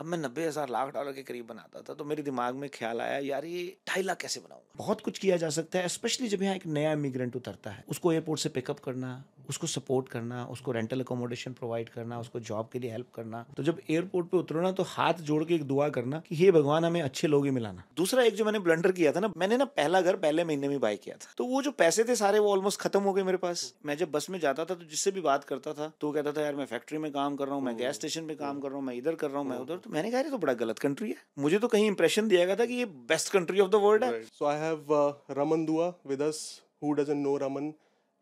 अब मैं नब्बे हज़ार लाख डॉलर के करीब बनाता था तो मेरे दिमाग में ख्याल आया, यार ये ढाई लाख कैसे बनाऊँगा? बहुत कुछ किया जा सकता है स्पेशली जब यहाँ एक नया इमिग्रेंट उतरता है, उसको एयरपोर्ट से पिकअप करना उसको सपोर्ट करना उसको रेंटल अकोमोडेशन प्रोवाइड करना उसको जॉब के लिए हेल्प करना। तो जब एयरपोर्ट पे उतरो ना तो हाथ जोड़ के एक दुआ करना कि हे भगवान हमें अच्छे लोग ही मिलाना। दूसरा एक जो मैंने ब्लंडर किया था ना मैंने ना पहला घर पहले महीने में बाय किया था। तो वो जो पैसे थे सारे वो ऑलमोस्ट खत्म हो गए मेरे पास। मैं जब बस में जाता था तो जिससे भी बात करता था तो कहता था यार मैं फैक्ट्री में काम कर रहा हूँ मैं गैस स्टेशन पे काम कर रहा हूँ मैं इधर कर रहा हूँ मैं उधर। तो मैंने कहा तो बड़ा गलत कंट्री है। मुझे तो कहीं इंप्रेशन दिया गया था कि ये best country of the world है। So I have Raman Dua with us who doesn't know Raman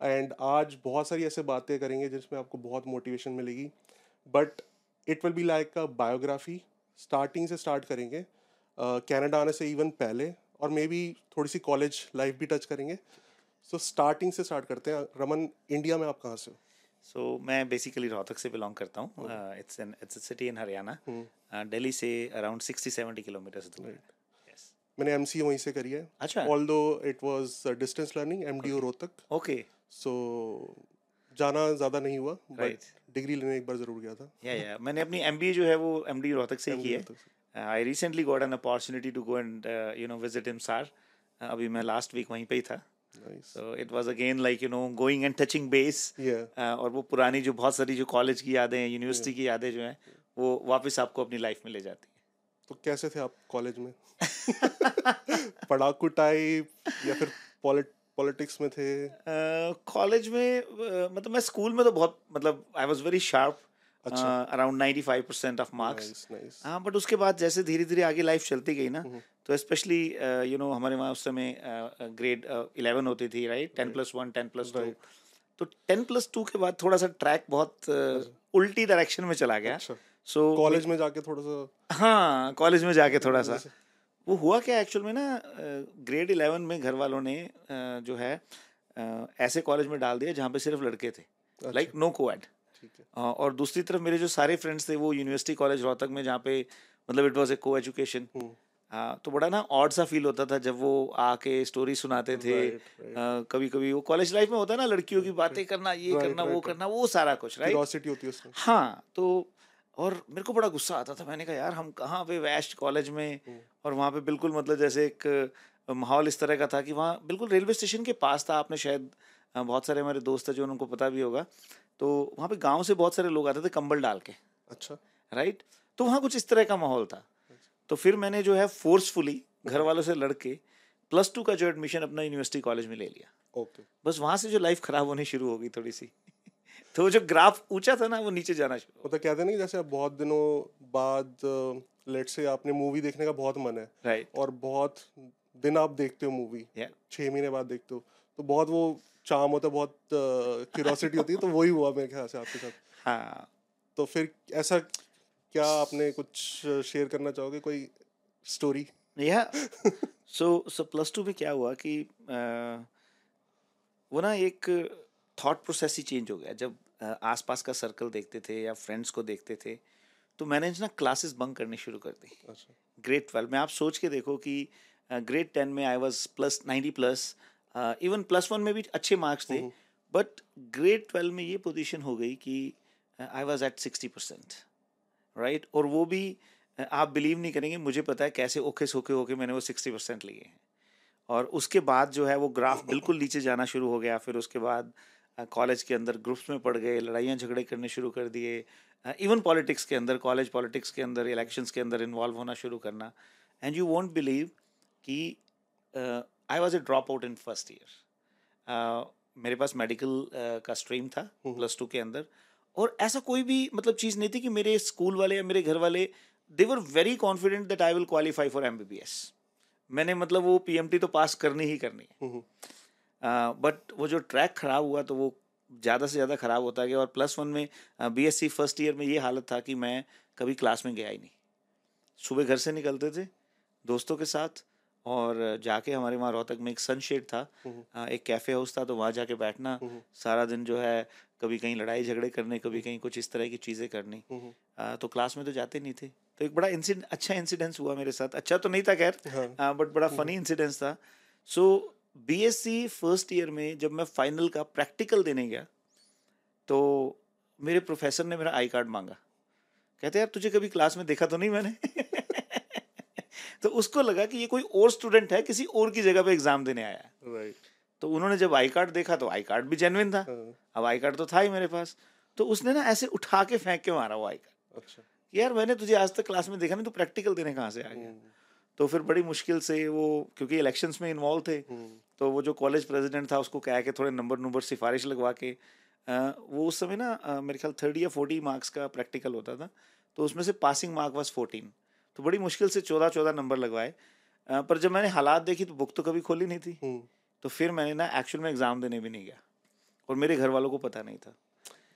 and आज बहुत सारी ऐसे बातें करेंगे जिसमें आपको बहुत मोटिवेशन मिलेगी but it will be like a biography starting से स्टार्ट करेंगे कनाडा आने से इवन पहले और मे बी थोड़ी सी कॉलेज लाइफ भी टच करेंगे। सो so, स्टार्टिंग से स्टार्ट करते हैं। रमन इंडिया में आप कहाँ से हो? सो so, मैं बेसिकली रोहतक से बिलोंग करता हूँ। It's an it's city in Haryana Delhi से अराउंड सिक्सटी सेवेंटी किलोमीटर दूर। है मैंने एम सी वहीं से करी है। अच्छा। Although it was distance learning M D O Rohtak. Okay so so, जाना ज़्यादा नहीं हुआ Right. डिग्री लेने एक बार ज़रूर गया था। या या मैंने अपनी एमबीए जो है वो एम डी रोहतक से की है। I recently got an opportunity to go and you know visit him सार अभी मैं लास्ट वीक वहीं पे ही था. So it was again like you know going and touching base और वो पुरानी जो बहुत सारी जो कॉलेज की यादें हैं यूनिवर्सिटी की यादें जो हैं वो वापस आपको अपनी लाइफ में ले जाती हैं। तो कैसे थे आप कॉलेज में? पढ़ाकू टाइप या फिर पॉलिटिक्स में थे? कॉलेज uh, में uh, मतलब मैं स्कूल में तो बहुत मतलब आई वाज वेरी शार्प अच्छा। अराउंड 95 परसेंट ऑफ़ मार्क्स हाँ बट उसके बाद जैसे धीरे धीरे आगे लाइफ चलती गई ना तो स्पेशली यू नो हमारे वहाँ उस समय ग्रेड इलेवन होती थी right ten plus one ten plus two तो टेन प्लस टू के बाद थोड़ा सा ट्रैक बहुत uh, उल्टी डायरेक्शन में चला गया। अच्छा। सो कॉलेज में जाके थोड़ा सा हाँ कॉलेज में जाके थोड़ा सा। वो हुआ क्या एक्चुअल में ना ग्रेड इलेवन में घर वालों ने जो है ऐसे कॉलेज में डाल दिया जहाँ पे सिर्फ़ लड़के थे। लाइक नो कोएड ठीक है। और दूसरी तरफ़ मेरे जो सारे फ्रेंड्स थे वो यूनिवर्सिटी कॉलेज रोहतक में जहाँ पे मतलब इट वॉज़ ए को एजुकेशन हाँ तो बड़ा ना ऑड सा फील होता था जब वो आके स्टोरी सुनाते थे। Right, right. कभी कभी वो कॉलेज लाइफ में होता है ना लड़कियों की बातें करना ये Right, करना वो करना वो सारा कुछ राइट होती है हाँ तो और मेरे को बड़ा गुस्सा आता था। मैंने कहा यार हम कहाँ पे वेस्ट कॉलेज में? हम्म। और वहाँ पे बिल्कुल मतलब जैसे एक माहौल इस तरह का था कि वहाँ बिल्कुल रेलवे स्टेशन के पास था। आपने शायद बहुत सारे हमारे दोस्त हैं जो उनको पता भी होगा। तो वहाँ पे गाँव से बहुत सारे लोग आते थे कंबल डाल के। अच्छा। राइट? तो वहाँ कुछ इस तरह का माहौल था। तो फिर मैंने जो है फोर्सफुली घर वालों से लड़के प्लस टू का जो एडमिशन अपना यूनिवर्सिटी कॉलेज में ले लिया। ओके। बस वहाँ से जो लाइफ खराब होनी शुरू हो गई थोड़ी सी। तो वो जो ग्राफ ऊँचा था ना वो नीचे जाना शुरू वो तो कहते नहीं जैसे अब बहुत दिनों बाद लेट से आपने मूवी देखने का बहुत मन है राइट और बहुत दिन आप देखते हो मूवी. छह महीने बाद देखते हो तो बहुत वो चाम होता है बहुत क्यूरियोसिटी होती है तो वही हुआ मेरे ख्याल से आपके साथ। हाँ। तो फिर ऐसा क्या आपने कुछ शेयर करना चाहोगे कोई स्टोरी या सो सो प्लस टू में क्या हुआ कि अ, वो ना एक थॉट प्रोसेस ही चेंज हो गया। जब आसपास का सर्कल देखते थे या फ्रेंड्स को देखते थे तो मैंने ना क्लासेस बंक करनी शुरू कर दी। अच्छा। ग्रेड ट्वेल्व में आप सोच के देखो कि ग्रेड टेन में I was plus ninety plus even plus one में भी अच्छे मार्क्स थे बट ग्रेड ट्वेल्व में ये पोजीशन हो गई कि I was at sixty percent right और वो भी uh, आप बिलीव नहीं करेंगे मुझे पता है कैसे ओखे सोखे होके मैंने वो सिक्सटी परसेंट लिए हैं। और उसके बाद जो है वो ग्राफ बिल्कुल नीचे जाना शुरू हो गया फिर उसके बाद कॉलेज के अंदर ग्रुप्स में पड़ गए लड़ाइयाँ झगड़े करने शुरू कर दिए इवन पॉलिटिक्स के अंदर कॉलेज पॉलिटिक्स के अंदर इलेक्शंस के अंदर इन्वॉल्व होना शुरू करना। एंड यू वॉन्ट बिलीव कि I was a drop out in first year मेरे पास मेडिकल uh, का स्ट्रीम था प्लस टू के अंदर। और ऐसा कोई भी मतलब चीज़ नहीं थी कि मेरे स्कूल वाले या मेरे घर वाले they were very confident that I will qualify for MBBS मैंने मतलब वो पीएमटी तो पास करनी ही करनी है। हम्म, बट वो जो ट्रैक खराब हुआ तो वो ज़्यादा से ज़्यादा ख़राब होता गया और प्लस वन में बीएससी फ़र्स्ट ईयर में ये हालत था कि मैं कभी क्लास में गया ही नहीं। सुबह घर से निकलते थे दोस्तों के साथ और जाके हमारे वहाँ रोहतक में एक सनशेड था। एक कैफ़े हाउस था तो वहाँ जाके बैठना सारा दिन जो है कभी कहीं लड़ाई झगड़े करने कभी कहीं कुछ इस तरह की चीज़ें करनी। हम्म, अ, तो क्लास में तो जाते नहीं थे। तो एक बड़ा इंसिडेंट अच्छा इंसिडेंस हुआ मेरे साथ। अच्छा तो नहीं था खैर हाँ। बट बड़ा फनी इंसिडेंस था। सो बीएससी फ़र्स्ट ईयर में जब मैं फाइनल का प्रैक्टिकल देने गया तो मेरे प्रोफेसर ने मेरा आई कार्ड मांगा। कहते यार तुझे कभी क्लास में देखा तो नहीं मैंने? तो उसको लगा कि ये कोई और स्टूडेंट है किसी और की जगह पे एग्ज़ाम देने आया है। राइट तो उन्होंने जब आई कार्ड देखा तो आई कार्ड भी जेनविन था। हाँ, अब आई कार्ड तो था ही मेरे पास। तो उसने ना ऐसे उठा के फेंक के मारा वो आई कार्ड अच्छा। यार मैंने तुझे आज तक क्लास में देखा नहीं तो प्रैक्टिकल देने कहाँ से आ गया? हम्म, तो फिर बड़ी मुश्किल से वो क्योंकि इलेक्शंस में इन्वॉल्व थे हम्म, तो वो जो कॉलेज प्रेसिडेंट था उसको कह के थोड़े नंबर नंबर सिफारिश लगवा के अ, वो उस समय ना मेरे ख्याल थर्टी या फोर्टी मार्क्स का प्रैक्टिकल होता था तो उसमें से पासिंग मार्क वाज फोर्टीन तो बड़ी मुश्किल से चौदह चौदह नंबर लगवाए पर जब मैंने हालात देखी तो बुक तो कभी खोली नहीं थी। हम्म। तो फिर मैंने ना एक्चुअल में एग्ज़ाम देने भी नहीं गया। और मेरे घर वालों को पता नहीं था।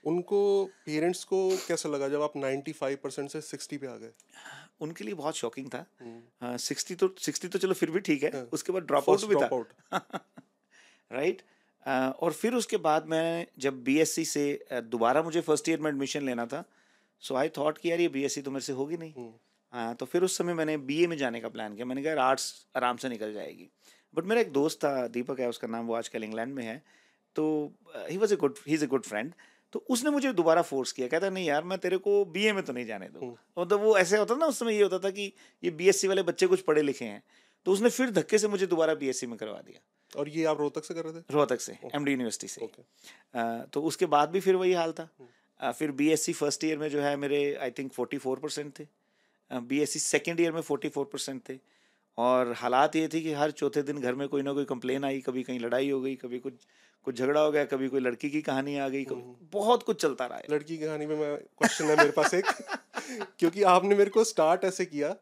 उनको पेरेंट्स को कैसा लगा जब आप 95 परसेंट से 60 पे आ गए? उनके लिए बहुत शॉकिंग था। हम्म, सिक्सटी तो सिक्सटी तो चलो फिर भी ठीक है। हाँ। उसके बाद ड्रॉप आउट भी था। drop out. राइट और फिर उसके बाद मैं जब बीएससी से दोबारा मुझे फ़र्स्ट ईयर में एडमिशन लेना था सो आई थॉट कि यार ये बीएससी तो मेरे से होगी नहीं। हाँ तो फिर उस समय मैंने बीए में जाने का प्लान किया। मैंने कहा आर्ट्स आराम से निकल जाएगी। बट मेरा एक दोस्त था दीपक है उसका नाम वो आजकल इंग्लैंड में है। तो he was a good he is a good friend तो उसने मुझे दोबारा फोर्स किया। कहता नहीं यार मैं तेरे को बीए में तो नहीं जाने दूँगा। मतलब वो ऐसे होता ना उस समय ये होता था कि ये बीएससी वाले बच्चे कुछ पढ़े लिखे हैं। तो उसने फिर धक्के से मुझे दोबारा बीएससी में करवा दिया। और ये आप रोहतक से कर रहे थे? रोहतक से एमडी यूनिवर्सिटी से। अ, तो उसके बाद भी फिर वही हाल था। अ, फिर बीएससी फ़र्स्ट ईयर में जो है मेरे I think forty four percent थे। बीएससी सेकेंड ईयर में फोर्टी फोर परसेंट थे। और हालात ये थे कि हर चौथे दिन घर में कोई ना कोई कंप्लेन आई कभी कहीं लड़ाई हो गई कभी कुछ। कुछ झगड़ा हो गया कभी कोई लड़की की कहानी आ गई कभी बहुत कुछ चलता रहा है। लड़की की कहानी में मैं क्वेश्चन है मेरे पास एक क्योंकि आपने मेरे को स्टार्ट ऐसे किया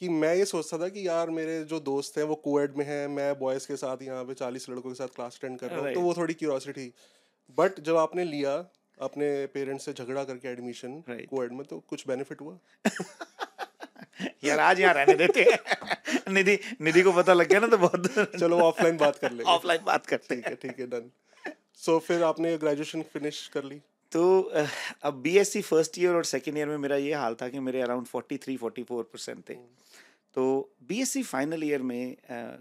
कि मैं ये सोचता था कि यार मेरे जो दोस्त हैं वो कोएड में हैं मैं बॉयज़ के साथ यहाँ पे चालीस लड़कों के साथ क्लास अटेंड कर रहा हूँ तो वो थोड़ी क्यूरोसिटी बट जब आपने लिया अपने पेरेंट्स से झगड़ा करके एडमिशन. कोएड में तो कुछ बेनिफिट हुआ? यार आज यहाँ रहने देते हैं। निधि निधि को पता लग गया ना तो बहुत चलो ऑफलाइन बात कर लेंगे। ऑफलाइन बात करते हैं ठीक है डन सो फिर आपने ग्रेजुएशन फिनिश कर ली? तो अब बीएससी फ़र्स्ट ईयर और सेकेंड ईयर में मेरा ये हाल था कि मेरे अराउंड 43 44 परसेंट थे। तो बीएससी फाइनल ईयर में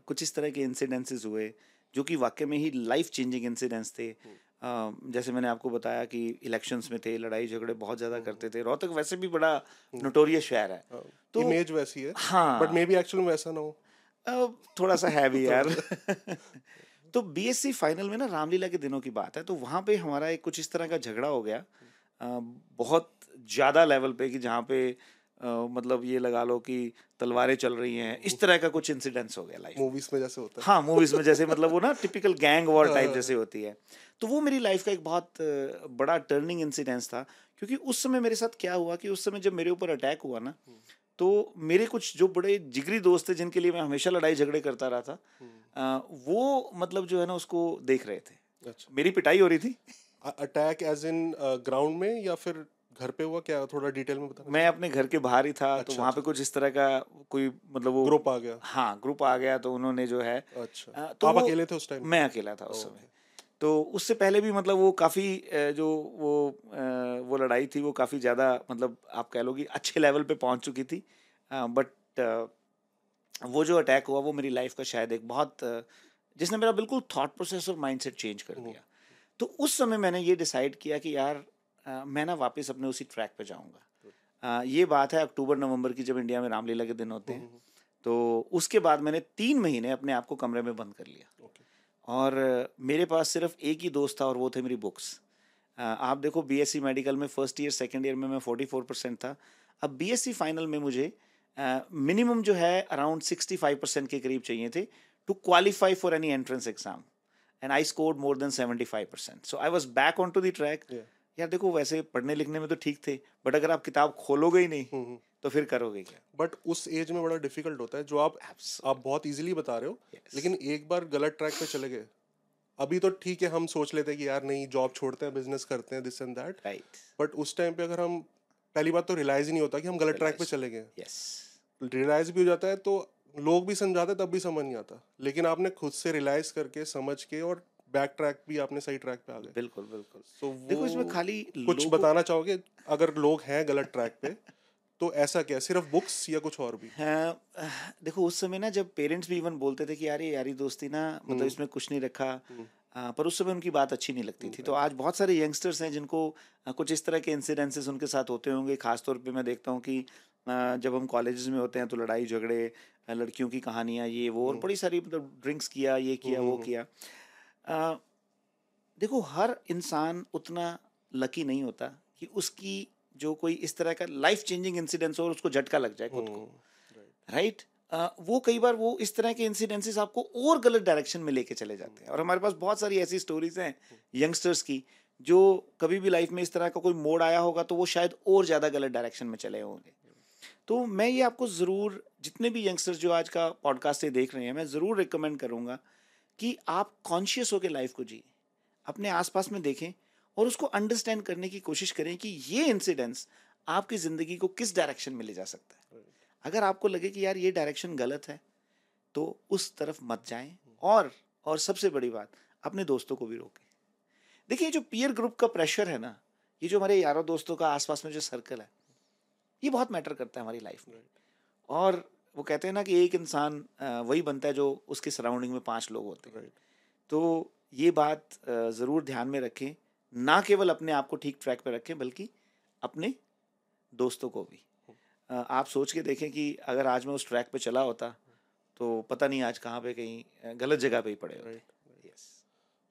कुछ इस तरह के इंसिडेंसेस हुए जो कि वाकई में ही लाइफ चेंजिंग इंसिडेंट्स थे। जैसे मैंने आपको बताया कि इलेक्शंस में थे लड़ाई झगड़े बहुत ज़्यादा करते थे। रोहतक वैसे भी बड़ा नोटोरियस शहर है। तो- इमेज वैसी है हाँ। बट मे बी एक्चुअली वैसा ना हो। थोड़ा सा है भी यार। तो बीएससी फाइनल में ना रामलीला के दिनों की बात है तो वहाँ पे हमारा एक कुछ इस तरह का झगड़ा हो गया। बहुत ज़्यादा लेवल पे कि जहाँ पे अ, मतलब ये लगा लो कि तलवारें चल रही हैं इस तरह का कुछ इंसिडेंट्स हो गया लाइफ मूवीज़ में जैसे होता है। हाँ मूवीज़ में जैसे मतलब वो ना टिपिकल गैंग वॉर टाइप जैसे होती है। तो वो मेरी लाइफ का एक बहुत बड़ा टर्निंग इंसिडेंस था क्योंकि उस समय मेरे साथ क्या हुआ कि उस समय जब मेरे ऊपर अटैक हुआ ना तो मेरे कुछ जो बड़े जिगरी दोस्त थे जिनके लिए मैं हमेशा लड़ाई झगड़े करता रहा था अ, वो मतलब जो है ना उसको देख रहे थे। अच्छा। मेरी पिटाई हो रही थी। अटैक एज इन ग्राउंड में या फिर घर पे हुआ क्या? थोड़ा डिटेल में बताना मैं अपने घर के बाहर ही था अच्छा, तो अच्छा, वहाँ पे कुछ इस तरह का कोई मतलब वो ग्रुप आ गया। हाँ ग्रुप आ गया तो उन्होंने जो है अच्छा। अ, तो आप अकेले थे उस टाइम मैं अकेला था उस समय। तो उससे पहले भी मतलब वो काफ़ी जो वो वो लड़ाई थी वो काफ़ी ज़्यादा मतलब आप कह लो कि अच्छे लेवल पे पहुँच चुकी थी। बट वो जो अटैक हुआ वो मेरी लाइफ का शायद एक बहुत जिसने मेरा बिल्कुल थॉट प्रोसेस और माइंडसेट चेंज कर दिया। तो उस समय मैंने ये डिसाइड किया कि यार मैं ना वापस अपने उसी ट्रैक पे जाऊँगा। ये बात है अक्टूबर नवंबर की जब इंडिया में रामलीला के दिन होते हैं। तो उसके बाद मैंने तीन महीने अपने आप को कमरे में बंद कर लिया। और मेरे पास सिर्फ़ एक ही दोस्त था और वो थे मेरी बुक्स। आप देखो बीएससी मेडिकल में फ़र्स्ट ईयर सेकेंड ईयर में मैं 44 परसेंट था। अब बीएससी फाइनल में मुझे मिनिमम जो है अराउंड 65 परसेंट के करीब चाहिए थे to qualify for any entrance exam and I scored more than 75 percent so I was back on to the track. यार देखो वैसे पढ़ने लिखने में तो ठीक थे बट अगर आप किताब खोलोगे ही नहीं हम्म तो फिर करोगे क्या? बट उस एज में बड़ा डिफ़िकल्ट होता है जो आप आप बहुत इजीली बता रहे हो Yes. लेकिन एक बार गलत ट्रैक पे चले गए अभी तो ठीक है हम सोच लेते हैं कि यार नहीं जॉब छोड़ते हैं बिज़नेस करते हैं this and that right but उस टाइम पे अगर हम पहली बात तो रियलाइज़ ही नहीं होता कि हम गलत ट्रैक पे चले गए। यस रियलाइज़ भी हो जाता है तो लोग भी समझाते तब भी समझ नहीं आता। लेकिन आपने खुद से रियलाइज़ करके समझ के और बैक ट्रैक भी आपने सही ट्रैक पे आ गए। बिल्कुल बिल्कुल। तो देखो इसमें खाली कुछ बताना चाहोगे? अगर लोग हैं गलत ट्रैक पे तो ऐसा क्या सिर्फ़ बुक्स या कुछ और भी? हाँ, देखो उस समय ना जब पेरेंट्स भी इवन बोलते थे कि यार ये यारी दोस्ती ना मतलब इसमें कुछ नहीं रखा आ, पर उस समय उनकी बात अच्छी नहीं लगती थी। तो आज बहुत सारे यंगस्टर्स हैं जिनको कुछ इस तरह के इंसिडेंसेस उनके साथ होते होंगे। खासतौर पे मैं देखता हूँ कि जब हम कॉलेज में होते हैं तो लड़ाई झगड़े लड़कियों की कहानियाँ ये वो और बड़ी सारी मतलब ड्रिंक्स किया ये किया वो किया। आ, देखो हर इंसान उतना लकी नहीं होता कि उसकी जो कोई इस तरह का लाइफ चेंजिंग इंसिडेंस हो और उसको झटका लग जाए खुद को राइट वो कई बार वो इस तरह के इंसिडेंसेस आपको और गलत डायरेक्शन में लेके चले जाते हैं। और हमारे पास बहुत सारी ऐसी स्टोरीज हैं यंगस्टर्स की जो कभी भी लाइफ में इस तरह का कोई मोड आया होगा तो वो शायद और ज़्यादा गलत डायरेक्शन में चले होंगे। तो मैं ये आपको ज़रूर जितने भी यंगस्टर्स जो आज का पॉडकास्ट से देख रहे हैं मैं ज़रूर रिकमेंड करूँगा कि आप कॉन्शियस होकर लाइफ को जिए अपने आसपास में देखें और उसको अंडरस्टैंड करने की कोशिश करें कि ये इंसिडेंट्स आपकी ज़िंदगी को किस डायरेक्शन में ले जा सकता है। अगर आपको लगे कि यार ये डायरेक्शन गलत है तो उस तरफ़ मत जाएँ और और सबसे बड़ी बात अपने दोस्तों को भी रोकें। देखिए जो पीयर ग्रुप का प्रेशर है ना ये जो हमारे यारों दोस्तों का आसपास में जो सर्कल है ये बहुत मैटर करता है हमारी लाइफ में। और वो कहते हैं ना कि एक इंसान वही बनता है जो उसके सराउंडिंग में पाँच लोग होते हैं। तो ये बात ज़रूर ध्यान में रखें। ना केवल अपने आप को ठीक ट्रैक पर रखें बल्कि अपने दोस्तों को भी। आप सोच के देखें कि अगर आज मैं उस ट्रैक पे चला होता तो पता नहीं आज कहाँ पे कहीं गलत जगह पे ही पड़े होते।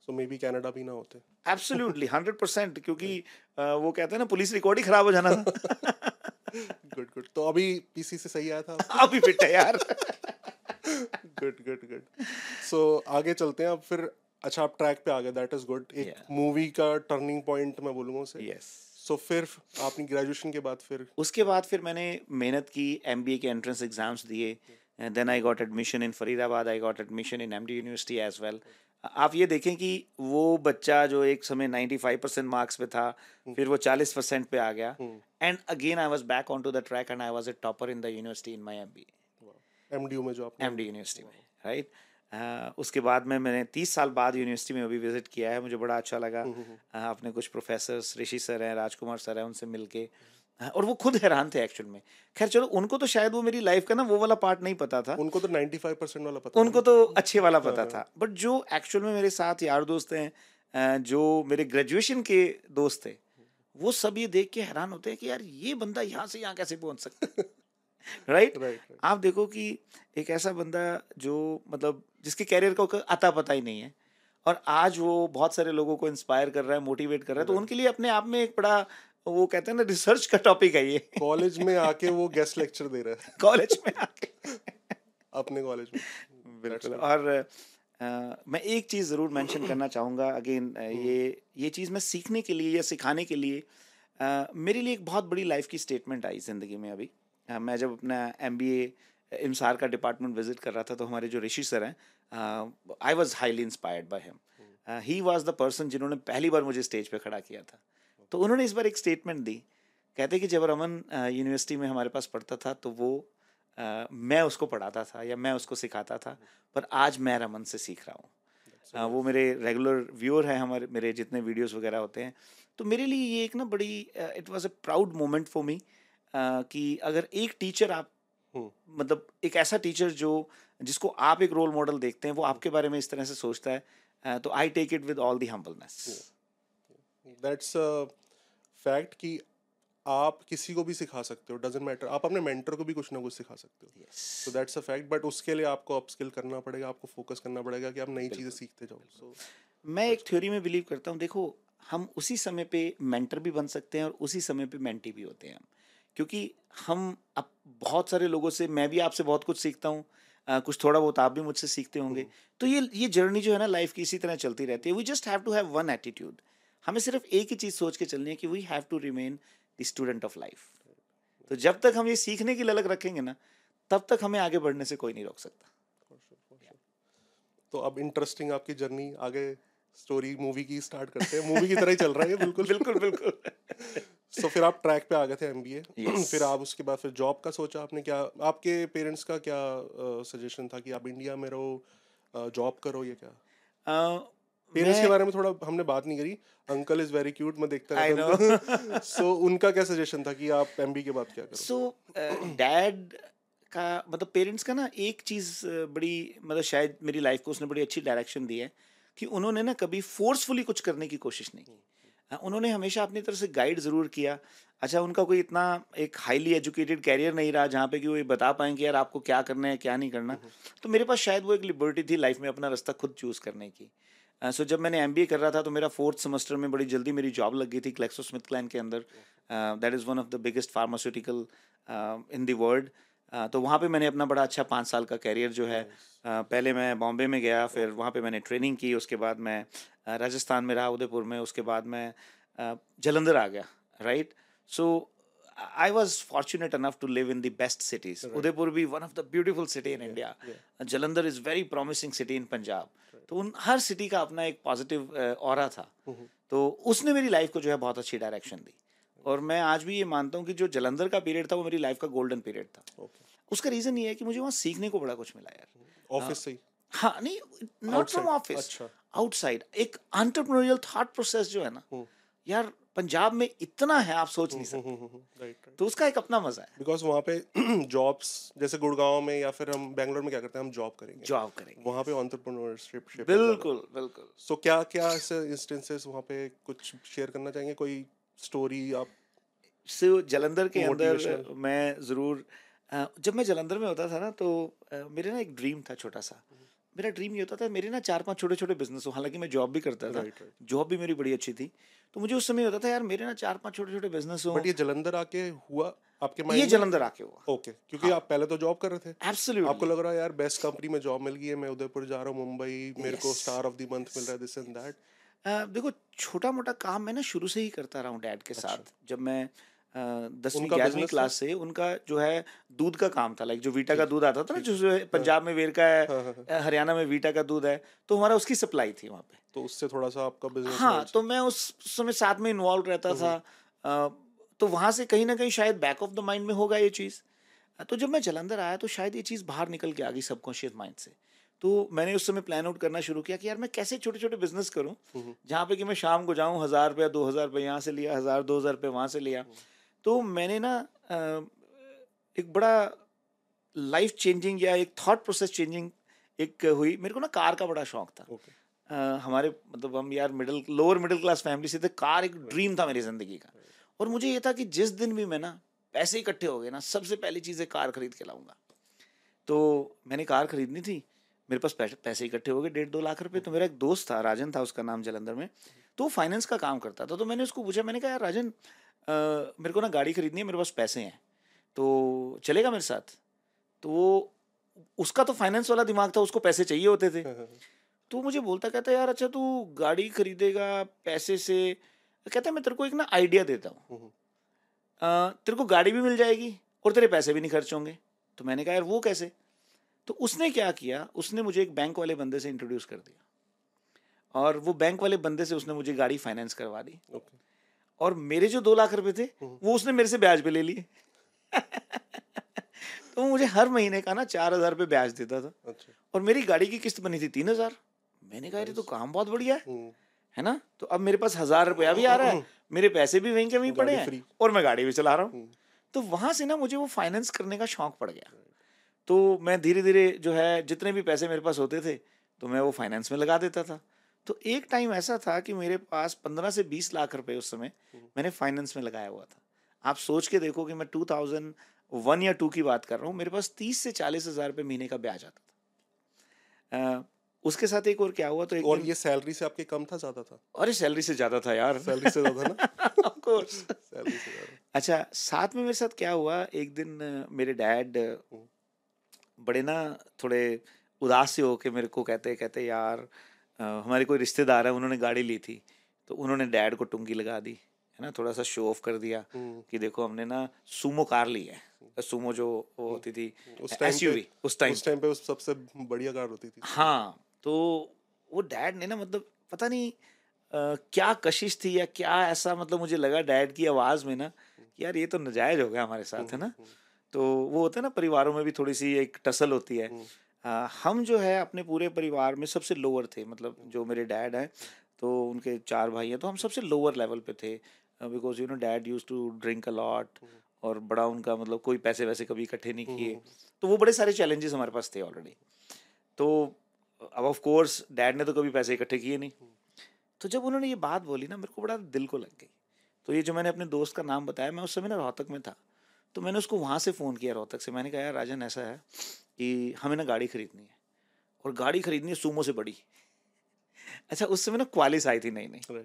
सो मे बी कनाडा भी ना होते। एब्सोल्युटली हंड्रेड परसेंट क्योंकि वो कहते हैं ना पुलिस रिकॉर्ड ही खराब हो जाना था। Good good. तो अभी पीसी से सही आया था? अभी फिट है यार। Good good good. सो आगे चलते हैं। अब फिर अच्छा आप ट्रैक पे आ गए दैट इज़ गुड एक मूवी yeah. का टर्निंग पॉइंट मैं बोलूँगा उसे। यस सो फिर आपने ग्रेजुएशन के बाद फिर उसके बाद फिर मैंने मेहनत की एमबीए के एंट्रेंस एग्ज़ाम्स दिए then I got admission in Faridabad I got admission in MD university as well आप ये देखें कि वो बच्चा जो एक समय 95 परसेंट मार्क्स पे था hmm. फिर वो 40 परसेंट पे आ गया। And again I was back on to the track and I was a topper in the university in my MBA MDU में जो आप एमडी यूनिवर्सिटी में राइट right? Uh, उसके बाद में मैंने तीस साल बाद यूनिवर्सिटी में अभी विज़िट किया है मुझे बड़ा अच्छा लगा। uh, अपने कुछ प्रोफेसर ऋषि सर हैं राजकुमार सर हैं उनसे मिलके। uh, और वो खुद हैरान थे एक्चुअल में। खैर चलो उनको तो शायद वो मेरी लाइफ का ना वो वाला पार्ट नहीं पता था। उनको तो 95 परसेंट वाला पता उनको तो अच्छे वाला पता था। बट जो एक्चुअल में मेरे साथ यार दोस्त हैं जो मेरे ग्रेजुएशन के दोस्त थे वो सब ये देख के हैरान होते हैं कि यार ये बंदा यहाँ से यहाँ कैसे पहुँच सकता राइट right? right, right. आप देखो कि एक ऐसा बंदा जो मतलब जिसके कैरियर का अता पता ही नहीं है और आज वो बहुत सारे लोगों को इंस्पायर कर रहा है मोटिवेट कर रहा है तो उनके लिए अपने आप में एक बड़ा वो कहते हैं ना रिसर्च का टॉपिक है ये। कॉलेज में आके वो गेस्ट लेक्चर दे रहा है। कॉलेज में आके। अपने कॉलेज में। बिल्कुल। और आ, मैं एक चीज़ ज़रूर मेंशन करना चाहूँगा। अगेन ये ये चीज़ मैं सीखने के लिए या सिखाने के लिए आ, मेरे लिए एक बहुत बड़ी लाइफ की स्टेटमेंट आई ज़िंदगी में अभी। मैं जब अपना एम बी का डिपार्टमेंट विज़िट कर रहा था तो हमारे जो ऋषि सर हैं I was highly inspired by him he was the person जिन्होंने पहली बार मुझे स्टेज पे खड़ा किया था। तो उन्होंने इस बार एक स्टेटमेंट दी। कहते कि जब रमन यूनिवर्सिटी में हमारे पास पढ़ता था तो वो uh, मैं उसको पढ़ाता था या मैं उसको सिखाता था पर आज मैं रमन से सीख रहा हूँ। वो मेरे रेगुलर व्यूअर हैं हमारे मेरे जितने वीडियोस वगैरह होते हैं। तो मेरे लिए ये एक ना बड़ी it was a proud moment for me कि अगर एक टीचर आप मतलब एक ऐसा टीचर जो जिसको आप एक रोल मॉडल देखते हैं वो आपके बारे में इस तरह से सोचता है तो I take it with all the humbleness that's fact कि आप किसी को भी सिखा सकते हो डजेंट मैटर आप अपने मेंटर को भी कुछ ना कुछ सिखा सकते हो। So that's a fact but उसके लिए आपको अपस्किल करना पड़ेगा आपको फोकस करना पड़ेगा कि आप नई चीज़ें सीखते जाओ। so, मैं एक थ्योरी में बिलीव करता हूँ देखो हम उसी समय पे मेंटर भी बन सकते हैं और उसी समय पे मेंटी भी होते हैं हम। क्योंकि हम अब बहुत सारे लोगों से मैं भी आपसे बहुत कुछ सीखता हूँ कुछ थोड़ा बहुत आप भी मुझसे सीखते होंगे। तो ये ये जर्नी जो है ना लाइफ की इसी तरह चलती रहती है। We just have to have one attitude हमें सिर्फ़ एक ही चीज़ सोच के चलनी है कि we have to remain the student of life तो जब तक हम ये सीखने की ललक रखेंगे ना तब तक हमें आगे बढ़ने से कोई नहीं रोक सकता। तो अब इंटरेस्टिंग आपकी जर्नी आगे स्टोरी मूवी की स्टार्ट करते हैं। मूवी की तरह ही चल रहा है बिल्कुल। बिल्कुल बिल्कुल। सो so, फिर आप ट्रैक पे आ गए थे एमबीए yes. फिर आप उसके बाद फिर जॉब का सोचा आपने क्या आपके पेरेंट्स का क्या सजेशन uh, था कि आप इंडिया में रहो जॉब uh, करो या क्या? पेरेंट्स uh, के बारे में थोड़ा हमने बात नहीं करी। अंकल इज़ वेरी क्यूट मैं देखता रहता सो उनका क्या सजेशन था कि आप एमबी के बाद क्या करो सो so, डैड का मतलब पेरेंट्स का ना एक चीज़ बड़ी मतलब शायद मेरी लाइफ को उसने बड़ी अच्छी डायरेक्शन दी है कि उन्होंने ना कभी फोर्सफुली कुछ करने की कोशिश नहीं की। हाँ, उन्होंने हमेशा अपनी तरफ़ से गाइड ज़रूर किया। अच्छा उनका कोई इतना एक हाईली एजुकेटेड कैरियर नहीं रहा जहाँ पे कि वो ये बता पाएँ कि यार आपको क्या करना है क्या नहीं करना। तो मेरे पास शायद वो एक लिबर्टी थी लाइफ में अपना रास्ता खुद चूज़ करने की। सो जब मैंने एम कर रहा था तो मेरा फोर्थ सेमेस्टर में बड़ी जल्दी मेरी जॉब लग गई थी क्लेक्सो स्मिथ क्लैन के अंदर that is one of the biggest pharmaceutical in the world तो वहाँ पे मैंने अपना बड़ा अच्छा पाँच साल का कैरियर जो है uh, पहले मैं बॉम्बे में गया फिर वहाँ पे मैंने ट्रेनिंग की उसके बाद मैं uh, राजस्थान में रहा उदयपुर में उसके बाद मैं uh, जलंधर आ गया right so I was fortunate enough to live in the best cities Udaipur भी one of the beautiful city in India Jalandhar is very promising city in Punjab तो उन हर सिटी का अपना एक पॉजिटिव और था। तो उसने मेरी लाइफ को जो है बहुत अच्छी डायरेक्शन दी। और मैं आज भी ये मानता हूँ कि जो जलंधर का पीरियड था वो मेरी लाइफ का गोल्डन पीरियड था। Okay. उसका रीज़न ये है कि मुझे वहाँ सीखने को बड़ा कुछ मिला यार। ऑफ़िस से हाँ? नहीं नॉट फ्रॉम ऑफ़िस आउटसाइड एक एंटरप्रेन्योरियल थॉट प्रोसेस जो है ना यार पंजाब में इतना है आप सोच नहीं सकते। राइट हम्म, हम्म, हम्म, तो उसका एक अपना मज़ा है। बिकॉज़ वहाँ पे जॉब्स जैसे गुड़गांव में या फिर हम बैंगलोर में क्या करते हैं हम जॉब करेंगे। जॉब करेंगे। वहाँ पे एंटरप्रेन्योरशिप बिल्कुल बिल्कुल। सो so, क्या क्या ऐसे इंस्टेंसेस वहाँ पे कुछ शेयर करना चाहेंगे? कोई स्टोरी आप से जलंधर के अंदर मैं ज़रूर जब मैं जलंधर में होता था ना तो मेरे ना एक ड्रीम था छोटा सा। मेरा ड्रीम ये होता था मेरे ना चार पाँच छोटे छोटे बिज़नेस हो हालाँकि मैं जॉब भी करता था। जॉब भी मेरी बड़ी अच्छी थी। तो मुझे उस समय होता था यार मेरे ना चार पाँच छोटे छोटे बिज़नेस हो बट ये जलंधर आके हुआ आपके ये जलंधर आके हुआ ओके क्योंकि हाँ. आप पहले तो जॉब कर रहे थे एब्सोल्युटली आपको लग रहा है यार बेस्ट कंपनी में जॉब मिल गई है मैं उदयपुर जा रहा हूँ मुंबई मेरे yes. को स्टार ऑफ़ द मंथ मिल रहा है दिस एंड दैट देखो छोटा मोटा काम मैं ना शुरू से ही करता रहा हूँ डैड के अच्छा। साथ जब मैं दसवीं ग्यारहवीं क्लास से उनका जो है दूध का काम था लाइक जो वीटा का दूध आता था ना जो हाँ। पंजाब में वेरका है हाँ, हाँ, हरियाणा में वीटा का दूध है तो हमारा उसकी सप्लाई थी वहाँ पे। तो उससे थोड़ा सा आपका बिज़नेस हाँ तो मैं उस समय साथ में इन्वॉल्व रहता था तो वहाँ से कहीं ना कहीं शायद बैक ऑफ़ द माइंड में होगा ये चीज़। तो जब मैं जलंधर आया तो शायद ये चीज़ बाहर निकल के आ गई सबकॉन्शियस माइंड से। तो मैंने उस समय प्लान आउट करना शुरू किया कि यार मैं कैसे छोटे छोटे बिज़नेस करूँ जहाँ पे कि मैं शाम को जाऊँ हज़ार रुपया दो हज़ार रुपये यहाँ से लिया हज़ार दो हज़ार रुपये वहाँ से लिया। तो मैंने ना एक बड़ा लाइफ चेंजिंग या एक थॉट प्रोसेस चेंजिंग एक हुई। मेरे को ना कार का बड़ा शौक था। Okay. uh, हमारे मतलब हम यार middle lower middle class family से थे। कार एक ड्रीम था मेरी ज़िंदगी का। और मुझे ये था कि जिस दिन भी मैं ना पैसे इकट्ठे हो गए ना सबसे पहली चीज़ें कार खरीद के लाऊँगा। तो मैंने कार खरीदनी थी। मेरे पास पैसे इकट्ठे हो गए डेढ़ दो लाख रुपए। तो मेरा एक दोस्त था राजन था उसका नाम जलंधर में। तो फाइनेंस का काम करता था। तो मैंने उसको पूछा मैंने कहा यार राजन मेरे को ना गाड़ी खरीदनी है मेरे पास पैसे हैं। तो चलेगा मेरे साथ? तो वो उसका तो फाइनेंस वाला दिमाग था उसको पैसे चाहिए होते थे। तो मुझे बोलता कहता यार अच्छा तू गाड़ी खरीदेगा पैसे से। कहता मैं तेरे को एक ना आइडिया देता हूँ। तेरे को गाड़ी भी मिल जाएगी और तेरे पैसे भी नहीं खर्च होंगे। तो मैंने कहा यार वो कैसे? तो उसने क्या किया उसने मुझे एक बैंक वाले बंदे से इंट्रोड्यूस कर दिया। और वो बैंक वाले बंदे से उसने मुझे गाड़ी फाइनेंस करवा दी। Okay. और मेरे जो दो लाख रुपए थे हम्म। वो उसने मेरे से ब्याज पे ले लिए। तो मुझे हर महीने का ना चार हज़ार रुपये ब्याज देता था। अच्छा। और मेरी गाड़ी की किस्त बनी थी तीन हज़ार। मैंने कहा तो काम बहुत बढ़िया है। हम्म। है ना? तो अब मेरे पास हज़ार रुपया भी आ रहा है। हम्म। मेरे पैसे भी वहीं के वहीं पड़े हैं। और मैं गाड़ी भी चला रहा हूँ। तो वहाँ से ना मुझे वो फाइनेंस करने का शौक पड़ गया। तो मैं धीरे धीरे जो है जितने भी पैसे मेरे पास होते थे तो मैं वो फाइनेंस में लगा देता था। तो एक टाइम ऐसा था कि मेरे पास पंद्रह से बीस लाख रुपए उस समय हम्म। मैंने फाइनेंस में लगाया हुआ था। आप सोच के देखो कि मैं टू थाउज़ेंड वन या टू की बात कर रहा हूँ मेरे पास तीस से चालीस हज़ार रुपये महीने का ब्याज आता था। आ, उसके साथ एक और क्या हुआ तो एक और ये सैलरी से आपके कम था ज़्यादा था? अरे सैलरी से ज़्यादा था यार। सैलरी से ज़्यादा ना। ऑफ़ कोर्स सैलरी से ज़्यादा। अच्छा साथ में मेरे साथ क्या हुआ एक दिन मेरे डैड हम्म। बड़े ना थोड़े उदास से होके मेरे को कहते कहते यार हमारे कोई रिश्तेदार है उन्होंने गाड़ी ली थी तो उन्होंने डैड को टुंगी लगा दी है ना थोड़ा सा शो ऑफ़ कर दिया हम्म। कि देखो हमने ना सुमो कार ली है। सुमो जो वो हम्म। होती थी उस टाइम उस टाइम उस टाइम पे उस सबसे बढ़िया कार होती थी। हाँ तो वो डैड ने ना मतलब पता नहीं आ, क्या कशिश थी या क्या ऐसा मतलब मुझे लगा डैड की आवाज़ में ना कि यार ये तो नजायज हो गया हमारे साथ है ना? हम्म, तो वो होता है ना परिवारों में भी थोड़ी सी एक टसल होती है। आ, हम जो है अपने पूरे परिवार में सबसे लोअर थे मतलब जो मेरे डैड हैं तो उनके चार भाई हैं तो हम सबसे लोअर लेवल पे थे because you know dad used to drink a lot और बड़ा उनका मतलब कोई पैसे वैसे कभी इकट्ठे नहीं किए। तो वो बड़े सारे चैलेंजेस हमारे पास थे ऑलरेडी तो अब ऑफ़ कोर्स डैड ने तो कभी पैसे इकट्ठे किए नहीं। तो जब उन्होंने ये बात बोली ना मेरे को बड़ा दिल को लग गई। तो ये जो मैंने अपने दोस्त का नाम बताया मैं उस समय ना रोहतक में था। तो मैंने उसको वहाँ से फ़ोन किया रोहतक से। मैंने कहा यार राजन ऐसा है कि हमें ना गाड़ी खरीदनी है। और गाड़ी खरीदनी है सूमो से बड़ी। अच्छा उस समय ना क्वालिस आई थी नहीं नहीं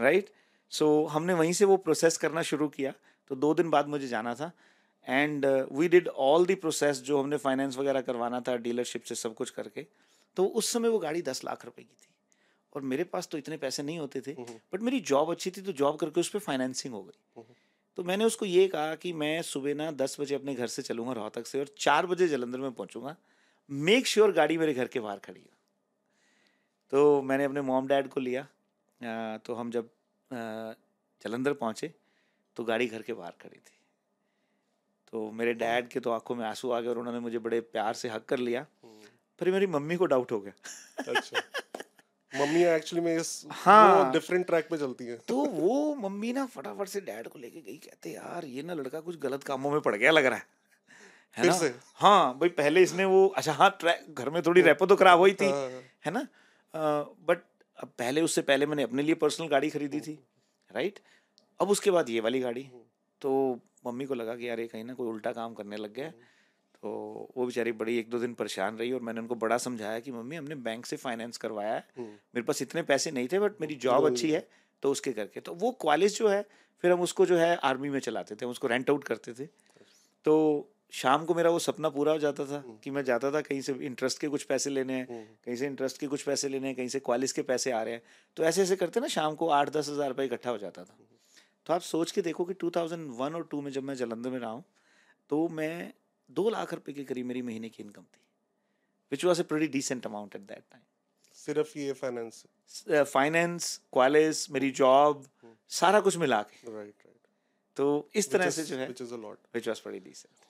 राइट सो हमने वहीं से वो प्रोसेस करना शुरू किया। तो दो दिन बाद मुझे जाना था। And we did all the process जो हमने फाइनेंस वगैरह करवाना था डीलरशिप से सब कुछ करके। तो उस समय वो गाड़ी दस लाख रुपए की थी। और मेरे पास तो इतने पैसे नहीं होते थे। बट मेरी जॉब अच्छी थी तो जॉब करके उस पर फाइनेंसिंग हो गई। तो मैंने उसको ये कहा कि मैं सुबह ना दस बजे अपने घर से चलूँगा रोहतक से और चार बजे जलंधर में पहुँचूँगा। मेक श्योर sure गाड़ी मेरे घर के बाहर खड़ी हो। तो मैंने अपने मॉम डैड को लिया। आ, तो हम जब जलंधर पहुँचे तो गाड़ी घर के बाहर खड़ी थी। तो मेरे डैड के तो आँखों में आँसू आ गए और उन्होंने मुझे बड़े प्यार से हक कर लिया। फिर मेरी मम्मी को डाउट हो गया। अच्छा। मम्मी एक्चुअली में इस हाँ। डिफरेंट ट्रैक पे चलती है। तो वो मम्मी ना फटाफट से डैड को लेके गई कहते यार ये ना लड़का कुछ गलत कामों में पड़ गया लग रहा है। है ना? हाँ भाई पहले इसने वो अच्छा हाँ ट्रैक घर में थोड़ी रेपो तो खराब हुई थी हाँ, हाँ। है ना बट अब पहले उससे पहले मैंने अपने लिए पर्सनल गाड़ी खरीदी थी राइट अब उसके बाद ये वाली गाड़ी। तो मम्मी को लगा कि यार ये कहीं ना कोई उल्टा काम करने लग गया तो वो बेचारी बड़ी एक दो दिन परेशान रही और मैंने उनको बड़ा समझाया कि मम्मी हमने बैंक से फाइनेंस करवाया है हम्म। मेरे पास इतने पैसे नहीं थे बट मेरी जॉब अच्छी है तो उसके करके तो वो कॉलेज जो है फिर हम उसको जो है आर्मी में चलाते थे हम उसको रेंट आउट करते थे तो शाम को मेरा वो सपना पूरा हो जाता था हम्म। कि मैं जाता था कहीं से इंटरेस्ट के कुछ पैसे लेने हैं हम्म। कहीं से इंटरेस्ट के कुछ पैसे लेने हैं कहीं से कॉलेज के पैसे आ रहे हैं तो ऐसे ऐसे करते ना शाम को आठ दस हज़ार रुपये इकट्ठा हो जाता था तो आप सोच के देखो कि 2001 और 2 में जब मैं जलंधर में रहा हूँ तो मैं दो लाख रुपए के करीब मेरी महीने की इनकम थी which was a pretty decent amount at that time सिर्फ़ ये फाइनेंस फाइनेंस क्वालिस मेरी जॉब. सारा कुछ मिला के। राइट राइट तो इस तरह से जो है which is a lot which was pretty decent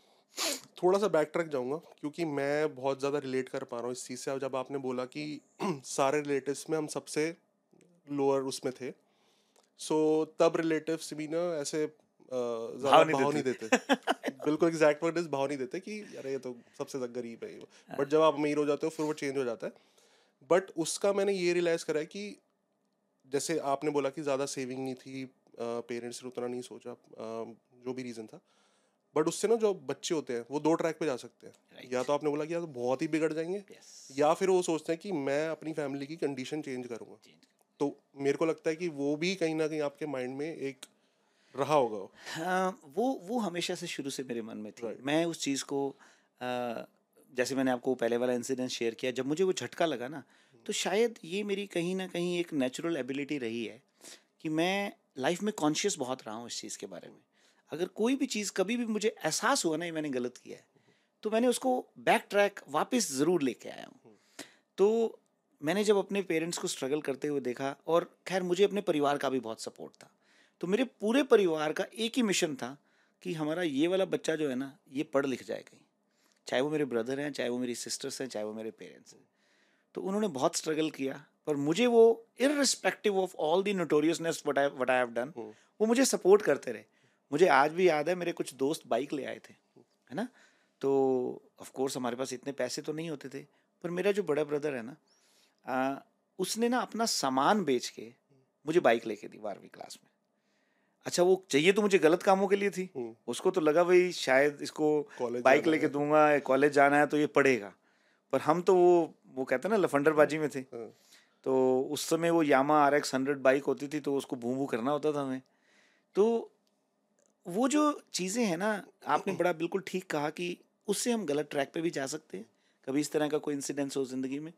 थोड़ा सा बैक ट्रैक जाऊँगा क्योंकि मैं बहुत ज़्यादा रिलेट कर पा रहा हूँ इस चीज़ से। जब आपने बोला कि सारे रिलेटिव्स में हम सबसे लोअर उसमें थे सो so, तब रिलेटिव्स भी ना ऐसे भाव नहीं, भाव नहीं देते। बिल्कुल एग्जैक्ट वर्ड इज़ भाव नहीं देते कि अरे ये तो सबसे गरीब है बट हाँ। जब आप अमीर हो जाते हो फिर वो चेंज हो जाता है। बट उसका मैंने ये रियलाइज़ करा है कि जैसे आपने बोला कि ज़्यादा सेविंग नहीं थी पेरेंट्स ने उतना नहीं सोचा जो भी रीज़न था। बट उससे ना जो बच्चे होते हैं वो दो ट्रैक पे जा सकते हैं। Right. या तो आपने बोला कि या तो बहुत ही बिगड़ जाएँगे yes. या फिर वो सोचते हैं कि मैं अपनी फैमिली की कंडीशन चेंज करूँगा। तो मेरे को लगता है कि वो भी कहीं ना कहीं आपके माइंड में एक रहा होगा हाँ वो वो हमेशा से शुरू से मेरे मन में थी। Right. मैं उस चीज़ को आ, जैसे मैंने आपको पहले वाला इंसिडेंट शेयर किया जब मुझे वो झटका लगा ना तो शायद ये मेरी कहीं ना कहीं एक नेचुरल एबिलिटी रही है कि मैं लाइफ में कॉन्शियस बहुत रहा हूँ इस चीज़ के बारे में। अगर कोई भी चीज़ कभी भी मुझे एहसास हुआ ना ये मैंने गलत किया है तो मैंने उसको बैक ट्रैक वापस ज़रूर लेके आया हूँ। तो मैंने जब अपने पेरेंट्स को स्ट्रगल करते हुए देखा और खैर मुझे अपने परिवार का भी बहुत सपोर्ट था। तो मेरे पूरे परिवार का एक ही मिशन था कि हमारा ये वाला बच्चा जो है ना ये पढ़ लिख जाए कहीं। चाहे वो मेरे ब्रदर हैं चाहे वो मेरी सिस्टर्स हैं चाहे वो मेरे पेरेंट्स हैं। तो उन्होंने बहुत स्ट्रगल किया पर मुझे वो irrespective of all the notoriousness what I what I have done वो मुझे सपोर्ट करते रहे। मुझे आज भी याद है मेरे कुछ दोस्त बाइक ले आए थे है ना? तो ऑफ़ कोर्स हमारे पास इतने पैसे तो नहीं होते थे पर मेरा जो बड़ा ब्रदर है ना आ, उसने ना अपना सामान बेच के मुझे बाइक लेके दी बारहवीं क्लास में। अच्छा वो चाहिए तो मुझे गलत कामों के लिए थी। हम्म। उसको तो लगा भाई शायद इसको बाइक लेके दूँगा कॉलेज जाना है तो ये पढ़ेगा। पर हम तो वो वो कहते हैं ना लफंडरबाजी में थे। हाँ। तो उस समय वो Yamaha R X hundred bike होती थी तो उसको भू भू करना होता था हमें। तो वो जो चीज़ें हैं ना आपने बड़ा बिल्कुल ठीक कहा कि उससे हम गलत ट्रैक पे भी जा सकते हैं। कभी इस तरह का कोई इंसिडेंस हो ज़िंदगी में।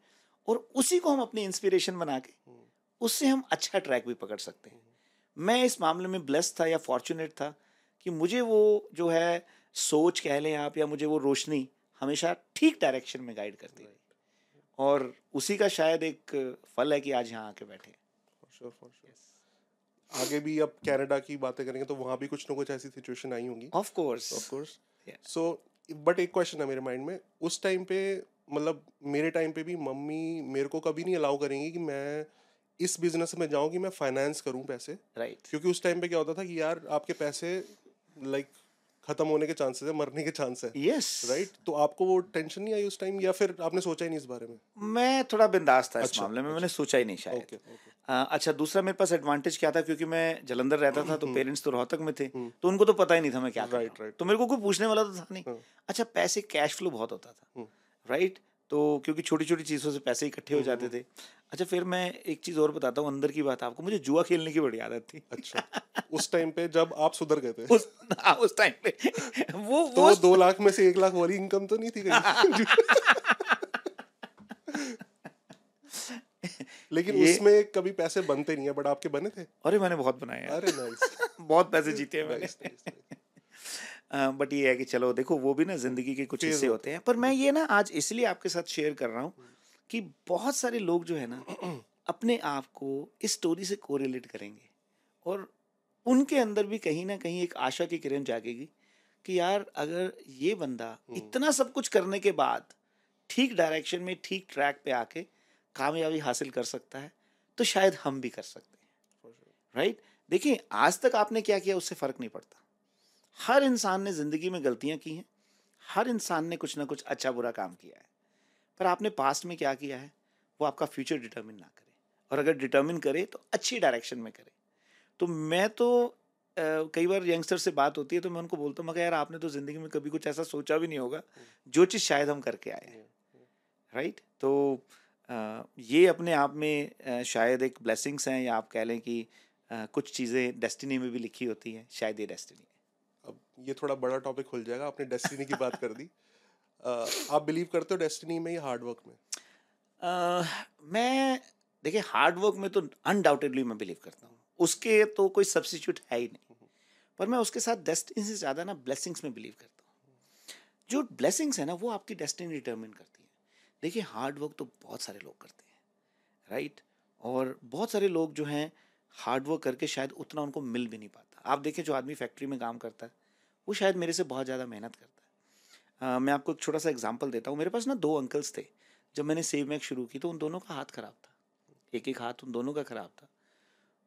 और उसी को हम अपनी इंस्पिरेशन बना के हम्म। उससे हम अच्छा ट्रैक भी पकड़ सकते हैं। मैं इस मामले में ब्लेस था या फॉर्चुनेट था कि मुझे वो जो है सोच कह लें आप या मुझे वो रोशनी हमेशा ठीक डायरेक्शन में गाइड करती रही। और उसी का शायद एक फल है कि आज यहाँ आके बैठे sure, sure. आगे भी अब कनाडा की बातें करेंगे तो वहाँ भी कुछ ना कुछ ऐसी सिचुएशन आई होंगी। Of course of course so but एक क्वेश्चन है मेरे माइंड में। उस टाइम पे मतलब मेरे टाइम पे भी मम्मी मेरे को कभी नहीं अलाउ करेंगी कि मैं इस बिज़नेस में जाऊँ कि मैं फाइनेंस करूँ पैसे। Right right. क्योंकि उस टाइम पे क्या होता था कि यार आपके पैसे लाइक like, खत्म होने के चांसेस है मरने के चांस है। यस राइट तो आपको वो टेंशन नहीं आई उस टाइम या फिर आपने सोचा ही नहीं इस बारे में? मैं थोड़ा बिंदास था अच्छा, इस मामले में अच्छा, मैंने सोचा ही नहीं शायद। ओके ओके अ, अच्छा दूसरा मेरे पास एडवांटेज क्या था? क्योंकि मैं जलंधर रहता था तो हम्म, पेरेंट्स तो रोहतक में थे तो उनको तो पता ही नहीं था मैं क्या Right, हूँ। right. तो मेरे को कोई पूछने वाला तो था नहीं। हाँ। अच्छा पैसे कैश फ्लो बहुत होता था। हम्म। राइट तो क्योंकि छोटी छोटी चीज़ों से पैसे इकट्ठे हो हम्म, जाते थे। अच्छा फिर मैं एक चीज़ और बताता हूँ अंदर की बात आपको। मुझे जुआ खेलने की बड़ी आदत थी। अच्छा उस टाइम पे जब आप सुधर गए थे? उस हाँ, उस टाइम पे। वो तो वो दो लाख में से एक लाख वाली इनकम तो नहीं थी लेकिन उसमें कभी पैसे बनते नहीं है बट आपके बने थे? अरे मैंने बहुत बनाए अरे नाइस बहुत पैसे जीते हैं मैंने। बट ये है कि चलो देखो वो भी ना ज़िंदगी के कुछ हिस्से होते हैं। पर मैं ये ना आज इसलिए आपके साथ शेयर कर रहा हूँ कि बहुत सारे लोग जो है ना अपने आप को इस स्टोरी से कोरिलेट करेंगे। और उनके अंदर भी कहीं ना कहीं एक आशा की किरण जागेगी कि यार अगर ये बंदा इतना सब कुछ करने के बाद ठीक डायरेक्शन में ठीक ट्रैक पे आके कामयाबी हासिल कर सकता है तो शायद हम भी कर सकते हैं। राइट देखिए आज तक आपने क्या किया उससे फ़र्क नहीं पड़ता। हर इंसान ने ज़िंदगी में गलतियाँ की हैं। हर इंसान ने कुछ ना कुछ अच्छा बुरा काम किया है। पर आपने पास्ट में क्या किया है? वो आपका फ्यूचर डिटर्मिन ना करे। और अगर डिटर्मिन करे तो अच्छी डायरेक्शन में करे। तो मैं तो कई बार यंगस्टर से बात होती है तो मैं उनको बोलता हूँ, मगर यार, आपने तो ज़िंदगी में कभी कुछ ऐसा सोचा भी नहीं होगा, जो चीज़ शायद हम करके आए हैं। राइट तो ये अपने आप में शायद एक ब्लेसिंग्स हैं, या आप कह लें कि कुछ चीज़ें डेस्टिनी में भी लिखी होती हैं, शायद ये डेस्टिनी ये थोड़ा बड़ा टॉपिक खुल जाएगा आपने डेस्टिनी की बात कर दी। आप बिलीव करते हो डेस्टिनी में या हार्ड वर्क में? अ, मैं देखिए हार्ड वर्क में तो अनडाउटेडली मैं बिलीव करता हूँ। उसके तो कोई सब्सिट्यूट है ही नहीं। पर मैं उसके साथ डेस्टिनी से ज़्यादा ना ब्लेसिंग्स में बिलीव करता हूँ। जो ब्लेसिंग्स है ना वो आपकी डेस्टिनी डिटर्मिन करती है। देखिए हार्ड वर्क तो बहुत सारे लोग करते हैं राइट और बहुत सारे लोग जो हैं हार्ड वर्क करके शायद उतना उनको मिल भी नहीं पाता। आप देखें जो आदमी फैक्ट्री में काम करता है वो शायद मेरे से बहुत ज़्यादा मेहनत करता है। अ, मैं आपको एक छोटा सा एग्ज़ाम्पल देता हूँ। मेरे पास ना दो अंकल्स थे। जब मैंने सेव मैक शुरू की तो उन दोनों का हाथ खराब था। एक एक हाथ उन दोनों का खराब था।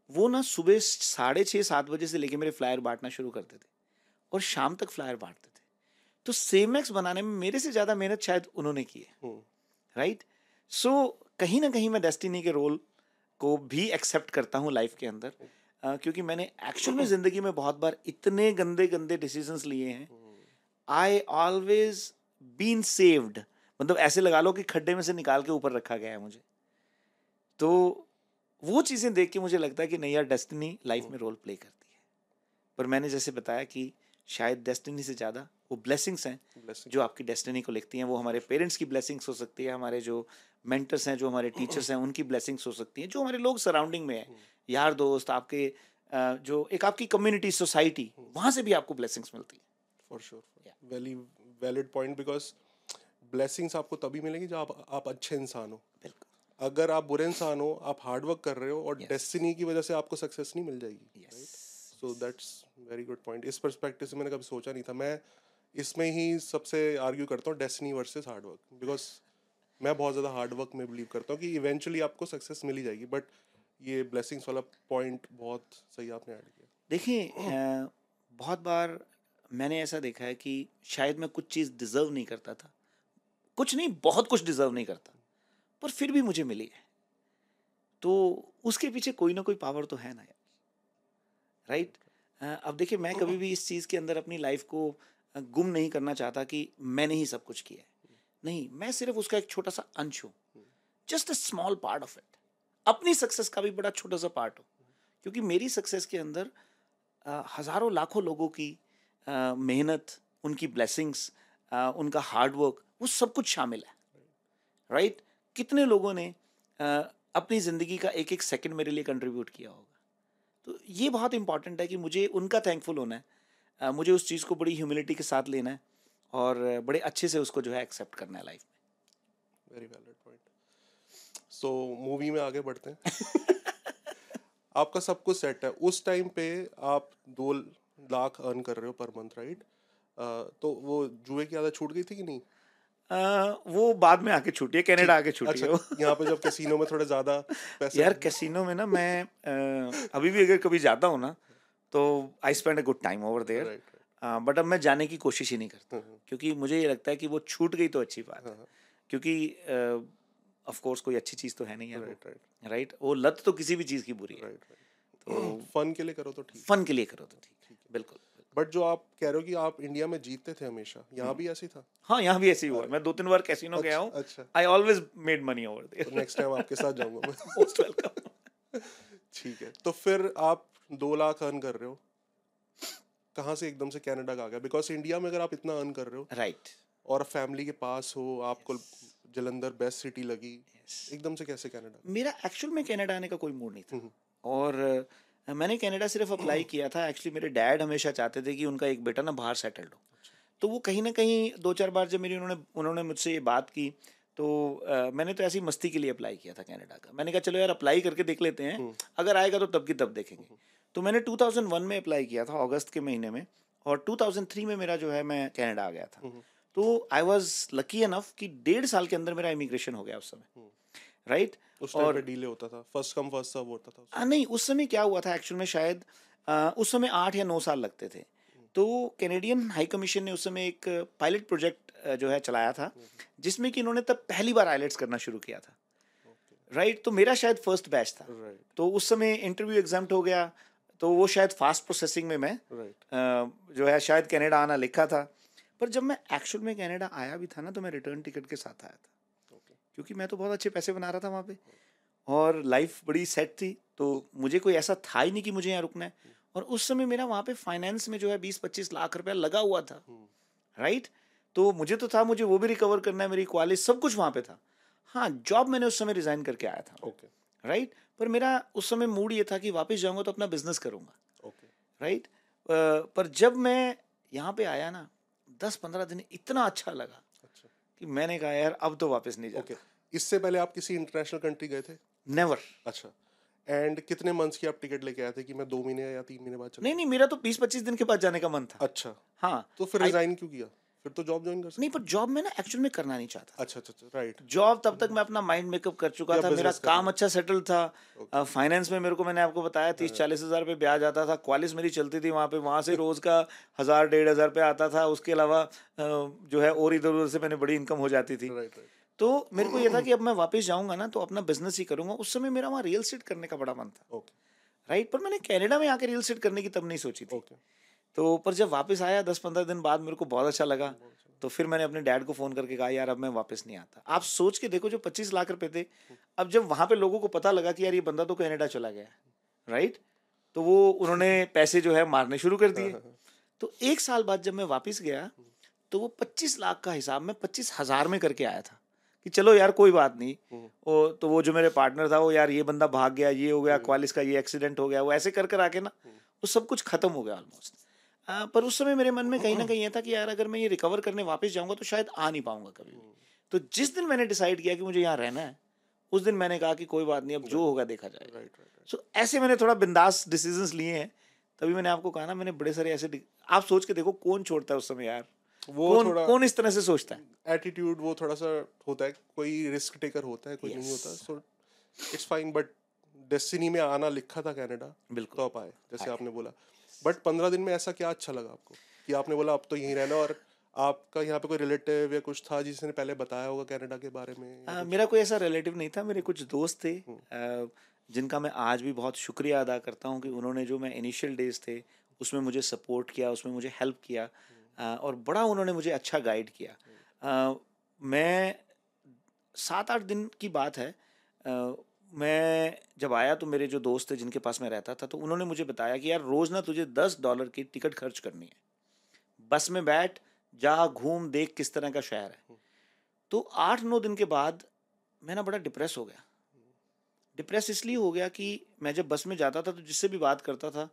वो ना सुबह साढ़े छः सात बजे से लेके मेरे फ्लायर बांटना शुरू करते थे और शाम तक फ्लायर बांटते थे। तो सेव मैक्स बनाने में मेरे से ज़्यादा मेहनत शायद उन्होंने की है। हम्म, राइट सो कहीं ना कहीं मैं डेस्टिनी के रोल को भी एक्सेप्ट करता हूँ लाइफ के अंदर। क्योंकि मैंने एक्चुअल में ज़िंदगी में बहुत बार इतने गंदे गंदे डिसीजंस लिए हैं। आई ऑलवेज बीन सेव्ड मतलब ऐसे लगा लो कि खड्डे में से निकाल के ऊपर रखा गया है मुझे। तो वो चीज़ें देख के मुझे लगता है कि नहीं यार डेस्टिनी लाइफ में रोल प्ले करती है। पर मैंने जैसे बताया कि शायद डेस्टिनी से ज़्यादा वो ब्लेसिंग्स हैं blessing. जो आपकी डेस्टिनी को लिखती हैं। वो हमारे पेरेंट्स की ब्लेसिंग्स हो सकती है हमारे जो मेंटर्स हैं जो हमारे टीचर्स हैं उनकी ब्लेसिंग्स हो सकती हैं जो हमारे लोग सराउंडिंग में हैं। यार दोस्त आपके जो एक आपकी कम्युनिटी सोसाइटी वहाँ से भी आपको ब्लेसिंग्स मिलती है। For sure very valid point because blessings आपको तभी मिलेंगी जब आप आप अच्छे इंसान हो। बिल्कुल। अगर आप बुरे इंसान हो आप हार्ड वर्क कर रहे हो और डेस्टिनी yes. की वजह से आपको सक्सेस नहीं मिल जाएगी so that's very good point इस परस्पेक्टिव से मैंने कभी सोचा नहीं था। मैं इसमें ही सबसे आर्ग्यू करता हूँ destiny versus hard work because मैं बहुत ज़्यादा हार्ड वर्क में बिलीव करता हूँ कि इवेंचुअली आपको सक्सेस मिल ही जाएगी। बट ये ब्लेसिंग्स वाला पॉइंट बहुत सही आपने ऐड किया। देखिए बहुत बार मैंने ऐसा देखा है कि शायद मैं कुछ चीज़ डिज़र्व नहीं करता था। कुछ नहीं बहुत कुछ डिज़र्व नहीं करता पर फिर भी मुझे मिली है। तो उसके पीछे कोई ना कोई पावर तो है ना यार राइट अब देखिए मैं कभी भी इस चीज़ के अंदर अपनी लाइफ को गुम नहीं करना चाहता कि मैंने ही सब कुछ किया है। नहीं मैं सिर्फ़ उसका एक छोटा सा अंश हूँ। Just a small part of it अपनी सक्सेस का भी बड़ा छोटा सा पार्ट हो। क्योंकि मेरी सक्सेस के अंदर हज़ारों, लाखों लोगों की मेहनत, उनकी ब्लेसिंग्स उनका हार्डवर्क वो सब कुछ शामिल है। राइट कितने लोगों ने अपनी ज़िंदगी का एक एक सेकंड मेरे लिए कंट्रीब्यूट किया होगा? तो ये बहुत इंपॉर्टेंट है कि मुझे उनका थैंकफुल होना है। मुझे उस चीज़ को बड़ी ह्यूमिलिटी के साथ लेना है और बड़े अच्छे से उसको जो है एक्सेप्ट करना है लाइफ में। वेरी वैलिड सो मूवी में आगे बढ़ते हैं। आपका सब कुछ सेट है। उस टाइम पे आप दो लाख अर्न कर रहे हो पर मंथ राइट तो वो जुए की आदत छूट गई थी कि नहीं? अ, वो बाद में आके छूटी है कनाडा आके छूटी अच्छा है यहाँ पे जब कैसीनो में थोड़े ज़्यादा पैसे यार कैसीनो में ना मैं अ, अभी भी अगर कभी जाता हूँ ना तो I spend a good time over there. But अब मैं जाने की कोशिश ही नहीं करता। हम्म, क्योंकि मुझे ये लगता है कि वो छूट गई तो अच्छी बात है। हाँ, क्योंकि ऑफ़ कोर्स कोई अच्छी चीज़ तो है नहीं है राइट राइट राइट वो लत तो किसी भी चीज़ की बुरी है। तो फन के लिए करो तो ठीक। फन के लिए करो तो ठीक। है। बिल्कुल बट जो आप कह रहे हो कि आप इंडिया में जीतते थे हमेशा यहाँ भी ऐसे ही था? हाँ यहाँ भी ऐसे ही हुआ मैं दो तीन बार कैसीनो गया हूँ। अच्छा। I always made money over there next time आपके साथ जाऊँगा मैं। मोस्ट वेलकम ठीक है। तो फिर आप दो लाख अर्न कर रहे हो। कहाँ से एकदम से कनाडा का आ गया? बिकॉज़ इंडिया में अगर आप इतना अर्न कर रहे हो। राइट और फैमिली के पास हो आपको जलंधर बेस्ट सिटी लगी एकदम से कैसे कनाडा मेरा एक्चुअल में कनाडा आने का कोई मूड नहीं था। हम्म। और मैंने कनाडा सिर्फ़ अप्लाई किया था। एक्चुअली मेरे डैड हमेशा चाहते थे कि उनका एक बेटा ना बाहर सेटल्ड हो। तो वो कहीं ना कहीं दो चार बार जब मेरी उन्होंने उन्होंने मुझसे ये बात की तो अ, मैंने तो ऐसी मस्ती के लिए अप्लाई किया था कनाडा का। मैंने कहा चलो यार अप्लाई करके देख लेते हैं। अगर आएगा तो तब की तब देखेंगे। तो मैंने 2001 में अप्लाई किया था अगस्त के महीने में। और 2003 में मेरा जो है मैं कनाडा आ गया था। तो आई वॉज़ लकी अनफ कि डेढ़ साल के अंदर मेरा इमिग्रेशन हो गया उस समय राइट उस टाइम पे डीले होता था फ़र्स्ट कम फ़र्स्ट सर्व होता था आ, नहीं उस समय क्या हुआ था एक्चुअल में शायद आ, उस समय आठ या नौ साल लगते थे। तो कैनेडियन हाई कमीशन ने उस समय एक पायलट प्रोजेक्ट जो है चलाया था जिसमें कि इन्होंने तब पहली बार आइलेट्स करना शुरू किया था। Right right? तो मेरा शायद फ़र्स्ट बैच था। राइट तो उस समय इंटरव्यू एग्ज़ाम हो गया तो वो शायद फास्ट प्रोसेसिंग में मैं राइट अ, जो है शायद कनाडा आना लिखा था। पर जब मैं एक्चुअल में कनाडा आया भी था ना तो मैं रिटर्न टिकट के साथ आया था। ओके क्योंकि मैं तो बहुत अच्छे पैसे बना रहा था वहाँ पे। और लाइफ बड़ी सेट थी तो मुझे कोई ऐसा था ही नहीं कि मुझे यहाँ रुकना है। और उस समय मेरा वहाँ पे फाइनेंस में जो है बीस पच्चीस लाख रुपया लगा हुआ था। राइट तो मुझे तो था मुझे वो भी रिकवर करना है मेरी कॉलेज सब कुछ वहाँ पे था। हाँ जॉब मैंने उस समय रिजाइन करके आया था। ओके राइट पर मेरा उस समय मूड ये था कि वापस जाऊँगा तो अपना बिज़नेस करूँगा। ओके राइट पर जब मैं यहाँ पे आया ना दस पंद्रह दिन इतना अच्छा लगा अच्छा। कि मैंने कहा यार अब तो वापस नहीं जाके okay. इससे पहले आप किसी इंटरनेशनल कंट्री गए थे? नेवर अच्छा। एंड कितने मंथ्स की आप टिकट लेके आए थे कि मैं दो महीने या तीन महीने बाद चला? नहीं नहीं मेरा तो बीस पच्चीस दिन के बाद जाने का मन था। अच्छा। हाँ। तो फिर रिजाइन क्यों किया? फिर तो जॉब ज्वाइन कर सकते नहीं पर जॉब में ना एक्चुअल में करना नहीं चाहता। अच्छा अच्छा अच्छा राइट जॉब तब तक मैं अपना माइंड मेकअप कर चुका था मेरा काम अच्छा सेटल था। फाइनेंस में मेरे को मैंने आपको बताया तीस हाँ। चालीस हज़ार रुपये ब्याज आता था कॉलेज मेरी चलती थी वहाँ पे वहाँ से रोज का हज़ार डेढ़ हज़ार रुपये आता था उसके अलावा जो है और इधर उधर से मैंने बड़ी इनकम हो जाती थी। तो मेरे को ये था कि अब मैं वापस जाऊँगा ना तो अपना बिज़नेस ही करूँगा। उस समय मेरा वहाँ रियल स्टेट करने का बड़ा मन था। राइट पर मैंने कनाडा में आके रियल स्टेट करने की तब नहीं सोची थी। तो पर जब वापस आया दस पंद्रह दिन बाद मेरे को बहुत अच्छा लगा। तो फिर मैंने अपने डैड को फ़ोन करके कहा यार अब मैं वापस नहीं आता। आप सोच के देखो जो पच्चीस लाख रुपए थे अब जब वहाँ पे लोगों को पता लगा कि यार ये बंदा तो कनाडा चला गया राइट तो वो उन्होंने पैसे जो है मारने शुरू कर दिए। तो एक साल बाद जब मैं वापस गया तो वो पच्चीस लाख का हिसाब मैं पच्चीस हज़ार में करके आया था कि चलो यार कोई बात नहीं। वो तो वो जो मेरे पार्टनर था वो यार ये बंदा भाग गया ये हो गया कॉलेज का ये एक्सीडेंट हो गया वो ऐसे कर कर आके ना वो सब कुछ खत्म हो गया ऑलमोस्ट पर उस समय मेरे मन में कहीं ना कहीं ये था कि यार अगर मैं ये रिकवर करने वापस जाऊँगा तो शायद आ नहीं पाऊँगा कभी भी। तो जिस दिन मैंने डिसाइड किया कि मुझे यहाँ रहना है उस दिन मैंने कहा कि कोई बात नहीं अब जो होगा देखा जाएगा। सो ऐसे मैंने थोड़ा बिंदास डिसीजंस लिए हैं। तभी मैंने आपको कहा ना मैंने बड़े सारे ऐसे आप सोच के देखो कौन छोड़ता है उस समय यार। वो कौन थोड़ा कौन इस तरह से सोचता है? एटीट्यूड वो थोड़ा सा होता है कोई रिस्क टेकर होता है कोई yes. नहीं होता। So it's fine but destiny में आना लिखा था कनाडा बिल्कुल। तो आप आए जैसे आपने बोला। बट पंद्रह दिन में ऐसा क्या अच्छा लगा आपको? कि आपने बोला अब तो यहीं रहना और आपका यहाँ पे कोई रिलेटिव या कुछ था जिसने पहले बताया होगा कनाडा के बारे में? आ, मेरा कोई ऐसा रिलेटिव नहीं था मेरे कुछ दोस्त थे। आ, जिनका मैं आज भी बहुत शुक्रिया अदा करता हूँ कि उन्होंने जो मैं इनिशियल डेज़ थे उसमें मुझे सपोर्ट किया उसमें मुझे हेल्प किया। आ, और बड़ा उन्होंने मुझे अच्छा गाइड किया। मैं सात आठ दिन की बात है। मैं जब आया तो मेरे जो दोस्त थे जिनके पास मैं रहता था तो उन्होंने मुझे बताया कि यार रोज़ ना तुझे दस डॉलर की टिकट खर्च करनी है। बस में बैठ जा घूम देख किस तरह का शहर है। तो आठ नौ दिन के बाद मैं ना बड़ा डिप्रेस हो गया। डिप्रेस इसलिए हो गया कि मैं जब बस में जाता था तो जिससे भी बात करता था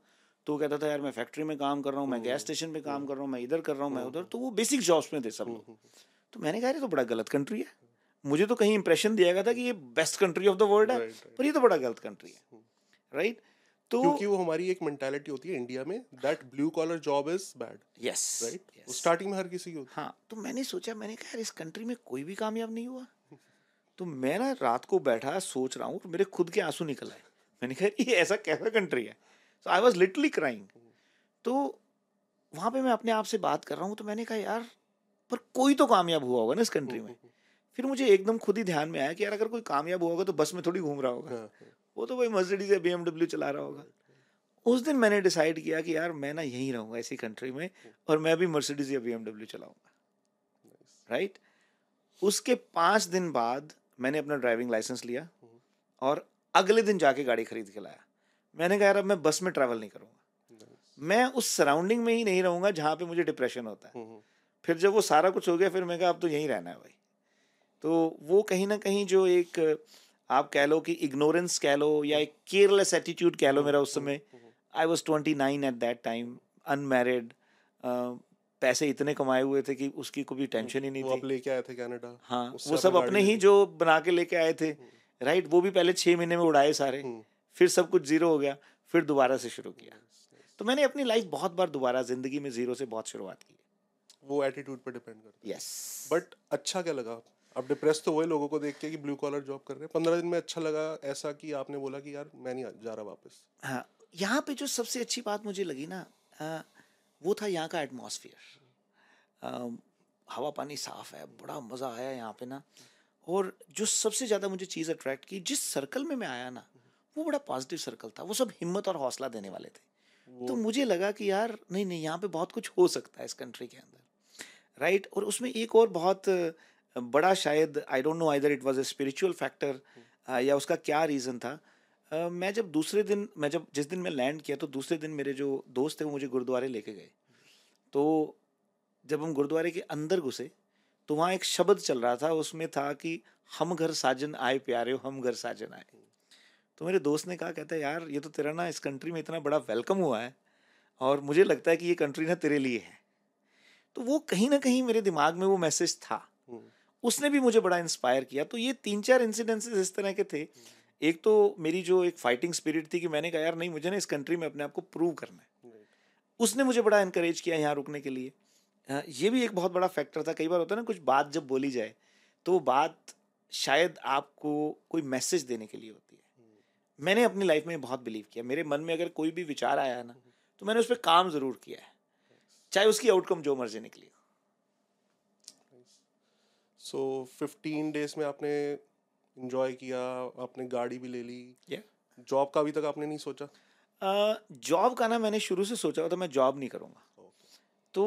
तो वो कहता था यार मैं फैक्ट्री में काम कर रहा हूँ मैं गैस स्टेशन पे काम कर रहा हूँ मैं इधर कर रहा हूँ मैं उधर। तो वो बेसिक जॉब्स में थे सब लोग। तो मैंने कहा तो बड़ा गलत कंट्री है। मुझे तो कहीं इंप्रेशन दिया गया था कि ये best country of the world है. पर ये तो बड़ा गलत कंट्री है राइट तो क्योंकि वो हमारी एक मेंटालिटी होती है इंडिया में that blue collar job is bad yes right starting में हर किसी की होती हाँ। तो मैंने सोचा मैंने कहा यार इस कंट्री में कोई भी कामयाब नहीं हुआ। तो मैं ना रात को बैठा सोच रहा हूँ और मेरे खुद के आँसू निकल आए। मैंने कहा ये ऐसा कैसा कंट्री है? सो आई वॉज़ लिटली क्राइंग तो वहाँ पे मैं अपने आप से बात कर रहा हूँ तो मैंने कहा यार पर कोई तो कामयाब हुआ होगा ना इस कंट्री में। फिर मुझे एकदम खुद ही ध्यान में आया कि यार अगर कोई कामयाब होगा तो बस में थोड़ी घूम रहा होगा। हाँ, हाँ, वो तो भाई मर्सिडीज या बीएमडब्ल्यू चला रहा होगा। उस दिन मैंने डिसाइड किया कि यार मैं ना यहीं रहूँगा ऐसी कंट्री में और मैं भी मर्सिडीज या बीएमडब्ल्यू चलाऊँगा। राइट उसके पाँच दिन बाद मैंने अपना ड्राइविंग लाइसेंस लिया और अगले दिन जाके गाड़ी खरीद के लाया। मैंने कहा यार अब मैं बस में ट्रैवल नहीं करूँगा। मैं उस सराउंडिंग में ही नहीं रहूँगा जहाँ पे मुझे डिप्रेशन होता है। हम्म, फिर जब वो सारा कुछ हो गया फिर मैं कहा अब तो यहीं रहना है भाई। तो वो कहीं ना कहीं जो एक आप कह लो कि इग्नोरेंस कह लो या एक केयरलेस एटीट्यूड कह लो मेरा उस समय I was twenty nine at that time unmarried पैसे इतने कमाए हुए थे कि उसकी कोई टेंशन ही नहीं वो थी। लेके आए थे कनाडा हाँ वो सब अपने ही जो बना के लेके आए थे राइट वो भी पहले छः महीने में उड़ाए सारे हम्म, फिर सब कुछ ज़ीरो हो गया फिर दोबारा से शुरू किया। तो मैंने अपनी लाइफ बहुत बार दोबारा ज़िंदगी में ज़ीरो से बहुत शुरुआत की। वो एटीट्यूड पे डिपेंड करता है। यस बट अच्छा क्या लगा अब डिप्रेस तो वही लोगों को देख के कि ब्लू कॉलर जॉब कर रहे हैं। पंद्रह दिन में अच्छा लगा ऐसा कि आपने बोला कि यार मैं नहीं जा रहा वापस। हाँ यहाँ पे जो सबसे अच्छी बात मुझे लगी ना आ, वो था यहाँ का एटमॉस्फेयर हवा पानी साफ़ है बड़ा मज़ा आया यहाँ पे ना। और जो सबसे ज़्यादा मुझे चीज़ अट्रैक्ट की जिस सर्कल में मैं आया ना वो बड़ा पॉजिटिव सर्कल था। वो सब हिम्मत और हौसला देने वाले थे। तो मुझे लगा कि यार नहीं नहीं यहाँ पे बहुत कुछ हो सकता है इस कंट्री के अंदर। राइट और उसमें एक और बहुत बड़ा शायद I don't know either it was a spiritual factor या उसका क्या रीज़न था। अ, मैं जब दूसरे दिन मैं जब जिस दिन मैं लैंड किया तो दूसरे दिन मेरे जो दोस्त थे वो मुझे गुरुद्वारे लेके गए। तो जब हम गुरुद्वारे के अंदर घुसे तो वहाँ एक शब्द चल रहा था उसमें था कि हम घर साजन आए प्यारे हो हम घर साजन आए। तो मेरे दोस्त ने कहा कहता है यार ये तो तेरा ना इस कंट्री में इतना बड़ा वेलकम हुआ है और मुझे लगता है कि ये कंट्री ना तेरे लिए है। तो वो कहीं ना कहीं मेरे दिमाग में वो मैसेज था। हम्म, उसने भी मुझे बड़ा इंस्पायर किया। तो ये तीन चार इंसिडेंसेस इस तरह के थे। एक तो मेरी जो एक फाइटिंग स्पिरिट थी कि मैंने कहा यार नहीं मुझे ना इस कंट्री में अपने आप को प्रूव करना है। उसने मुझे बड़ा इनकरेज किया यहाँ रुकने के लिए। ये भी एक बहुत बड़ा फैक्टर था। कई बार होता है ना कुछ बात जब बोली जाए तो वो बात शायद आपको कोई मैसेज देने के लिए होती है। मैंने अपनी लाइफ में बहुत बिलीव किया। मेरे मन में अगर कोई भी विचार आया ना तो मैंने उस पर काम ज़रूर किया है। चाहे उसकी आउटकम जो मर्ज़ी निकली सो फिफ्टीन डेज़ में आपने इंजॉय किया आपने गाड़ी भी ले ली। Yeah. जॉब का अभी तक आपने नहीं सोचा? जॉब का ना मैंने शुरू से सोचा था मैं जॉब नहीं करूँगा। तो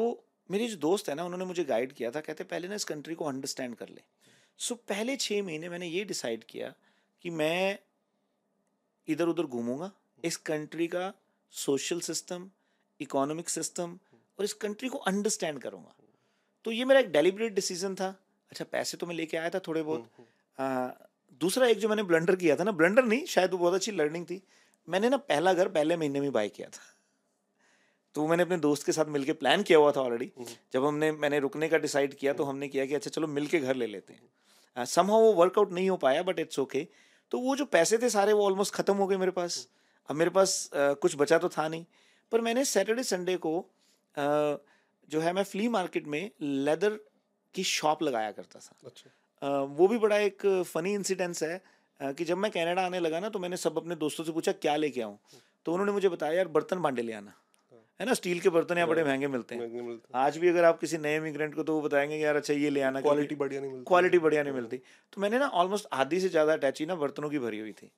मेरे जो दोस्त है ना उन्होंने मुझे गाइड किया था कहते पहले ना इस कंट्री को अंडरस्टैंड कर ले। सो so, पहले छः महीने मैंने ये डिसाइड किया कि मैं इधर उधर घूमूँगा। इस कंट्री का सोशल सिस्टम इकोनॉमिक सिस्टम और इस कंट्री को अंडरस्टैंड करूँगा। तो ये मेरा एक डेलिबरेट डिसीज़न था। अच्छा पैसे तो मैं लेके आया था थोड़े बहुत। आ, दूसरा एक जो मैंने ब्लंडर किया था ना ब्लंडर नहीं शायद वो बहुत अच्छी लर्निंग थी। मैंने ना पहला घर पहले महीने में बाय किया था। तो मैंने अपने दोस्त के साथ मिलके प्लान किया हुआ था ऑलरेडी जब हमने मैंने रुकने का डिसाइड किया तो हमने किया कि अच्छा चलो मिलके घर ले लेते हैं। समहाउ वो वर्कआउट नहीं हो पाया बट इट्स ओके तो वो जो पैसे थे सारे वो ऑलमोस्ट ख़त्म हो गए मेरे पास। अब मेरे पास अ, कुछ बचा तो था नहीं। पर मैंने सैटरडे संडे को अ, जो है मैं फ्ली मार्केट में लेदर की शॉप लगाया करता था। अच्छा। वो भी बड़ा एक फ़नी इंसिडेंस है कि जब मैं कनाडा आने लगा ना तो मैंने सब अपने दोस्तों से पूछा क्या लेके आऊँ? तो उन्होंने मुझे बताया यार बर्तन बांडे ले आना। है। ना? स्टील के बर्तन यहाँ बड़े महँगे मिलते हैं। आज भी अगर आप किसी नए इमिग्रेंट को तो वो बताएँगे यार अच्छा ये ले आना क्वालिटी बढ़िया नहीं मिलती। क्वालिटी बढ़िया नहीं मिलती। तो मैंने ना ऑलमोस्ट आधी से ज़्यादा अटैची ना बर्तनों की भरी हुई थी।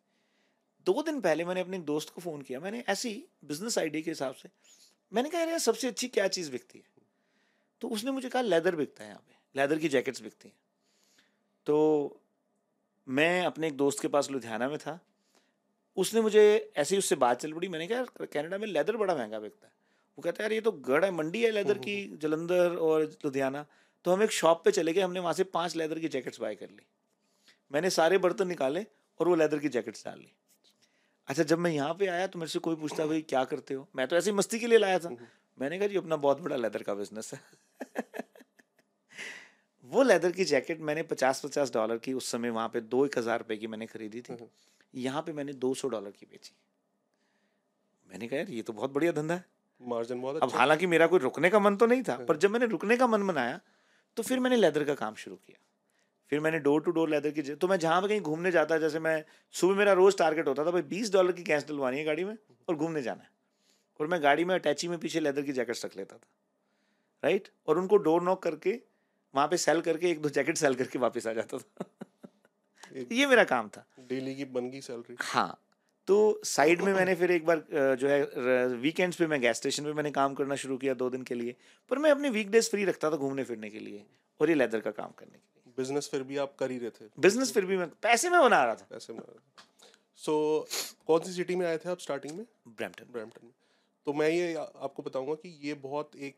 दो दिन पहले मैंने अपने दोस्त को फ़ोन किया। मैंने ऐसी बिज़नेस आइडिया के हिसाब से मैंने कहा यार सबसे अच्छी क्या चीज़ बिकती है? तो उसने मुझे कहा लेदर बिकता है यहाँ पे। लेदर की जैकेट्स बिकती हैं। तो मैं अपने एक दोस्त के पास लुधियाना में था। उसने मुझे ऐसे ही उससे बात चल पड़ी। मैंने कहा कनाडा में लेदर बड़ा महँगा बिकता है। वो कहता है यार ये तो गढ़ है मंडी है लेदर की जलंधर और लुधियाना। तो हम एक शॉप पे चले गए। हमने वहाँ से पाँच लेदर की जैकेट्स बाय कर ली। मैंने सारे बर्तन निकाले और वो लेदर की जैकेट्स डाल ली। अच्छा जब मैं यहाँ पे आया तो मेरे से कोई पूछता भाई क्या करते हो? मैं तो ऐसी मस्ती के लिए लाया था। मैंने कहा जी अपना बहुत बड़ा लेदर का बिज़नेस है। वो लेदर की जैकेट मैंने पचास पचास डॉलर की उस समय वहाँ पे दो एक हज़ार रुपये की मैंने खरीदी थी। यहाँ पे मैंने दो सौ डॉलर की बेची। मैंने कहा यार ये तो बहुत बढ़िया धंधा है। मार्जिन बहुत अब अच्छा। हालाँकि मेरा कोई रुकने का मन तो नहीं था पर जब मैंने रुकने का मन बनाया तो फिर मैंने लेदर का काम शुरू किया। फिर मैंने डोर टू डोर लेदर की तो मैं जहाँ पे कहीं घूमने जाता जैसे मैं सुबह मेरा रोज टारगेट होता था भाई बीस डॉलर की गैस डलवानी है गाड़ी में और घूमने जाना है। और मैं गाड़ी में अटैची में पीछे लेदर की जैकेट्स रख लेता था। राइट? और उनको डोर नॉक करके वहाँ पे सेल करके एक दो जैकेट सेल करके वापस आ जाता था। ये मेरा काम था। डेली की बन गई सैलरी हाँ तो साइड में मैंने फिर एक बार जो है वीकेंड्स पे मैं गैस स्टेशन पे मैंने काम करना शुरू किया दो दिन के लिए। पर मैं अपने वीकडेज फ्री रखता था घूमने फिरने के लिए और ये लेदर का काम करने के लिए। बिज़नेस फिर भी आप कर ही रहे थे? बिज़नेस फिर भी मैं पैसे में बना रहा था। ऐसे में सो so, कौन सी सिटी में आए थे आप स्टार्टिंग में? ब्रैम्पटन ब्रैम्पटन तो मैं ये आपको बताऊँगा कि ये बहुत एक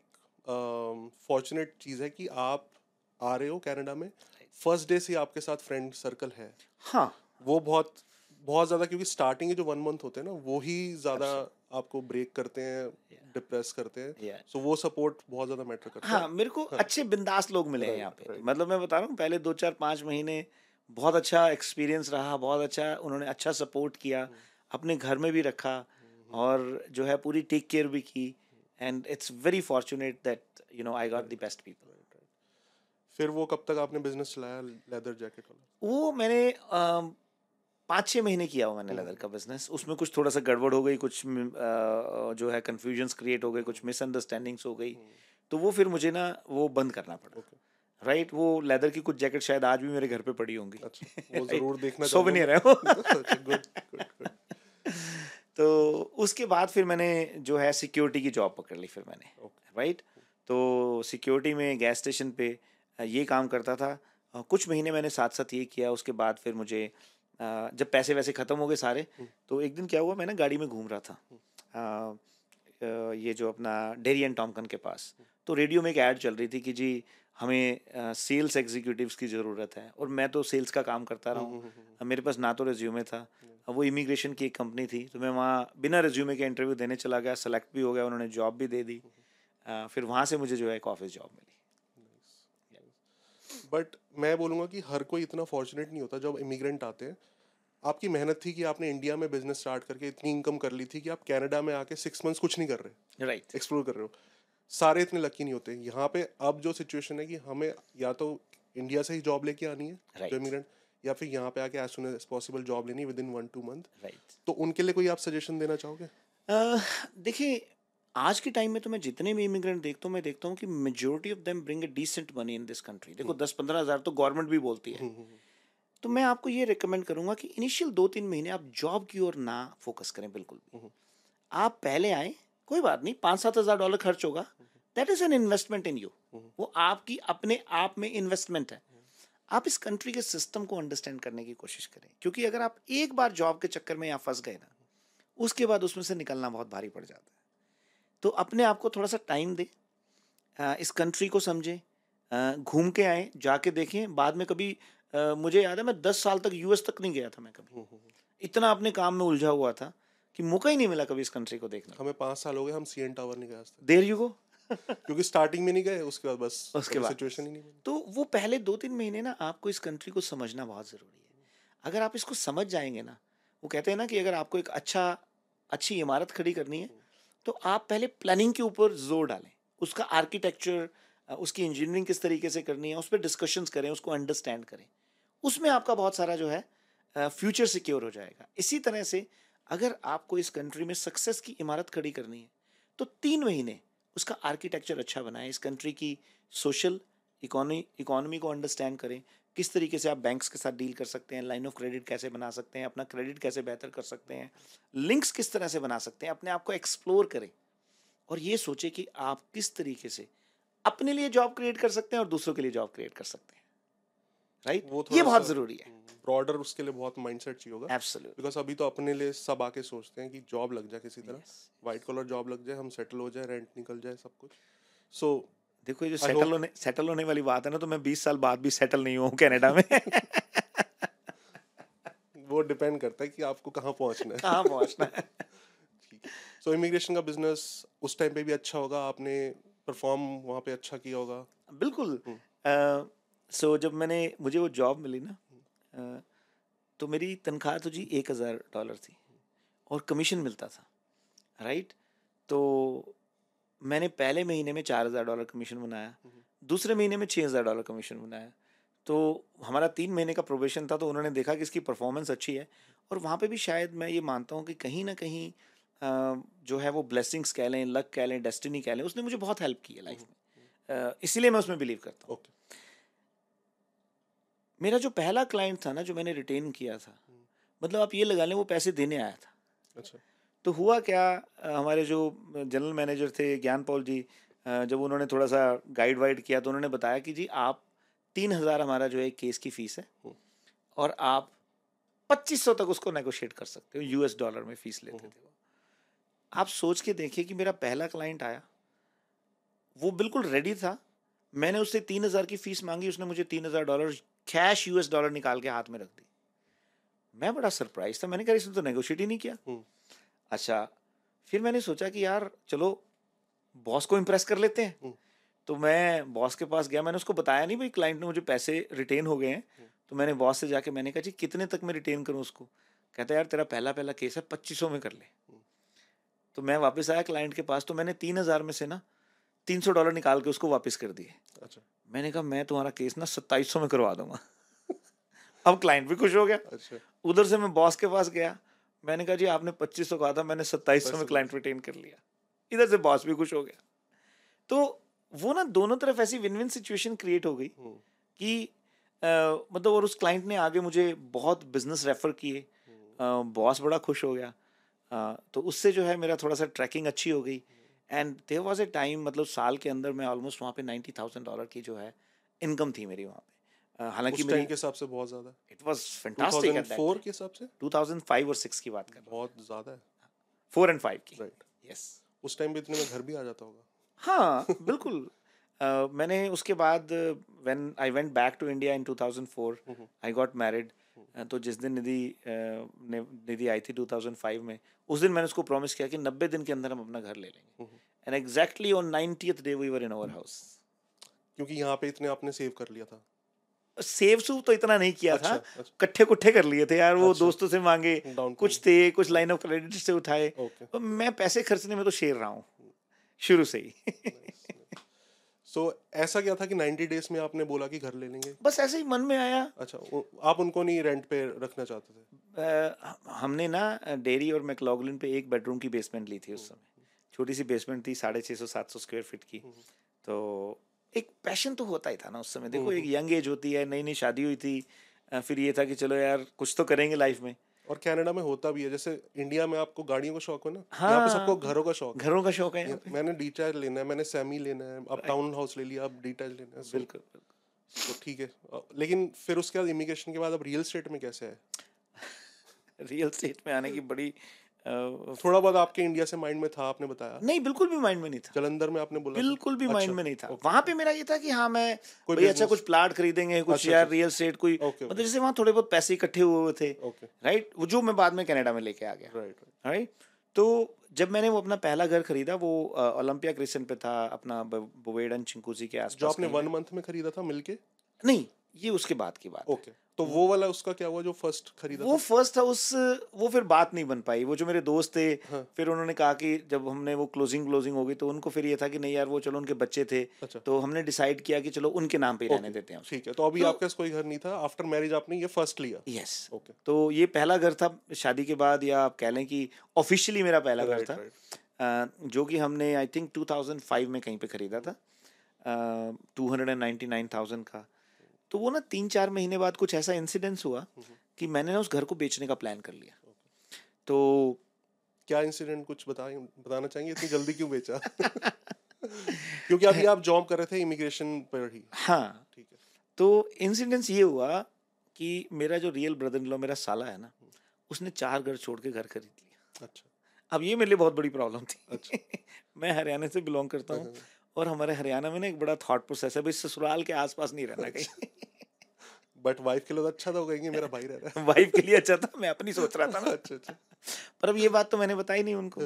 फॉर्चुनेट चीज़ है कि आप आ रहे हो कनाडा में? फ़र्स्ट डे से ही आपके साथ फ्रेंड सर्कल है। हाँ। वो बहुत बहुत ज़्यादा क्योंकि स्टार्टिंग के जो वन मंथ होते हैं ना वो ही ज़्यादा आपको ब्रेक करते हैं डिप्रेस yeah. करते हैं। Yeah. सो वो सपोर्ट बहुत ज़्यादा मैटर करता हाँ। है मेरे को हाँ. अच्छे बिंदास लोग मिले हैं यहाँ पे। मतलब मैं बता रहा हूँ पहले दो चार पाँच महीने बहुत अच्छा एक्सपीरियंस रहा बहुत अच्छा उन्होंने अच्छा सपोर्ट किया अपने घर में भी रखा और जो है पूरी टेक केयर भी की। And it's very fortunate that you know I got the best people फिर वो कब तक आपने बिज़नेस चलाया लेदर जैकेट वाला? वो मैंने पाँच छः महीने किया हुआ मैंने लेदर का बिज़नेस उसमें कुछ थोड़ा सा गड़बड़ हो गई कुछ जो है कन्फ्यूजन्स क्रिएट हो गए कुछ मिसअंडरस्टैंडिंग्स हो गई। तो वो फिर मुझे ना वो बंद करना पड़ा। ओके राइट वो लेदर की कुछ जैकेट शायद आज भी मेरे घर पे पड़ी होंगी। अच्छा वो ज़रूर देखना सोवेनियर है वो। गुड गुड गुड तो उसके बाद फिर मैंने जो है सिक्योरिटी की जॉब पकड़ ली फिर मैंने। Right okay. right? तो सिक्योरिटी में गैस स्टेशन पे ये काम करता था। कुछ महीने मैंने साथ साथ ये किया उसके बाद फिर मुझे जब पैसे वैसे ख़त्म हो गए सारे तो एक दिन क्या हुआ मैं ना गाड़ी में घूम रहा था। अ, ये जो अपना डेरी एंड टॉमकन के पास तो रेडियो में एक ऐड चल रही थी कि जी हमें सेल्स एग्जीक्यूटिव्स की ज़रूरत है और मैं तो सेल्स का काम करता रहा हूँ। मेरे पास ना तो रेज्यूमे था वो इमिग्रेशन की एक कंपनी थी तो मैं वहाँ बिना रेज्यूमे के इंटरव्यू देने चला गया सेलेक्ट भी हो गया उन्होंने जॉब भी दे दी। फिर वहाँ से मुझे जो है एक ऑफ़िस जॉब मिली। बट मैं बोलूँगा कि हर कोई इतना फॉर्चुनेट नहीं होता जब इमिग्रेंट आते हैं। आपकी मेहनत थी कि आपने इंडिया में बिज़नेस स्टार्ट करके इतनी इनकम कर ली थी कि आप कनाडा में आके सिक्स मंथ्स कुछ नहीं कर रहे। Right right. एक्सप्लोर कर रहे हो। सारे इतने लकी नहीं होते। यहाँ पे अब जो सिचुएशन है कि हमें या तो इंडिया से ही जॉब लेके आनी है Right. जो इमिग्रेंट या फिर यहाँ पे आके as soon as possible job लेनी within one two month right तो उनके लिए कोई आप सजेशन देना चाहोगे? uh, देखिए आज के टाइम में तो मैं जितने भी इमिग्रेंट देखता हूँ मैं देखता हूँ कि majority of them bring a decent money in this country देखो दस पंद्रह हज़ार तो गवर्नमेंट भी बोलती है। तो मैं आपको ये रिकमेंड करूँगा कि इनिशियल दो तीन महीने आप जॉब की ओर ना फोकस करें बिल्कुल भी। आप पहले आए कोई बात नहीं पाँच सात हज़ार डॉलर खर्च होगा। That is an investment in you वो आपकी अपने आप में इन्वेस्टमेंट है। आप इस कंट्री के सिस्टम को अंडरस्टैंड करने की कोशिश करें। क्योंकि अगर आप एक बार जॉब के चक्कर में यहाँ फंस गए ना उसके बाद उसमें से निकलना बहुत भारी पड़ जाता है। तो अपने आप को थोड़ा सा टाइम दे इस कंट्री को समझें घूम के आए जाके देखें। बाद में कभी अ, मुझे याद है मैं दस साल तक यूएस तक नहीं गया था मैं कभी। इतना अपने काम में उलझा हुआ था कि मौका ही नहीं मिला कभी इस कंट्री को देखने हमें पाँच साल हो गए हम सी एन टावर नहीं गए देर यू गो। क्योंकि स्टार्टिंग में नहीं गए उसके बाद बस उसके बाद। सिचुएशन ही नहीं तो वो पहले दो तीन महीने ना आपको इस कंट्री को समझना बहुत ज़रूरी है। अगर आप इसको समझ जाएँगे ना वो कहते हैं ना कि अगर आपको एक अच्छा अच्छी इमारत खड़ी करनी है तो आप पहले प्लानिंग के ऊपर ज़ोर डालें। उसका आर्किटेक्चर उसकी इंजीनियरिंग किस तरीके से करनी है, उस पर डिस्कशंस करें, उसको अंडरस्टैंड करें। उसमें आपका बहुत सारा जो है फ्यूचर सिक्योर हो जाएगा। इसी तरह से अगर आपको इस कंट्री में सक्सेस की इमारत खड़ी करनी है तो तीन महीने उसका आर्किटेक्चर अच्छा बनाएँ। इस कंट्री की सोशल इकोनॉमी इकोनॉमी को अंडरस्टैंड करें। किस तरीके से आप बैंक्स के साथ डील कर सकते हैं लाइन ऑफ़ क्रेडिट कैसे बना सकते हैं अपना क्रेडिट कैसे बेहतर कर सकते हैं लिंक्स किस तरह से बना सकते हैं अपने आप को एक्सप्लोर करें। और ये सोचें कि आप किस तरीके से अपने लिए जॉब क्रिएट कर सकते हैं और दूसरों के लिए जॉब क्रिएट कर सकते हैं। राइट वो ये बहुत ज़रूरी है। ब्रॉडर उसके लिए बहुत माइंडसेट चाहिए होगा। एब्सोल्युटली बिकॉज़ अभी तो अपने लिए सब आके सोचते हैं कि जॉब लग जाए किसी तरह। व्हाइट कॉलर जॉब लग जाए हम सेटल हो जाए रेंट निकल जाए सब कुछ। सो देखो ये जो सेटल होने सेटल होने वाली बात है ना तो मैं 20 साल बाद भी सेटल नहीं हूँ कनाडा में। वो डिपेंड करता है कि आपको कहाँ पहुँचना है। कहाँ पहुँचना है। सो इमिग्रेशन का बिज़नेस उस टाइम पे भी अच्छा होगा आपने परफॉर्म वहाँ पे अच्छा किया होगा। बिल्कुल। सो uh, so, जब मैंने मुझे वो जॉब मिली ना अ, तो मेरी तनख्वाह तो जी एक हज़ार डॉलर थी और कमीशन मिलता था राइट तो मैंने पहले महीने में चार हज़ार डॉलर कमीशन बनाया दूसरे महीने में छः हज़ार डॉलर कमीशन बनाया। तो हमारा तीन महीने का प्रोबेशन था तो उन्होंने देखा कि इसकी परफॉर्मेंस अच्छी है और वहाँ पे भी शायद मैं ये मानता हूँ कि कहीं ना कहीं जो है वो ब्लेसिंग्स कह लें लक कह लें डेस्टिनी कह लें उसने मुझे बहुत हेल्प की है लाइफ में। इसीलिए मैं उसमें बिलीव करता हूँ। मेरा जो पहला क्लाइंट था ना जो मैंने रिटेन किया था मतलब आप ये लगा लें वो पैसे देने आया था। अच्छा। तो हुआ क्या? हमारे जो जनरल मैनेजर थे ज्ञान पॉल जी जब उन्होंने थोड़ा सा गाइड वाइड किया तो उन्होंने बताया कि जी आप तीन हज़ार हमारा जो है केस की फ़ीस है हम्म। और आप पच्चीस सौ तक उसको नेगोशिएट कर सकते हो यूएस डॉलर में फ़ीस लेते थे वो। आप सोच के देखिए कि मेरा पहला क्लाइंट आया वो बिल्कुल रेडी था। मैंने उससे तीन हज़ार की फ़ीस मांगी उसने मुझे तीन हज़ार डॉलर कैश यूएस डॉलर निकाल के हाथ में रख दी। मैं बड़ा सरप्राइज़ था मैंने कहा इसने तो नेगोशिएट ही नहीं किया। हम्म। अच्छा। फिर मैंने सोचा कि यार चलो बॉस को इम्प्रेस कर लेते हैं। हम्म। तो मैं बॉस के पास गया मैंने उसको बताया नहीं भाई क्लाइंट ने मुझे पैसे रिटेन हो गए हैं। हम्म। तो मैंने बॉस से जाके मैंने कहा जी कितने तक मैं रिटेन करूँ उसको? कहता यार तेरा पहला पहला केस है पच्चीस सौ में कर ले। हम्म। तो मैं वापस आया क्लाइंट के पास तो मैंने तीन हज़ार में से ना तीन सौ डॉलर निकाल के उसको वापस कर दिए। अच्छा। मैंने कहा मैं तुम्हारा केस ना सत्ताईस सौ में करवा दूँगा। अब क्लाइंट भी खुश हो गया। अच्छा। उधर से मैं बॉस के पास गया मैंने कहा जी आपने पच्चीस सौ कहा था मैंने सत्ताईस सौ में क्लाइंट रिटेन कर लिया। इधर से बॉस भी खुश हो गया। तो वो ना दोनों तरफ़ ऐसी विन विन सिचुएशन क्रिएट हो गई हम्म, कि अ, मतलब और उस क्लाइंट ने आगे मुझे बहुत बिज़नेस रेफर किए। हम्म, बॉस बड़ा खुश हो गया। अ, तो उससे जो है मेरा थोड़ा सा ट्रैकिंग अच्छी हो गई। And there was a time मतलब साल के अंदर मैं ऑलमोस्ट वहाँ पे नाइन्टी थाउज़ेंड डॉलर की जो है इनकम थी मेरी वहाँ पे। हालाँकि उस मेरी के हिसाब से बहुत ज़्यादा। इट वाज फैंटास्टिक एट 2004 के हिसाब से? 2005 और 6 की बात कर बहुत ज़्यादा है। हूँ फोर एंड फाइव की। राइट यस उस टाइम भी इतने में घर भी आ जाता होगा। हाँ बिल्कुल। मैंने उसके बाद when I went back to India in 2004 hmm, I got married तो जिस दिन निधि ने निधि आई थी 2005 में उस दिन मैंने उसको प्रॉमिस किया कि 90 दिन के अंदर हम अपना घर ले लेंगे। And exactly on 90th day we were in our house क्योंकि यहाँ पे इतने आपने सेव कर लिया था। सेव सूव तो इतना नहीं किया अच्छा था। अच्छा कट्ठे कुट्ठे कर लिए थे यार वो अच्छा। दोस्तों से मांगे कुछ थे कुछ लाइन ऑफ़ क्रेडिट से उठाए। तो मैं पैसे खर्चने में तो शेर रहा हूँ शुरू से ही। सो ऐसा क्या था कि 90 डेज़ में आपने बोला कि घर ले लेंगे? बस ऐसे ही मन में आया। अच्छा आप उनको नहीं रेंट पे रखना चाहते थे? अ, हमने ना डेरी और मैकलॉगलिन पे एक बेडरूम की बेसमेंट ली थी उस समय। छोटी सी बेसमेंट थी साढ़े छः सौ सात सौ स्क्वायर फीट की। तो एक पैशन तो होता ही था ना उस समय। देखो एक यंग एज होती है नई नई शादी हुई थी फिर ये था कि चलो यार कुछ तो करेंगे लाइफ में। और कनाडा में होता भी है जैसे इंडिया में आपको गाड़ियों का शौक हो ना यहाँ पे सबको हाँ। घरों का शौक है। घरों का शौक है मैंने डीटाइल लेना है मैंने सेमी लेना है अब टाउन हाउस ले लिया अब डीटाइल लेना है बिल्कुल तो ठीक है। लेकिन फिर उसके बाद इमिग्रेशन के बाद अब रियल स्टेट में कैसे है? रियल स्टेट में आने की बड़ी थोड़ा बहुत आपके इंडिया से माइंड में था आपने बताया? नहीं बिल्कुल भी माइंड में नहीं था। जलंधर में आपने बोला बिल्कुल भी माइंड अच्छा, में नहीं था। वहाँ पे मेरा ये था कि हाँ मैं कोई अच्छा कुछ प्लाट खरीदेंगे कुछ अच्छा, यार अच्छा। रियल स्टेट कोई। मतलब जैसे वहाँ थोड़े बहुत पैसे इकट्ठे हुए हुए थे राइट वो जो मैं बाद में कनाडा में लेके आ गया राइट राइट तो जब मैंने वो अपना पहला घर खरीदा वो ओलंपिया क्रिसन पे था अपना बुवेडन चिंकूसी के आसपास जो आपने वन मंथ में खरीदा था मिलके? नहीं ये उसके बाद की बात। ओके तो वो वाला उसका क्या हुआ जो फ़र्स्ट खरीदा वो फ़र्स्ट था उस वो फिर बात नहीं बन पाई। वो जो मेरे दोस्त थे हाँ। फिर उन्होंने कहा कि जब हमने वो क्लोजिंग क्लोजिंग हो गई तो उनको फिर ये था कि नहीं यार वो चलो उनके बच्चे थे। अच्छा। तो हमने डिसाइड किया कि चलो उनके नाम पे रहने देते हैं ठीक है तो अभी तो- आपके पास कोई घर नहीं था आफ्टर मैरिज आपने ये फ़र्स्ट लिया? Yes okay. तो ये पहला घर था शादी के बाद या आप कह लें कि ऑफिशियली मेरा पहला घर था। जो कि हमने आई थिंक 2005 में कहीं पे खरीदा था। Two hundred and ninety nine thousand का। तो वो ना तीन चार महीने बाद कुछ ऐसा इंसिडेंस हुआ कि मैंने ना उस घर को बेचने का प्लान कर लिया। तो क्या इंसिडेंट कुछ बताएँ बताना चाहेंगे? इतनी जल्दी क्यों बेचा? क्योंकि अभी आप जॉब कर रहे थे इमिग्रेशन पर ही। हाँ। ठीक है। तो इंसिडेंस ये हुआ कि मेरा जो रियल ब्रदर इन लॉ मेरा साला है ना उसने चार घर छोड़ के घर खरीद लिया। अच्छा। अब ये मेरे लिए बहुत बड़ी प्रॉब्लम थी। अच्छा। मैं हरियाणा से बिलोंग करता हूँ। और हमारे हरियाणा में ना एक बड़ा थॉट प्रोसेस है भाई ससुराल के आसपास नहीं रहना कहीं। बट वाइफ के लिए तो अच्छा था कहेंगे मेरा भाई रह रहा वाइफ के लिए अच्छा था मैं अपनी सोच रहा था ना। अच्छा अच्छा। पर अब ये बात तो मैंने बताई नहीं उनको।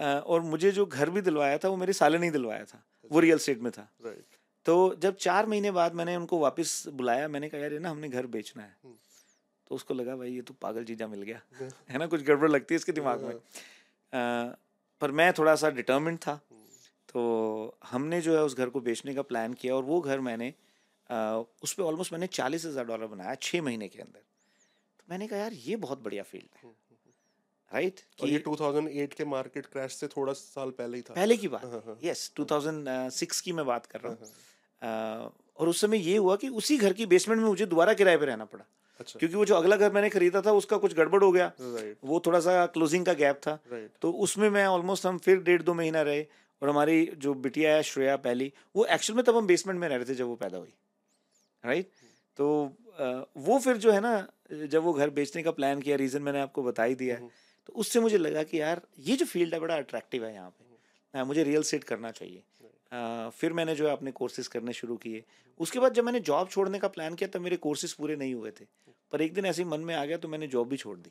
और मुझे जो घर भी दिलवाया था वो मेरे साले ने ही दिलवाया था। वो रियल स्टेट में था। राइट तो जब चार महीने बाद मैंने उनको वापस बुलाया मैंने कहा यार ये ना हमने घर बेचना है। हम्म। तो उसको लगा भाई ये तो पागल चीजा मिल गया। है। ना कुछ गड़बड़ लगती है इसके दिमाग में। पर मैं थोड़ा सा डिटर्मेंट था। तो हमने जो है उस घर को बेचने का प्लान किया और वो घर मैंने उस पर ऑलमोस्ट मैंने चालीस हज़ार डॉलर बनाया छः महीने के अंदर। तो मैंने कहा यार ये बहुत बढ़िया फ़ील्ड है। राइट और ये 2008 के मार्केट क्रैश से थोड़ा साल पहले ही था। पहले की हाँ, बात यस 2006 की मैं बात कर रहा हूँ और उस समय ये हुआ कि उसी घर की बेसमेंट में मुझे दोबारा किराए पे रहना पड़ा। अच्छा। क्योंकि वो जो अगला घर मैंने खरीदा था उसका कुछ गड़बड़ हो गया। वो थोड़ा सा क्लोजिंग का गैप था। तो उसमें मैं ऑलमोस्ट हम फिर डेढ़ दो महीना रहे। और हमारी जो बिटिया है श्रेया पहली वो एक्चुअल में तब हम बेसमेंट में रह रहे थे जब वो पैदा हुई राइट तो वो फिर जो है ना जब वो घर बेचने का प्लान किया रीज़न मैंने आपको बता ही दिया है तो उससे मुझे लगा कि यार ये जो फ़ील्ड है बड़ा अट्रैक्टिव है यहाँ पे। मुझे रियल सेट करना चाहिए। अ, फिर मैंने जो है अपने कोर्सेज करने शुरू किए। उसके बाद जब मैंने जॉब छोड़ने का प्लान किया तब मेरे कोर्सेज पूरे नहीं हुए थे। पर एक दिन ऐसे मन में आ गया तो मैंने जॉब भी छोड़ दी।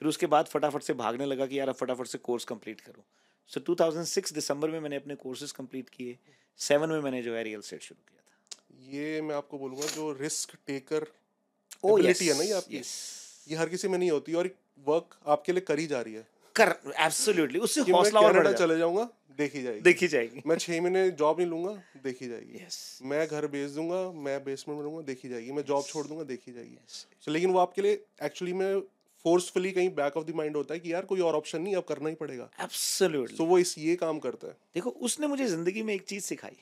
फिर उसके बाद फटाफट से भागने लगा कि यार अब फटाफट से कोर्स कंप्लीट करूँ। सो 2006 दिसंबर में मैंने अपने कोर्सेज कंप्लीट किए। सेवन में मैंने जो है रियल सेट शुरू किया था। ये मैं आपको बोलूँगा जो रिस्क टेकर Oh, एबिलिटी है ना ये आपकी? Yes. ये हर किसी में नहीं होती और वर्क आपके लिए करी जा रही है। कर एब्सोल्युटली उससे हौसला और बढ़ चले जाऊँगा देखी जाएगी। देखी जाएगी। मैं छह महीने जॉब नहीं लूँगा देखी जाएगी। यस मैं घर बेच दूँगा मैं बेसमेंट में लूँगा देखी जाएगी। मैं जॉब छोड़ दूँगा देखी जाएगी। Yes. so, लेकिन वो आपके लिए एक्चुअली में फोर्सफुली कहीं बैक ऑफ़ द माइंड होता है कि यार कोई और ऑप्शन नहीं अब करना ही पड़ेगा। एब्सोल्युटली तो वो इस ये काम करता है। देखो उसने मुझे ज़िंदगी में एक चीज़ सिखाई।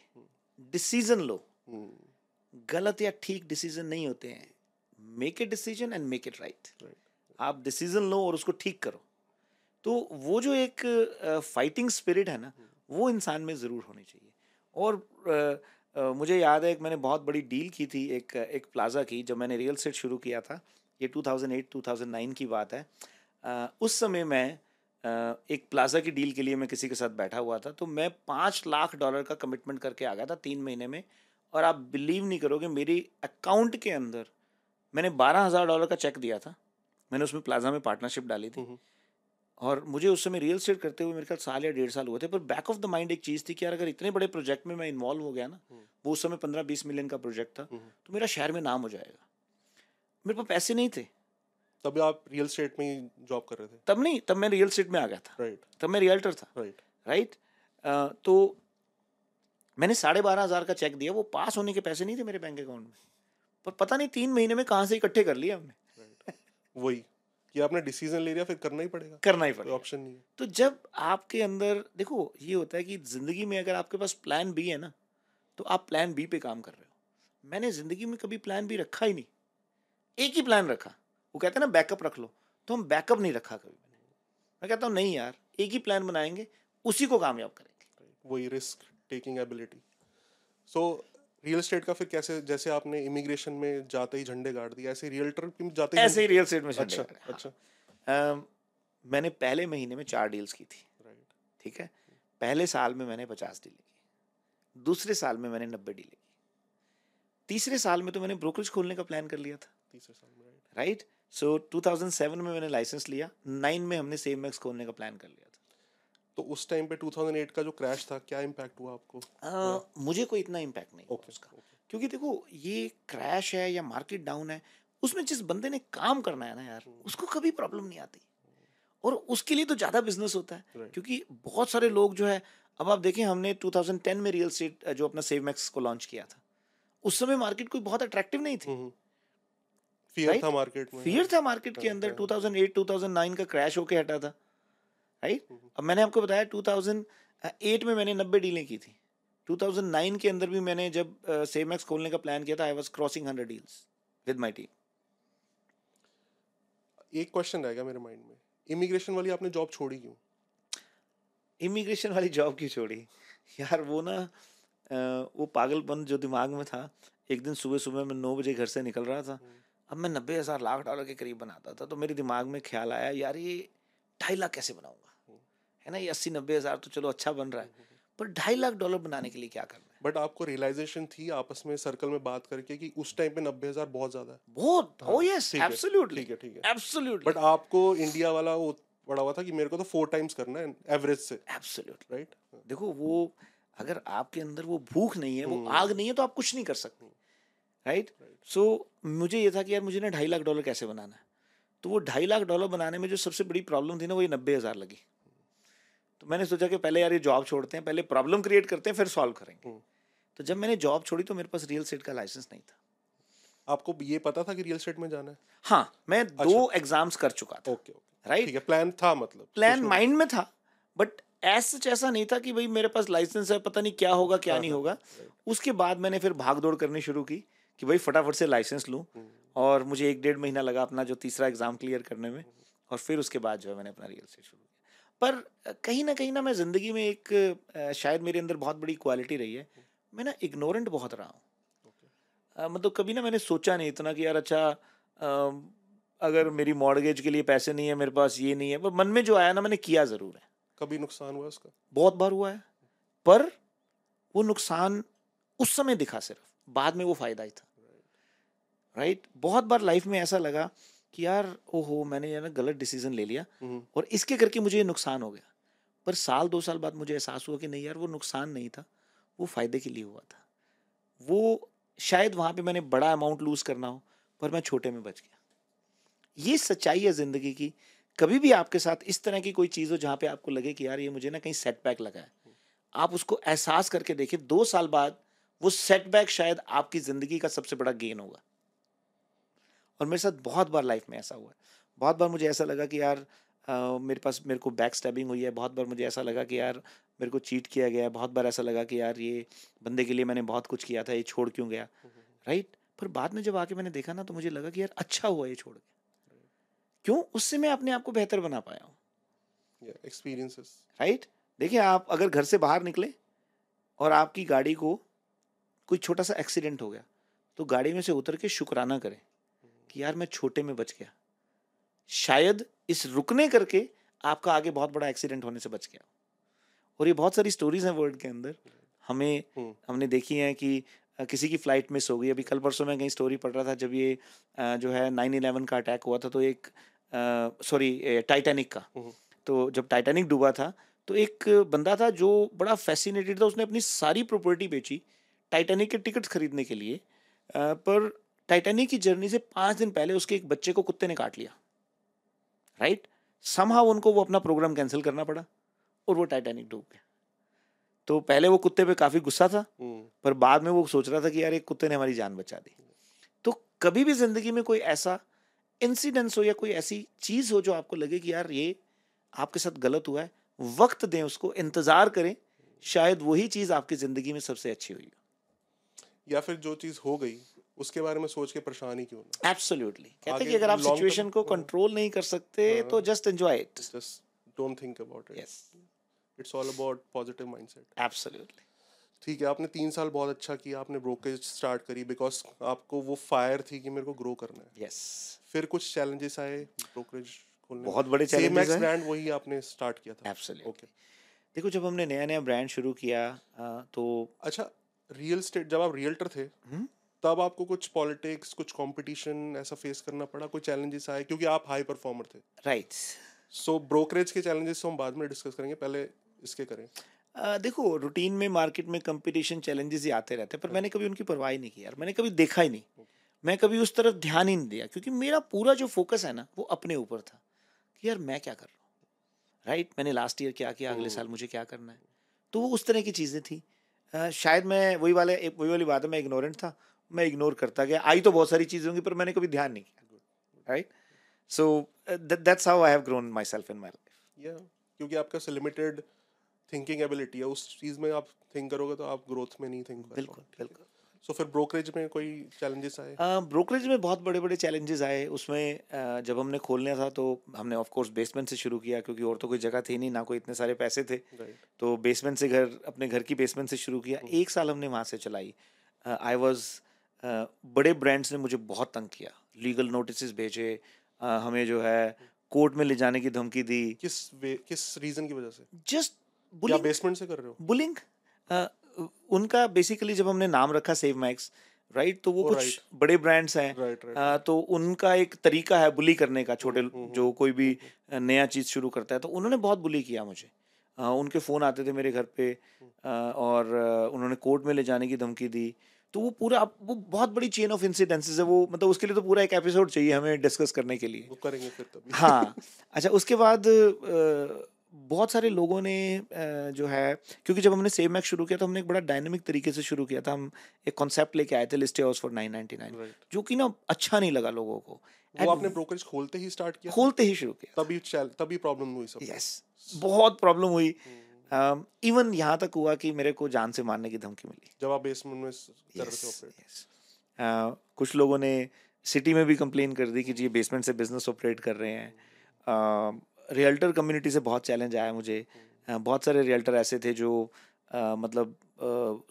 डिसीज़न लो। हम्म, गलत या ठीक डिसीज़न नहीं होते हैं। Make a decision and make it right आप डिसीज़न लो और उसको ठीक करो। तो वो जो एक फाइटिंग uh, स्पिरिट है ना वो इंसान में ज़रूर होनी चाहिए। और अ, अ, मुझे याद है एक मैंने बहुत बड़ी डील की थी एक एक प्लाजा की जब मैंने रियल सेट शुरू किया था। ये 2008-2009 की बात है। अ, उस समय मैं अ, एक प्लाजा की डील के लिए मैं किसी के साथ बैठा हुआ था तो मैं पाँच लाख डॉलर का कमिटमेंट करके आ गया था तीन महीने में और आप बिलीव नहीं करोगे मेरी अकाउंट के अंदर मैंने बारह हज़ार डॉलर का चेक दिया था। मैंने उसमें प्लाजा में पार्टनरशिप डाली थी। हम्म। और मुझे उस समय रियल स्टेट करते हुए मेरे ख्याल साल या डेढ़ साल हुए थे पर बैक ऑफ़ द माइंड एक चीज़ थी कि यार अगर इतने बड़े प्रोजेक्ट में मैं इन्वॉल्व हो गया ना वो उस समय पंद्रह बीस मिलियन का प्रोजेक्ट था हम्म। तो मेरा शहर में नाम हो जाएगा। मेरे पास पैसे नहीं थे। तब आप रियल स्टेट में जॉब कर रहे थे। तब नहीं तब मैं रियल स्टेट में आ गया था। Right right. तब मैं रियल्टर था। Right right. Right right? तो मैंने साढ़े बारह हज़ार का चेक दिया वो पास होने के पैसे नहीं थे मेरे बैंक अकाउंट में। पर पता नहीं तीन महीने में कहाँ से इकट्ठे कर लिए हमने। वही कि आपने डिसीज़न ले लिया फिर करना ही पड़ेगा। करना ही पड़ेगा। ऑप्शन नहीं है। तो जब आपके अंदर देखो ये होता है कि ज़िंदगी में अगर आपके पास प्लान बी है ना तो आप प्लान बी पे काम कर रहे हो। मैंने ज़िंदगी में कभी प्लान बी रखा ही नहीं। एक ही प्लान रखा। वो कहते हैं ना बैकअप रख लो। तो हम बैकअप नहीं रखा कभी मैंने मैं कहता हूँ नहीं यार एक ही प्लान बनाएँगे उसी को कामयाब करेंगे। वही risk taking ability so real estate का फिर कैसे जैसे आपने इमिग्रेशन में जाते ही झंडे गाड़ दिए ऐसे रियल्टर में जाते ही ऐसे ही रियल स्टेट में अच्छा झंडे हाँ। अच्छा मैंने पहले महीने में चार डील्स की थी। राइट ठीक है? पहले साल में मैंने पचास डीलें की। दूसरे साल में मैंने नब्बे डीलें की। तीसरे साल में तो मैंने ब्रोकरेज खोलने का प्लान कर लिया था। राइट सो 2007 में मैंने लाइसेंस लिया नाइन में हमने सेम मैक्स खोलने का प्लान कर लिया था। तो उस टाइम पे 2008 का जो क्रैश था क्या इम्पैक्ट हुआ आपको? अ, मुझे कोई इतना इम्पैक्ट नहीं ओके उसका। क्योंकि देखो ये क्रैश है या मार्केट डाउन है उसमें जिस बंदे ने काम करना है ना यार उसको कभी प्रॉब्लम नहीं आती। और उसके लिए तो ज़्यादा बिज़नेस होता है Right. क्योंकि बहुत सारे लोग जो है अब आप देखें हमने 2010 में रियल स्टेट जो अपना सेव मैक्स को लॉन्च किया था उस समय मार्केट कोई बहुत अट्रैक्टिव नहीं थी। Fear Right? था मार्केट में फियर था मार्केट के अंदर 2008 2009 का क्रैश होके हटा था राइट अब मैंने आपको बताया 2008 में मैंने 90 डीलें की थी। 2009 के अंदर भी मैंने जब सेव मैक्स खोलने का प्लान किया था I was crossing 100 deals with my team एक क्वेश्चन रह गया मेरे माइंड में। इमिग्रेशन वाली आपने जॉब छोड़ी क्यों? इमिग्रेशन वाली जॉब क्यों छोड़ी? यार वो ना वो पागलपन जो दिमाग में था एक दिन सुबह सुबह मैं नौ बजे घर से निकल रहा था अब मैं नब्बे हज़ार लाख डॉलर के करीब बनाता था तो मेरे दिमाग में ख्याल आया यार ये ढाई लाख कैसे बनाऊँगा? है ना ये अस्सी नब्बे हज़ार तो चलो अच्छा बन रहा है पर ढाई लाख डॉलर बनाने के लिए क्या करना है? बट आपको रियलाइजेशन थी आपस में सर्कल में बात करके कि उस टाइम पे नब्बे हज़ार बहुत ज़्यादा है। बहुत? ओ यस ठीक है, एब्सोल्युटली ठीक है ठीक है। एब्सोल्युटली बट आपको इंडिया वाला वो बड़ा हुआ था कि मेरे को तो फोर टाइम्स करना है एवरेज से। एब्सोल्युटली राइट देखो वो अगर आपके अंदर वो भूख नहीं है वो आग नहीं है तो आप कुछ नहीं कर सकते। राइट सो मुझे ये था कि यार मुझे ना ढाई लाख डॉलर कैसे बनाना है? तो वो ढाई लाख डॉलर बनाने में जो सबसे बड़ी प्रॉब्लम थी ना वो ये नब्बे हज़ार लगी। तो मैंने सोचा कि पहले यार ये जॉब छोड़ते हैं पहले प्रॉब्लम क्रिएट करते हैं फिर सॉल्व करेंगे। तो जब मैंने जॉब छोड़ी तो मेरे पास रियल स्टेट का लाइसेंस नहीं था। आपको ये पता था कि रियल स्टेट में जाना है? हाँ मैं अच्छा। दो एग्ज़ाम्स कर चुका था। Okay okay. राइट ठीक है प्लान था मतलब। प्लान माइंड में था बट ऐसा ऐसा नहीं था कि भाई मेरे पास लाइसेंस है पता नहीं क्या होगा क्या हाँ, नहीं हाँ, होगा। उसके बाद मैंने फिर भाग दौड़ करनी शुरू की। कि भाई फटाफट से लाइसेंस लूँ। हम्म, और मुझे एक डेढ़ महीना लगा अपना जो तीसरा एग्ज़ाम क्लियर करने में। और फिर उसके बाद जो है मैंने अपना रियल स्टेट शुरू किया। पर कहीं ना कहीं ना मैं ज़िंदगी में एक शायद मेरे अंदर बहुत बड़ी क्वालिटी रही है। मैं ना इग्नोरेंट बहुत रहा हूँ। Okay. मतलब कभी ना मैंने सोचा नहीं इतना कि यार अच्छा अगर मेरी मॉडगेज के लिए पैसे नहीं है मेरे पास ये नहीं है। पर मन में जो आया ना मैंने किया ज़रूर है। कभी नुकसान हुआ उसका? बहुत बार हुआ है। पर वो नुकसान उस समय दिखा सिर्फ़। बाद में वो फ़ायदा ही था। राइट बहुत बार लाइफ में ऐसा लगा कि यार ओहो मैंने यार ना गलत डिसीज़न ले लिया हम्म, और इसके करके मुझे ये नुकसान हो गया। पर साल दो साल बाद मुझे एहसास हुआ कि नहीं यार वो नुकसान नहीं था वो फ़ायदे के लिए हुआ था। वो शायद वहाँ पे मैंने बड़ा अमाउंट लूज करना हो पर मैं छोटे में बच गया। ये सच्चाई है ज़िंदगी की। कभी भी आपके साथ इस तरह की कोई चीज़ हो जहाँ पे आपको लगे कि यार ये मुझे ना कहीं सेटबैक लगा है। आप उसको एहसास करके देखें दो साल बाद वो सेटबैक शायद आपकी ज़िंदगी का सबसे बड़ा गेन होगा। और मेरे साथ बहुत बार लाइफ में ऐसा हुआ है। बहुत बार मुझे ऐसा लगा कि यार अ, मेरे पास मेरे को बैक स्टैबिंग हुई है। बहुत बार मुझे ऐसा लगा कि यार मेरे को चीट किया गया है। बहुत बार ऐसा लगा कि यार ये बंदे के लिए मैंने बहुत कुछ किया था ये छोड़ क्यों गया? राइट पर बाद में जब आके मैंने देखा ना तो मुझे लगा कि यार अच्छा हुआ ये छोड़ के। क्यों? उससे मैं अपने आप को बेहतर बना पाया हूँ। एक्सपीरियंसेस राइट देखिए आप अगर घर से बाहर निकले और आपकी गाड़ी को कोई छोटा सा एक्सीडेंट हो गया तो गाड़ी में से उतर के शुक्राना करें। कि यार मैं छोटे में बच गया। शायद इस रुकने करके आपका आगे बहुत बड़ा एक्सीडेंट होने से बच गया। और ये बहुत सारी स्टोरीज हैं वर्ल्ड के अंदर। हमें हम्म। हमने देखी हैं कि किसी की फ़्लाइट मिस हो गई। अभी कल परसों में कहीं स्टोरी पढ़ रहा था जब ये जो है नाइन इलेवन का अटैक हुआ था तो एक सॉरी टाइटैनिक का। हम्म। तो जब टाइटैनिक डूबा था तो एक बंदा था जो बड़ा फैसिनेटेड था। उसने अपनी सारी प्रॉपर्टी बेची टाइटैनिक के टिकट्स खरीदने के लिए पर टाइटैनिक की जर्नी से पाँच दिन पहले उसके एक बच्चे को कुत्ते ने काट लिया। राइट समहाउ उनको वो अपना प्रोग्राम कैंसिल करना पड़ा और वो टाइटैनिक डूब गया। तो पहले वो कुत्ते पे काफ़ी गुस्सा था हम्म, पर बाद में वो सोच रहा था कि यार एक कुत्ते ने हमारी जान बचा दी। तो कभी भी ज़िंदगी में कोई ऐसा इंसिडेंस हो या कोई ऐसी चीज़ हो जो आपको लगे कि यार ये आपके साथ गलत हुआ है वक्त दें उसको इंतज़ार करें शायद वही चीज़ आपकी ज़िंदगी में सबसे अच्छी हुई या फिर जो चीज़ हो गई उसके बारे में सोच के परेशान ही क्यों एब्सोल्युटली कहते हैं कि अगर आप सिचुएशन को हाँ। कंट्रोल नहीं कर सकते तो just enjoy it just don't think about it yes it's all about positive mindset absolutely ठीक है आपने तीन साल बहुत अच्छा किया आपने ब्रोकेज स्टार्ट करी बिकॉज़ आपको वो फायर थी कि मेरे को ग्रो करना है। यस फिर कुछ चैलेंजेस आए ब्रोकरेज खोलने बहुत बड़े एक्स आए। ब्रांड वही आपने स्टार्ट किया था। एब्सोल्युटली ओके देखो जब हमने नया नया ब्रांड शुरू किया तो अच्छा रियल स्टेट जब आप रियल्टर थे हम्म? तब आपको कुछ पॉलिटिक्स कुछ कंपटीशन ऐसा फेस करना पड़ा कोई चैलेंजेस आए? क्योंकि आप हाई परफॉर्मर थे। राइट सो ब्रोकरेज के चैलेंजेस हम बाद में डिस्कस करेंगे पहले इसके करें। अ, देखो रूटीन में मार्केट में कंपटीशन चैलेंजेस ही आते रहते हैं पर मैंने कभी उनकी परवाह ही नहीं की यार। मैंने कभी देखा ही नहीं। मैं कभी उस तरफ़ ध्यान ही नहीं दिया क्योंकि मेरा पूरा जो फोकस है ना वो अपने ऊपर था कि यार मैं क्या कर रहा हूँ। राइट मैंने लास्ट ईयर क्या किया अगले साल मुझे क्या करना है? तो वो उस तरह की चीज़ें थी। शायद मैं वही वाले वही वाली बात है मैं इग्नोरेंट था मैं इग्नोर करता गया। आई तो बहुत सारी चीज़ें होंगी पर मैंने कभी ध्यान नहीं किया। Right so that's how I have grown myself in my life या क्योंकि आपका लिमिटेड थिंकिंग एबिलिटी है। उस चीज़ में आप थिंक करोगे तो आप ग्रोथ में नहीं थिंक बिल्कुल बिल्कुल। सो फिर ब्रोकरेज में कोई चैलेंजेस आए? ब्रोकरेज में बहुत बड़े बड़े चैलेंजेस आए। उसमें अ, जब हमने खोलना था तो हमने ऑफ़ कोर्स बेसमेंट से शुरू किया क्योंकि और तो कोई जगह थी नहीं ना कोई इतने सारे पैसे थे। राइट तो बेसमेंट से घर अपने घर की बेसमेंट से शुरू किया। एक साल हमने वहाँ से चलाई। आई वॉज़ बड़े ब्रांड्स ने मुझे बहुत तंग किया। लीगल नोटिस भेजे हमें जो है कोर्ट में ले जाने की धमकी दी। किस किस रीजन की वजह से? जस्ट बुलिंग बेसमेंट से कर रहे हो? बुलिंग उनका बेसिकली जब हमने नाम रखा सेव मैक्स राइट तो वो Oh, कुछ right. बड़े ब्रांड्स हैं। राइट राइट आ, तो उनका एक तरीका है बुली करने का छोटे हम्म, जो कोई भी नया चीज़ शुरू करता है। तो उन्होंने बहुत बुली किया मुझे। आ, उनके फ़ोन आते थे मेरे घर पे। आ, और उन्होंने कोर्ट में ले जाने की धमकी दी। तो वो पूरा वो बहुत बड़ी चेन ऑफ़ इंसिडेंसेस है वो मतलब उसके लिए तो पूरा एक एपिसोड चाहिए हमें डिस्कस करने के लिए। वो करेंगे फिर तभी हाँ। अच्छा उसके बाद बहुत सारे लोगों ने जो है क्योंकि जब हमने सेव मैक्स शुरू किया तो हमने एक बड़ा डायनेमिक तरीके से शुरू किया था। हम एक कॉन्सेप्ट लेके आए थे list house for nine ninety nine जो कि ना अच्छा नहीं लगा लोगों को। वो आपने ब्रोकरेज खोलते ही स्टार्ट किया? खोलते ही शुरू किया। तभी तभी प्रॉब्लम हुई सब। यस बहुत प्रॉब्लम हुई। इवन यहाँ तक हुआ कि मेरे को जान से मारने की धमकी मिली। जब आप बेसमेंट में Yes, yes. Uh, कुछ लोगों ने सिटी में भी कंप्लेन कर दी कि जी बेसमेंट से बिज़नेस ऑपरेट कर रहे हैं। रियल्टर कम्युनिटी से बहुत चैलेंज आया मुझे। Uh, बहुत सारे रियल्टर ऐसे थे जो uh, मतलब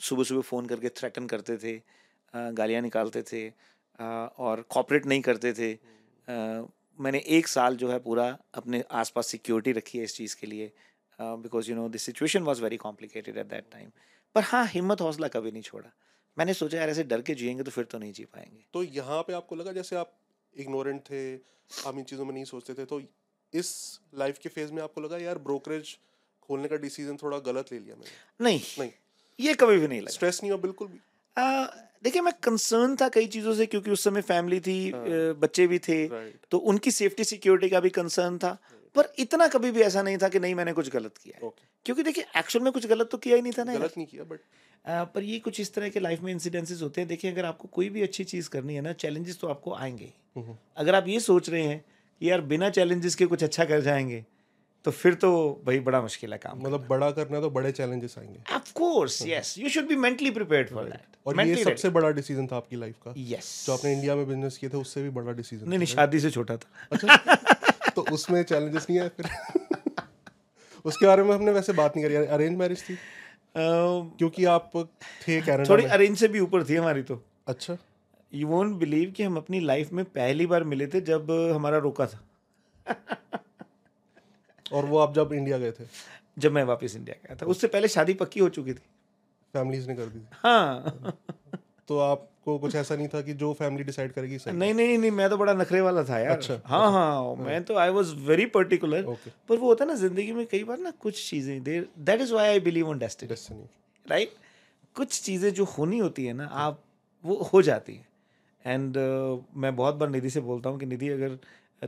सुबह सुबह फ़ोन करके थ्रेटन करते थे uh, गालियाँ निकालते थे uh, और कॉपरेट नहीं करते थे। Uh, मैंने एक साल जो है पूरा अपने आसपास सिक्योरिटी रखी है इस चीज़ के लिए। Because you know the situation was very complicated at that time पर हाँ हिम्मत हौसला कभी नहीं छोड़ा। मैंने सोचा यार ऐसे डर के जिएँगे तो फिर तो नहीं जी पाएँगे. तो यहाँ पे आपको लगा जैसे आप इग्नोरेंट थे आप इन चीज़ों में नहीं सोचते थे तो इस लाइफ के फ़ेज़ में आपको लगा यार ब्रोकरेज खोलने का डिसीज़न थोड़ा गलत ले लिया मैंने? नहीं। नहीं। ये कभी भी नहीं लगा। स्ट्रेस नहीं हुआ बिल्कुल भी? देखिए मैं कंसर्न था कई चीज़ों से क्योंकि उस समय फैमिली थी हाँ। बच्चे भी थे तो उनकी सेफ्टी सिक्योरिटी का भी कंसर्न था। पर इतना कभी भी ऐसा नहीं था कि नहीं मैंने कुछ गलत किया क्योंकि देखिए एक्चुअल में कुछ गलत तो किया ही नहीं था ना गलत नहीं किया बट पर ये कुछ इस तरह के लाइफ में इंसिडेंसेस होते हैं। देखिए अगर आपको कोई भी अच्छी चीज़ करनी है ना चैलेंजेस तो आपको आएँगे। अगर आप ये सोच रहे हैं कि यार बिना चैलेंजेस के कुछ अच्छा कर जाएँगे तो फिर तो भाई बड़ा मुश्किल है काम मतलब बड़ा करना तो बड़े चैलेंजेस आएँगे। Of course yes you should be mentally prepared for that और ये सबसे बड़ा डिसीज़न था आपकी लाइफ का? Yes yes. जो आपने इंडिया में बिज़नेस किए थे उससे भी बड़ा डिसीज़न नहीं नहीं शादी से छोटा था। अच्छा। तो उसमें चैलेंजेस नहीं आए फिर? उसके बारे में हमने वैसे बात नहीं करी। अरेंज मैरिज थी? अम, क्योंकि आप थे कनाडा थोड़ी अरेंज से भी ऊपर थी हमारी तो। अच्छा। यू वोंट बिलीव कि हम अपनी लाइफ में पहली बार मिले थे जब हमारा रोका था। और वो आप जब इंडिया गए थे? जब मैं वापस इंडिया गया था। उससे पहले शादी पक्की हो चुकी थी। फैमिलीज़ ने कर दी थी। हाँ। तो आपको कुछ ऐसा नहीं था कि जो फैमिली डिसाइड करेगी सही नहीं नहीं नहीं मैं तो बड़ा नखरे वाला था यार। अच्छा, हाँ हाँ मैं तो आई वॉज़ वेरी पर्टिकुलर पर वो होता है ना ज़िंदगी में कई बार ना कुछ चीज़ें there that is why I believe on destiny right कुछ चीज़ें जो होनी होती है ना आप वो हो जाती हैं। एंड uh, मैं बहुत बार निधि से बोलता हूँ कि निधि अगर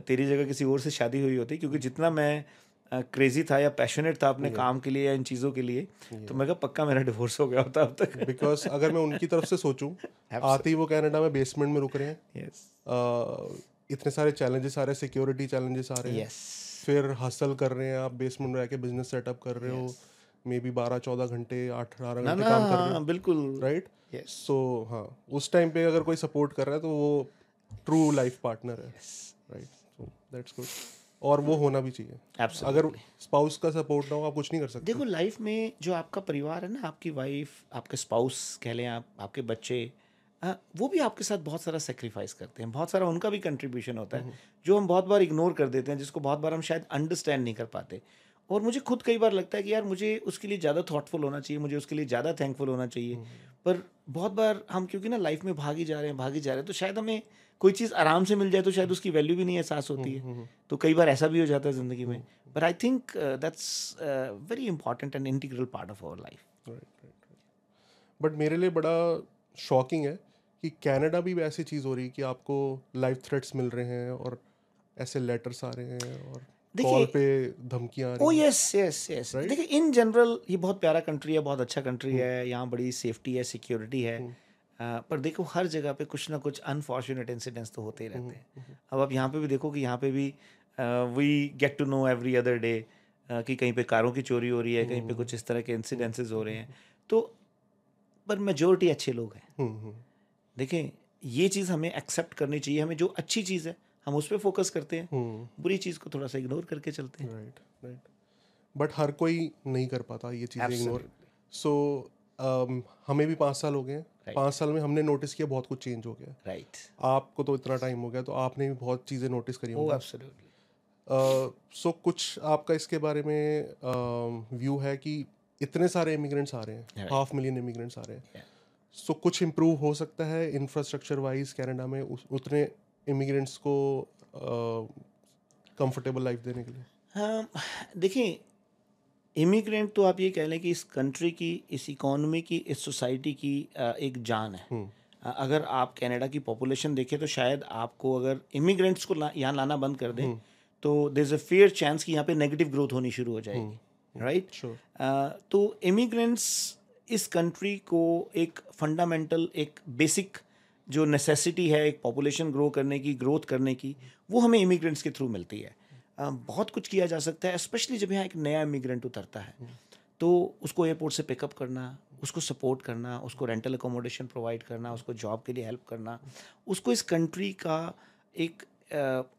तेरी जगह किसी और से शादी हुई होती क्योंकि जितना मैं क्रेजी था या पैशनेट था अपने काम के लिए या इन चीज़ों के लिए तो मैं कहा पक्का मेरा डिवोर्स हो गया होता अब तक. बिकॉज़ अगर मैं उनकी तरफ़ से सोचूं आते ही वो कनाडा में बेसमेंट में रुक रहे हैं। यस अ, इतने सारे चैलेंजेस आ रहे हैं सिक्योरिटी चैलेंजेस आ रहे हैं। यस फिर हसल कर रहे हैं आप बेसमेंट में रह के बिज़नेस सेटअप कर रहे हो। मे बी बारह चौदह घंटे आठ अठारह घंटे काम कर रहे हो। बिल्कुल। राइट सो हाँ उस टाइम पे अगर कोई सपोर्ट कर रहा है तो वो ट्रू लाइफ पार्टनर है। राइट सो दैट्स गुड और वो होना भी चाहिए। एब्सोल्युटली अगर स्पाउस का सपोर्ट ना हो आप कुछ नहीं कर सकते। देखो लाइफ में जो आपका परिवार है ना आपकी वाइफ आपके स्पाउस कह लें आप आपके बच्चे आ, वो भी आपके साथ बहुत सारा सेक्रीफाइस करते हैं बहुत सारा उनका भी कंट्रीब्यूशन होता है जो हम बहुत बार इग्नोर कर देते हैं जिसको बहुत बार हम शायद अंडरस्टैंड नहीं कर पाते। और मुझे खुद कई बार लगता है कि यार मुझे उसके लिए ज़्यादा थॉटफुल होना चाहिए मुझे उसके लिए ज़्यादा थैंकफुल होना चाहिए। पर बहुत बार हम क्योंकि ना लाइफ में भागी जा रहे हैं भागी जा रहे हैं तो शायद हमें कोई चीज़ आराम से मिल जाए तो शायद उसकी वैल्यू भी नहीं एहसास होती है। तो कई बार ऐसा भी हो जाता है ज़िंदगी में। But I think that's very important and integral part of our life but मेरे लिए बड़ा शॉकिंग है कि कनाडा भी ऐसी चीज़ हो रही है कि आपको लाइफ थ्रेट्स मिल रहे हैं और ऐसे लेटर्स आ रहे हैं और कॉल पे धमकियाँ ओ यस यस यस देखिए इन जनरल ये बहुत प्यारा कंट्री है बहुत अच्छा कंट्री है यहाँ बड़ी सेफ्टी है सिक्योरिटी है। पर देखो हर जगह पे कुछ ना कुछ अनफॉर्चुनेट इंसिडेंट्स तो होते ही रहते हैं। अब आप यहाँ पे भी देखो कि यहाँ पे भी we get to know every other day कि कहीं पे कारों की चोरी हो रही है कहीं पे कुछ इस तरह के इंसिडेंसेस हो रहे हैं। तो पर मेजोरिटी अच्छे लोग हैं। हम्म, हम्म, देखें ये चीज़ हमें एक्सेप्ट करनी चाहिए हमें जो अच्छी चीज़ है हम उस पर फोकस करते हैं। हम्म। बुरी चीज़ को थोड़ा सा इग्नोर करके चलते हैं। राइट राइट बट हर कोई नहीं कर पाता ये चीज़ें इग्नोर सो हमें भी पाँच साल हो गए हैं। पाँच साल में हमने नोटिस किया बहुत कुछ चेंज हो गया। Right right. आपको तो इतना टाइम हो गया तो आपने भी बहुत चीज़ें नोटिस करी होंगी। एब्सोल्युटली सो कुछ आपका इसके बारे में व्यू है कि इतने सारे इमिग्रेंट्स आ रहे हैं हाफ़ मिलियन इमिग्रेंट्स आ रहे हैं। Yeah. सो कुछ इम्प्रूव हो सकता है इंफ्रास्ट्रक्चर वाइज कनाडा में उस- उतने इमिग्रेंट्स को कंफर्टेबल लाइफ देने के लिए? हाँ देखिए इमिग्रेंट तो आप ये कह लें कि इस कंट्री की इस इकोनॉमी की इस सोसाइटी की एक जान है हम्म। अगर आप कनाडा की पॉपुलेशन देखें तो शायद आपको अगर इमिग्रेंट्स को ला, यहाँ लाना बंद कर दें तो there is a fair chance कि यहाँ पे नेगेटिव ग्रोथ होनी शुरू हो जाएगी राइट right? Sure. तो इमिग्रेंट्स इस कंट्री को एक फंडामेंटल एक बेसिक जो नेसेसिटी है एक पॉपुलेशन ग्रो करने की ग्रोथ करने की वो हमें इमिग्रेंट्स के थ्रू मिलती है बहुत कुछ किया जा सकता है स्पेशली जब यहाँ एक नया इमिग्रेंट उतरता है। तो उसको एयरपोर्ट से पिकअप करना उसको सपोर्ट करना उसको रेंटल अकोमोडेशन प्रोवाइड करना उसको जॉब के लिए हेल्प करना उसको इस कंट्री का एक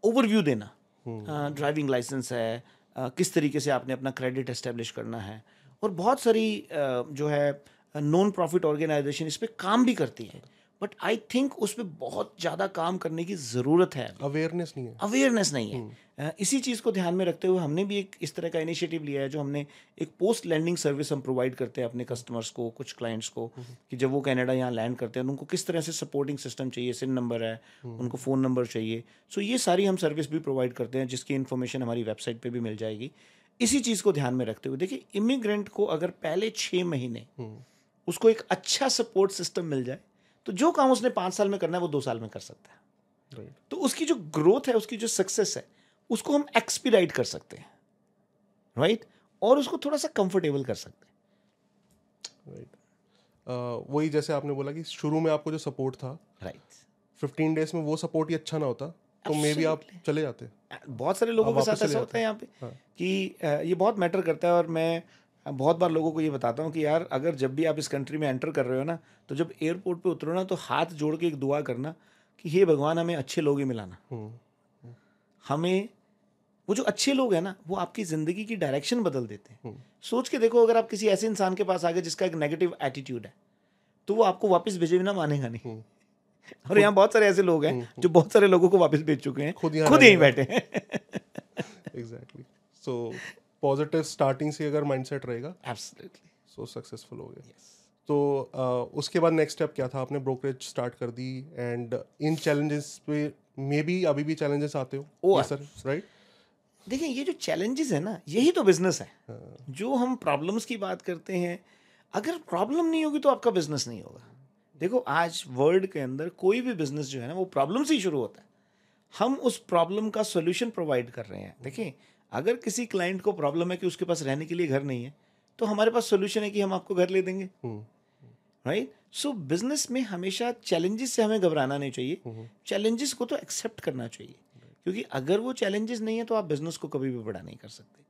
ओवरव्यू देना। ड्राइविंग लाइसेंस है किस तरीके से आपने अपना क्रेडिट एस्टेब्लिश करना है। और बहुत सारी जो है नॉन प्रॉफिट ऑर्गेनाइजेशन इस पर काम भी करती है। बट आई थिंक उस पर बहुत ज़्यादा काम करने की ज़रूरत है। अवेयरनेस नहीं है। अवेयरनेस नहीं है। अ, इसी चीज़ को ध्यान में रखते हुए हमने भी एक इस तरह का इनिशिएटिव लिया है जो हमने एक पोस्ट लैंडिंग सर्विस हम प्रोवाइड करते हैं अपने कस्टमर्स को कुछ क्लाइंट्स को कि जब वो कनाडा यहाँ लैंड करते हैं तो उनको किस तरह से सपोर्टिंग सिस्टम चाहिए सिन नंबर है उनको फ़ोन नंबर चाहिए। सो ये सारी हम सर्विस भी प्रोवाइड करते हैं जिसकी इन्फॉर्मेशन हमारी वेबसाइट पर भी मिल जाएगी। इसी चीज़ को ध्यान में रखते हुए देखिए इमिग्रेंट को अगर पहले छः महीने उसको एक अच्छा सपोर्ट सिस्टम मिल जाए तो जो काम उसने पाँच साल में करना है वो दो साल में कर सकता है। तो उसकी जो ग्रोथ है उसकी जो सक्सेस है उसको हम एक्सपीडाइट कर सकते हैं। राइट और उसको थोड़ा सा कंफर्टेबल कर सकते हैं। राइट वही जैसे आपने बोला कि शुरू में आपको जो सपोर्ट था राइट फिफ्टीन डेज़ में वो सपोर्ट ही अच्छा ना होता तो मे भी आप चले जाते। बहुत सारे लोगों के साथ ऐसा होता है यहाँ पे हाँ। कि ये बहुत मैटर करता है और मैं बहुत बार लोगों को ये बताता हूँ कि यार अगर जब भी आप इस कंट्री में एंटर कर रहे हो ना तो जब एयरपोर्ट पे उतरो ना तो हाथ जोड़ के एक दुआ करना कि हे भगवान हमें अच्छे लोग ही मिलाना। हम्म, हमें वो जो अच्छे लोग हैं ना वो आपकी ज़िंदगी की डायरेक्शन बदल देते हैं। सोच के देखो अगर आप किसी ऐसे इंसान के पास आ गए जिसका एक नेगेटिव एटीट्यूड है तो वो आपको वापस भेजे बिना मानेगा नहीं। और यहाँ बहुत सारे ऐसे लोग हैं जो बहुत सारे लोगों को वापस भेज चुके हैं। खुद यहीं बैठे हैं। एग्जैक्टली सो पॉजिटिव स्टार्टिंग से अगर माइंडसेट रहेगा एब्सोल्युटली सो सक्सेसफुल हो गए तो uh, उसके बाद नेक्स्ट स्टेप क्या था? आपने ब्रोकरेज स्टार्ट कर दी एंड इन चैलेंजेस पे मे बी अभी भी चैलेंजेस आते हो? ओ, सर राइट देखिए ये जो चैलेंजेस है ना यही तो बिज़नेस है। हाँ। जो हम प्रॉब्लम्स की बात करते हैं अगर प्रॉब्लम नहीं होगी तो आपका बिज़नेस नहीं होगा। देखो आज वर्ल्ड के अंदर कोई भी बिज़नेस जो है ना वो प्रॉब्लम से ही शुरू होता है। हम उस प्रॉब्लम का सोल्यूशन प्रोवाइड कर रहे हैं। देखिए अगर किसी क्लाइंट को प्रॉब्लम है कि उसके पास रहने के लिए घर नहीं है तो हमारे पास सोल्यूशन है कि हम आपको घर ले देंगे। राइट सो बिज़नेस में हमेशा चैलेंजेस से हमें घबराना नहीं चाहिए। चैलेंजेस को तो एक्सेप्ट करना चाहिए। क्योंकि अगर वो चैलेंजेस नहीं है तो आप बिज़नेस को कभी भी बड़ा नहीं कर सकते।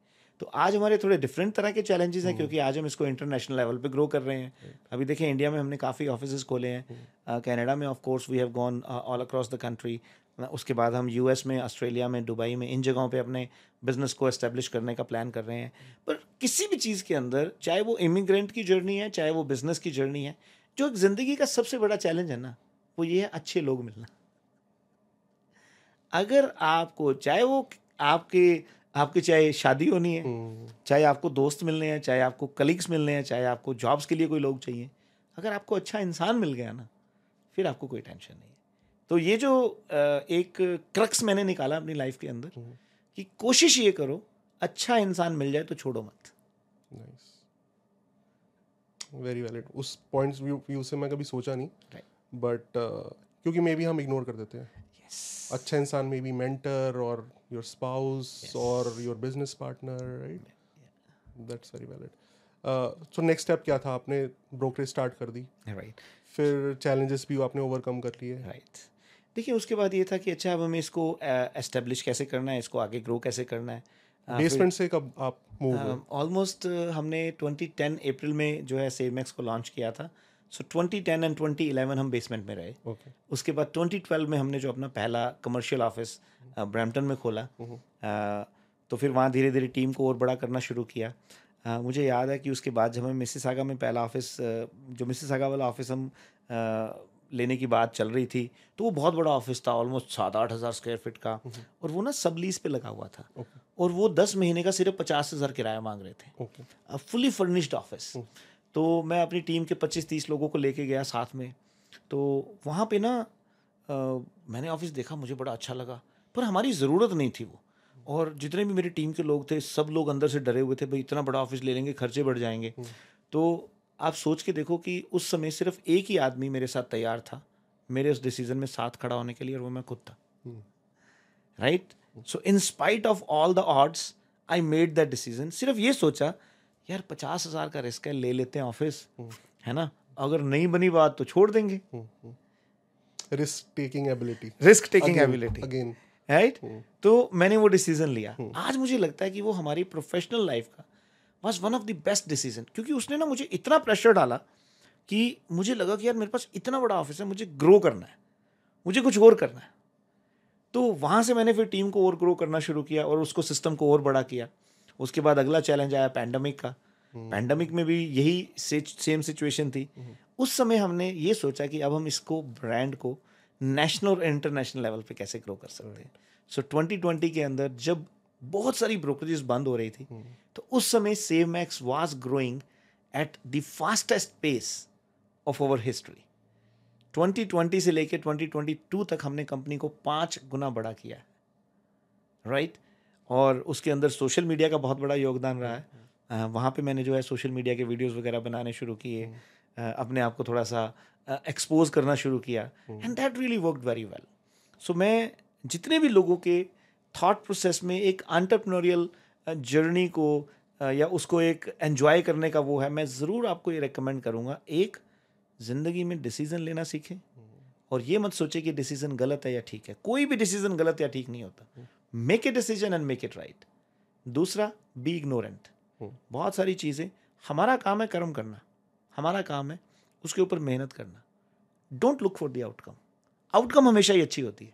तो आज हमारे थोड़े डिफरेंट तरह के चैलेंजेस हैं क्योंकि आज हम इसको इंटरनेशनल लेवल पे ग्रो कर रहे हैं। अभी देखिए इंडिया में हमने काफ़ी ऑफ़िस खोले हैं। कनाडा में of course we have gone all across the country उसके बाद हम यूएस में ऑस्ट्रेलिया में दुबई में इन जगहों पे अपने बिज़नेस को एस्टेब्लिश करने का प्लान कर रहे हैं। पर किसी भी चीज़ के अंदर चाहे वो इमिग्रेंट की जर्नी है चाहे वो बिज़नेस की जर्नी है जो एक ज़िंदगी का सबसे बड़ा चैलेंज है ना वो ये है अच्छे लोग मिलना। अगर आपको चाहे वो आपके आपकी चाहे शादी होनी है चाहे आपको दोस्त मिलने हैं चाहे आपको कलीग्स मिलने हैं चाहे आपको जॉब्स के लिए कोई लोग चाहिए अगर आपको अच्छा इंसान मिल गया ना फिर आपको कोई टेंशन नहीं तो ये जो एक क्रक्स मैंने निकाला अपनी लाइफ के अंदर कि कोशिश ये करो अच्छा इंसान मिल जाए तो छोड़ो मत। नाइस वेरी वैलिड उस पॉइंट्स व्यू से मैं कभी सोचा नहीं। बट क्योंकि मे बी हम इग्नोर कर देते हैं। अच्छा इंसान मे बी मेंटर और योर स्पाउस और your business partner right that's very valid so next step क्या था? आपने ब्रोकरेज स्टार्ट कर दी। राइट फिर चैलेंजेस भी आपने ओवरकम कर लिए। राइट देखिए उसके बाद ये था कि अच्छा अब हमें इसको एस्टेब्लिश कैसे करना है इसको आगे ग्रो कैसे करना है? बेसमेंट से कब आप मूव ऑलमोस्ट हमने 2010 अप्रैल में जो है सेवमैक्स को लॉन्च किया था। सो 2010 एंड 2011 हम बेसमेंट में रहे। ओके उसके बाद 2012 में हमने जो अपना पहला कमर्शियल ऑफ़िस ब्रैम्पटन में खोला। अ, तो फिर वहाँ धीरे धीरे टीम को और बड़ा करना शुरू किया। अ, मुझे याद है कि उसके बाद जब हमें मिसिस आगा में पहला ऑफ़िस जो मिसिस आगा वाला ऑफ़िस हम अ, लेने की बात चल रही थी तो वो बहुत बड़ा ऑफ़िस था ऑलमोस्ट सात आठ हज़ार स्क्वायर फीट का और वो ना सब लीज पे लगा हुआ था। और वो दस महीने का सिर्फ़ पचास हज़ार किराया मांग रहे थे। फुली फर्निश्ड ऑफ़िस तो मैं अपनी टीम के 25-30 लोगों को लेके गया साथ में। तो वहाँ पे ना मैंने ऑफ़िस देखा मुझे बड़ा अच्छा लगा पर हमारी ज़रूरत नहीं थी वो। और जितने भी मेरी टीम के लोग थे सब लोग अंदर से डरे हुए थे भाई इतना बड़ा ऑफ़िस ले लेंगे खर्चे बढ़ जाएँगे। तो आप सोच के देखो कि उस समय सिर्फ़ एक ही आदमी मेरे साथ तैयार था। मेरे उस डिसीज़न में साथ खड़ा होने के लिए और वो मैं खुद था। Right so in spite of all the odds I made that decision सिर्फ़ ये सोचा यार पचास हज़ार का रिस्क है ले लेते हैं ऑफ़िस है ना? अगर नहीं बनी बात तो छोड़ देंगे। Risk taking ability risk taking ability again right तो मैंने वो डिसीज़न लिया। आज मुझे लगता है कि वो हमारी प्रोफेशनल लाइफ का was one of the best decision क्योंकि उसने ना मुझे इतना प्रेशर डाला कि मुझे लगा कि यार मेरे पास इतना बड़ा ऑफ़िस है मुझे ग्रो करना है मुझे कुछ और करना है। तो वहाँ से मैंने फिर टीम को और ग्रो करना शुरू किया और उसको सिस्टम को और बड़ा किया। उसके बाद अगला चैलेंज आया पैंडमिक का। पैंडमिक में भी यही सेम सिचुएशन थी। उस समय हमने ये सोचा कि अब हम इसको ब्रांड को नेशनल और इंटरनेशनल लेवल पे कैसे ग्रो कर सकते हैं। सो ट्वेंटी ट्वेंटी के अंदर जब बहुत सारी ब्रोकरेजेस बंद हो रही थी। तो उस समय Save Max was growing at the fastest pace of over history 2020 से लेकर 2022 तक हमने कंपनी को पाँच गुना बड़ा किया है। राइट और उसके अंदर सोशल मीडिया का बहुत बड़ा योगदान रहा है। वहाँ पे मैंने जो है सोशल मीडिया के वीडियोस वगैरह बनाने शुरू किए। अपने आप को थोड़ा सा एक्सपोज करना शुरू किया। And that really work very well so मैं जितने भी लोगों के थॉट प्रोसेस में एक एंटरप्रेन्योरियल जर्नी को या उसको एक एन्जॉय करने का वो है, मैं ज़रूर आपको ये रिकमेंड करूँगा। एक, ज़िंदगी में डिसीज़न लेना सीखें। और ये मत सोचे कि डिसीज़न गलत है या ठीक है। कोई भी डिसीज़न गलत या ठीक नहीं होता। Make a decision and make it right दूसरा बी इग्नोरेंट बहुत सारी चीज़ें। हमारा काम है कर्म करना। हमारा काम है उसके ऊपर मेहनत करना। Don't look for the outcome outcome हमेशा ही अच्छी होती है।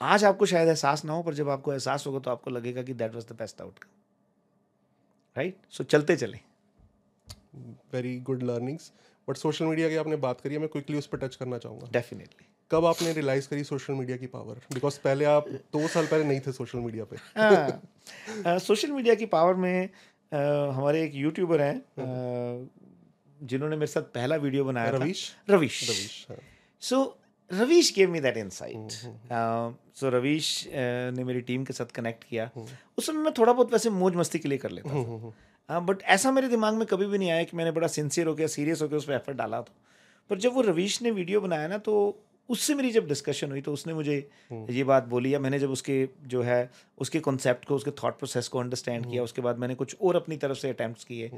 आज आपको शायद एहसास ना हो पर जब आपको एहसास होगा तो आपको लगेगा कि that was the best outcome right so चलते चले। Very good learnings but social media की आपने बात करी है मैं क्विकली उस पर टच करना चाहूँगा। डेफिनेटली कब आपने रियलाइज़ करी सोशल मीडिया की पावर बिकॉज़ पहले आप दो साल पहले नहीं थे सोशल मीडिया पे। हाँ। सोशल मीडिया की पावर में आ, हमारे एक यूट्यूबर हैं जिन्होंने मेरे साथ पहला वीडियो बनाया Ravish. Ravish. Ravish so Ravish gave me that insight so Ravish ने मेरी टीम के साथ कनेक्ट किया। उस समय मैं थोड़ा बहुत वैसे मौज मस्ती के लिए कर लेता था। बट ऐसा मेरे दिमाग में कभी भी नहीं आया कि मैंने बड़ा सिंसियर होकर सीरियस होकर उस पर एफर्ट डाला था पर जब वो रवीश ने वीडियो बनाया ना तो उससे मेरी जब डिस्कशन हुई तो उसने मुझे ये बात बोली या मैंने जब उसके जो है उसके कॉन्सेप्ट को उसके थॉट प्रोसेस को अंडरस्टैंड किया उसके बाद मैंने कुछ और अपनी तरफ़ से अटैम्प्ट किए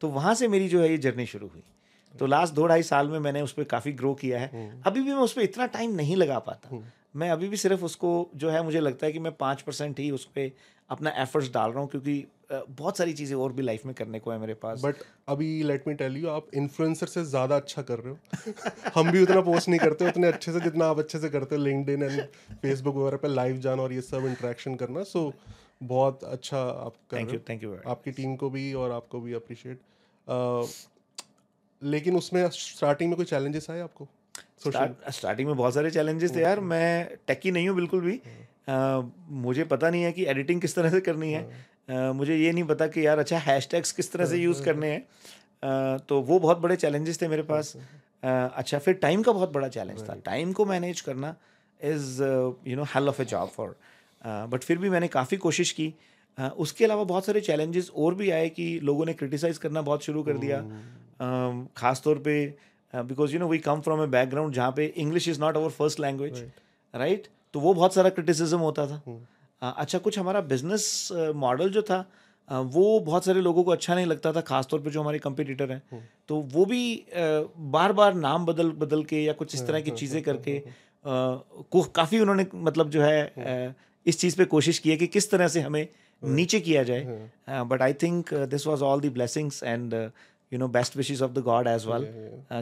तो वहाँ से मेरी जो है ये जर्नी शुरू हुई। तो लास्ट दो ढाई साल में मैंने उस पर काफ़ी ग्रो किया है। अभी भी मैं उस पर इतना टाइम नहीं लगा पाता। मैं अभी भी सिर्फ़ उसको जो है मुझे लगता है कि मैं पाँच परसेंट ही उस पर अपना एफर्ट्स डाल रहा हूँ क्योंकि बहुत सारी चीज़ें और भी लाइफ में करने को है मेरे पास। बट अभी लेट मी टेल यू आप इन्फ्लुएंसर से ज़्यादा अच्छा कर रहे हो। हम भी उतना पोस्ट नहीं करते उतने अच्छे से जितना आप अच्छे से करते हो लिंकड एंड फेसबुक वगैरह पे लाइव जाना और ये सब इंट्रैक्शन करना। सो बहुत अच्छा आप कर थैंक यू थैंक यू आपकी टीम को भी और आपको भी अप्रिशिएट लेकिन उसमें स्टार्टिंग में कोई चैलेंजेस आए आपको? स्टार्टिंग में बहुत सारे चैलेंजेस थे यार मैं टेकी नहीं हूँ बिल्कुल भी। आ, मुझे पता नहीं है कि एडिटिंग किस तरह से करनी है। आ, मुझे ये नहीं पता कि यार अच्छा हैशटैग्स किस तरह से यूज़ करने हैं। तो वो बहुत बड़े चैलेंजेस थे मेरे पास। आ, अच्छा फिर टाइम का बहुत बड़ा चैलेंज था। टाइम को मैनेज करना is you know hell of a job for but फिर भी मैंने काफ़ी कोशिश की। uh, उसके अलावा बहुत सारे चैलेंजेस और भी आए कि लोगों ने क्रिटिसाइज़ करना बहुत शुरू कर दिया। Uh, ख़ास तौर पे because you know we come from a background जहाँ पे English is not our first language right तो वो बहुत सारा क्रिटिसिज्म होता था। uh, अच्छा कुछ हमारा बिज़नेस मॉडल जो था Uh, वो बहुत सारे लोगों को अच्छा नहीं लगता था खासतौर पे जो हमारे कंपटीटर हैं। तो वो भी uh, बार बार नाम बदल बदल के या कुछ इस तरह की चीज़ें करके को काफ़ी उन्होंने मतलब जो है इस चीज़ पे कोशिश की है कि किस तरह से हमें नीचे किया जाए। But I think this was all the blessings and you know best wishes of the god as well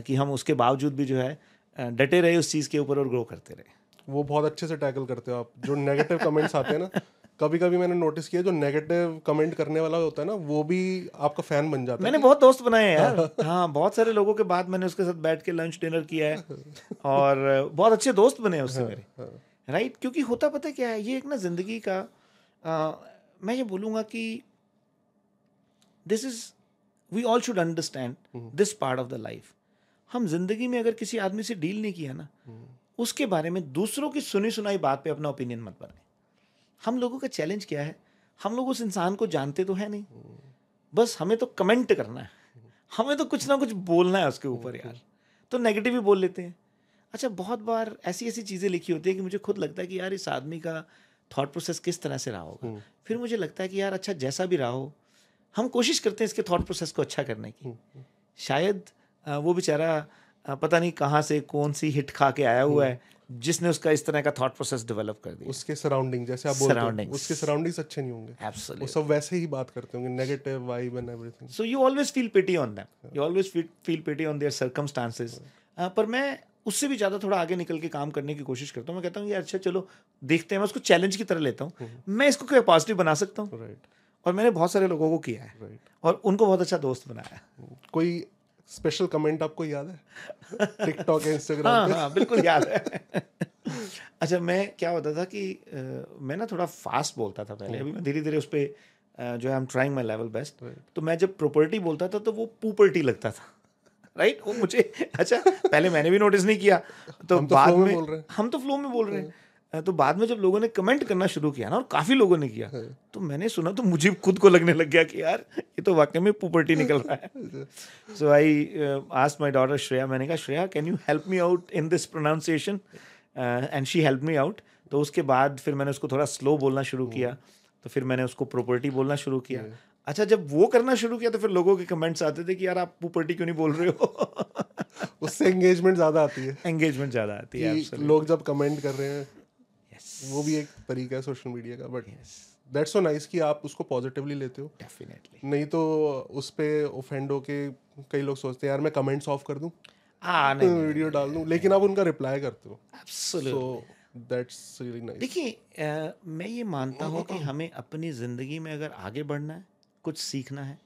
कि हम उसके बावजूद भी जो है डटे रहे उस चीज़ के ऊपर और ग्रो करते रहे। वो बहुत अच्छे से टैकल करते हो आप। जो नेगेटिव कमेंट्स आते हैं ना कभी कभी मैंने नोटिस किया जो नेगेटिव कमेंट करने वाला होता है ना वो भी आपका फ़ैन बन जाता है। मैंने बहुत दोस्त बनाए हैं यार। हाँ बहुत सारे लोगों के बाद मैंने उसके साथ बैठ के लंच डिनर किया है। और बहुत अच्छे दोस्त बने हैं उससे हाँ, मेरे। राइट हाँ। क्योंकि होता पता क्या है ये एक ना ज़िंदगी का आ, मैं ये बोलूँगा कि this is we all should understand this part of the life हम ज़िंदगी में अगर किसी आदमी से डील नहीं किया ना हम्म। उसके बारे में दूसरों की सुनी सुनाई बात पे अपना ओपिनियन मत बनाए हम लोगों का चैलेंज क्या है? हम लोग उस इंसान को जानते तो है नहीं। बस हमें तो कमेंट करना है। हमें तो कुछ ना कुछ बोलना है उसके ऊपर यार। तो नेगेटिव ही बोल लेते हैं। अच्छा बहुत बार ऐसी ऐसी चीज़ें लिखी होती है कि मुझे खुद लगता है कि यार इस आदमी का थॉट प्रोसेस किस तरह से रहा होगा। फिर मुझे लगता है कि यार अच्छा जैसा भी रहा हो हम कोशिश करते हैं इसके थॉट प्रोसेस को अच्छा करने की। शायद वो बेचारा पता नहीं कहाँ से कौन सी हिट खा के आया हुआ है जिसने उसका इस तरह का थॉट प्रोसेस डेवलप कर दिया। उसके सराउंडिंग जैसे आप हो उसके सराउंडिंग्स अच्छे नहीं होंगे। वो सब वैसे ही बात करते होंगे negative vibe and everything so you always feel pity on them you always feel pity on their circumstances पर मैं उससे भी ज़्यादा थोड़ा आगे निकल के काम करने की कोशिश करता हूँ। मैं कहता हूँ यार अच्छा चलो देखते हैं मैं उसको चैलेंज की तरह लेता हूँ। मैं इसको क्या पॉजिटिव बना सकता हूँ? राइट और मैंने बहुत सारे लोगों को किया है। और उनको बहुत अच्छा दोस्त बनाया। कोई स्पेशल कमेंट आपको याद है? टिकटॉक इंस्टाग्राम हाँ हाँ बिल्कुल याद है। अच्छा मैं क्या होता था कि अ, मैं ना थोड़ा फास्ट बोलता था पहले। अभी मैं धीरे धीरे उस पर जो है I am trying my level best तो मैं जब प्रॉपर्टी बोलता था तो वो पूपर्टी लगता था। राइट वो मुझे अच्छा पहले मैंने भी नोटिस नहीं किया। तो तो बाद में में बोल रहे। हम तो फ्लो में बोल रहे हैं। तो बाद में जब लोगों ने कमेंट करना शुरू किया ना और काफ़ी लोगों ने किया तो मैंने सुना तो मुझे खुद को लगने लग गया कि यार ये तो वाकई में पुपर्टी निकल रहा है। So I ask my daughter Shreya मैंने कहा Shreya can you help me out in this pronunciation and she help me out तो उसके बाद फिर मैंने उसको थोड़ा स्लो बोलना शुरू किया। तो फिर मैंने उसको प्रॉपर्टी बोलना शुरू किया। अच्छा जब वो करना शुरू किया तो फिर लोगों के कमेंट्स आते थे कि यार आप प्रॉपर्टी क्यों नहीं बोल रहे हो? उससे एंगेजमेंट ज़्यादा आती है। एंगेजमेंट ज़्यादा आती है लोग जब कमेंट कर रहे हैं वो भी एक तरीका है सोशल मीडिया का बट दैट्स सो नाइस कि आप उसको पॉजिटिवली लेते हो। डेफिनेटली नहीं तो उस पे ऑफेंड होके कई लोग सोचते हैं यार मैं कमेंट्स ऑफ़ कर दूँ? हाँ वीडियो डाल दूँ? लेकिन आप उनका रिप्लाई करते हो। सो दैट्स रियली नाइस देखिए मैं ये मानता हूँ कि हमें अपनी ज़िंदगी में अगर आगे बढ़ना है कुछ सीखना है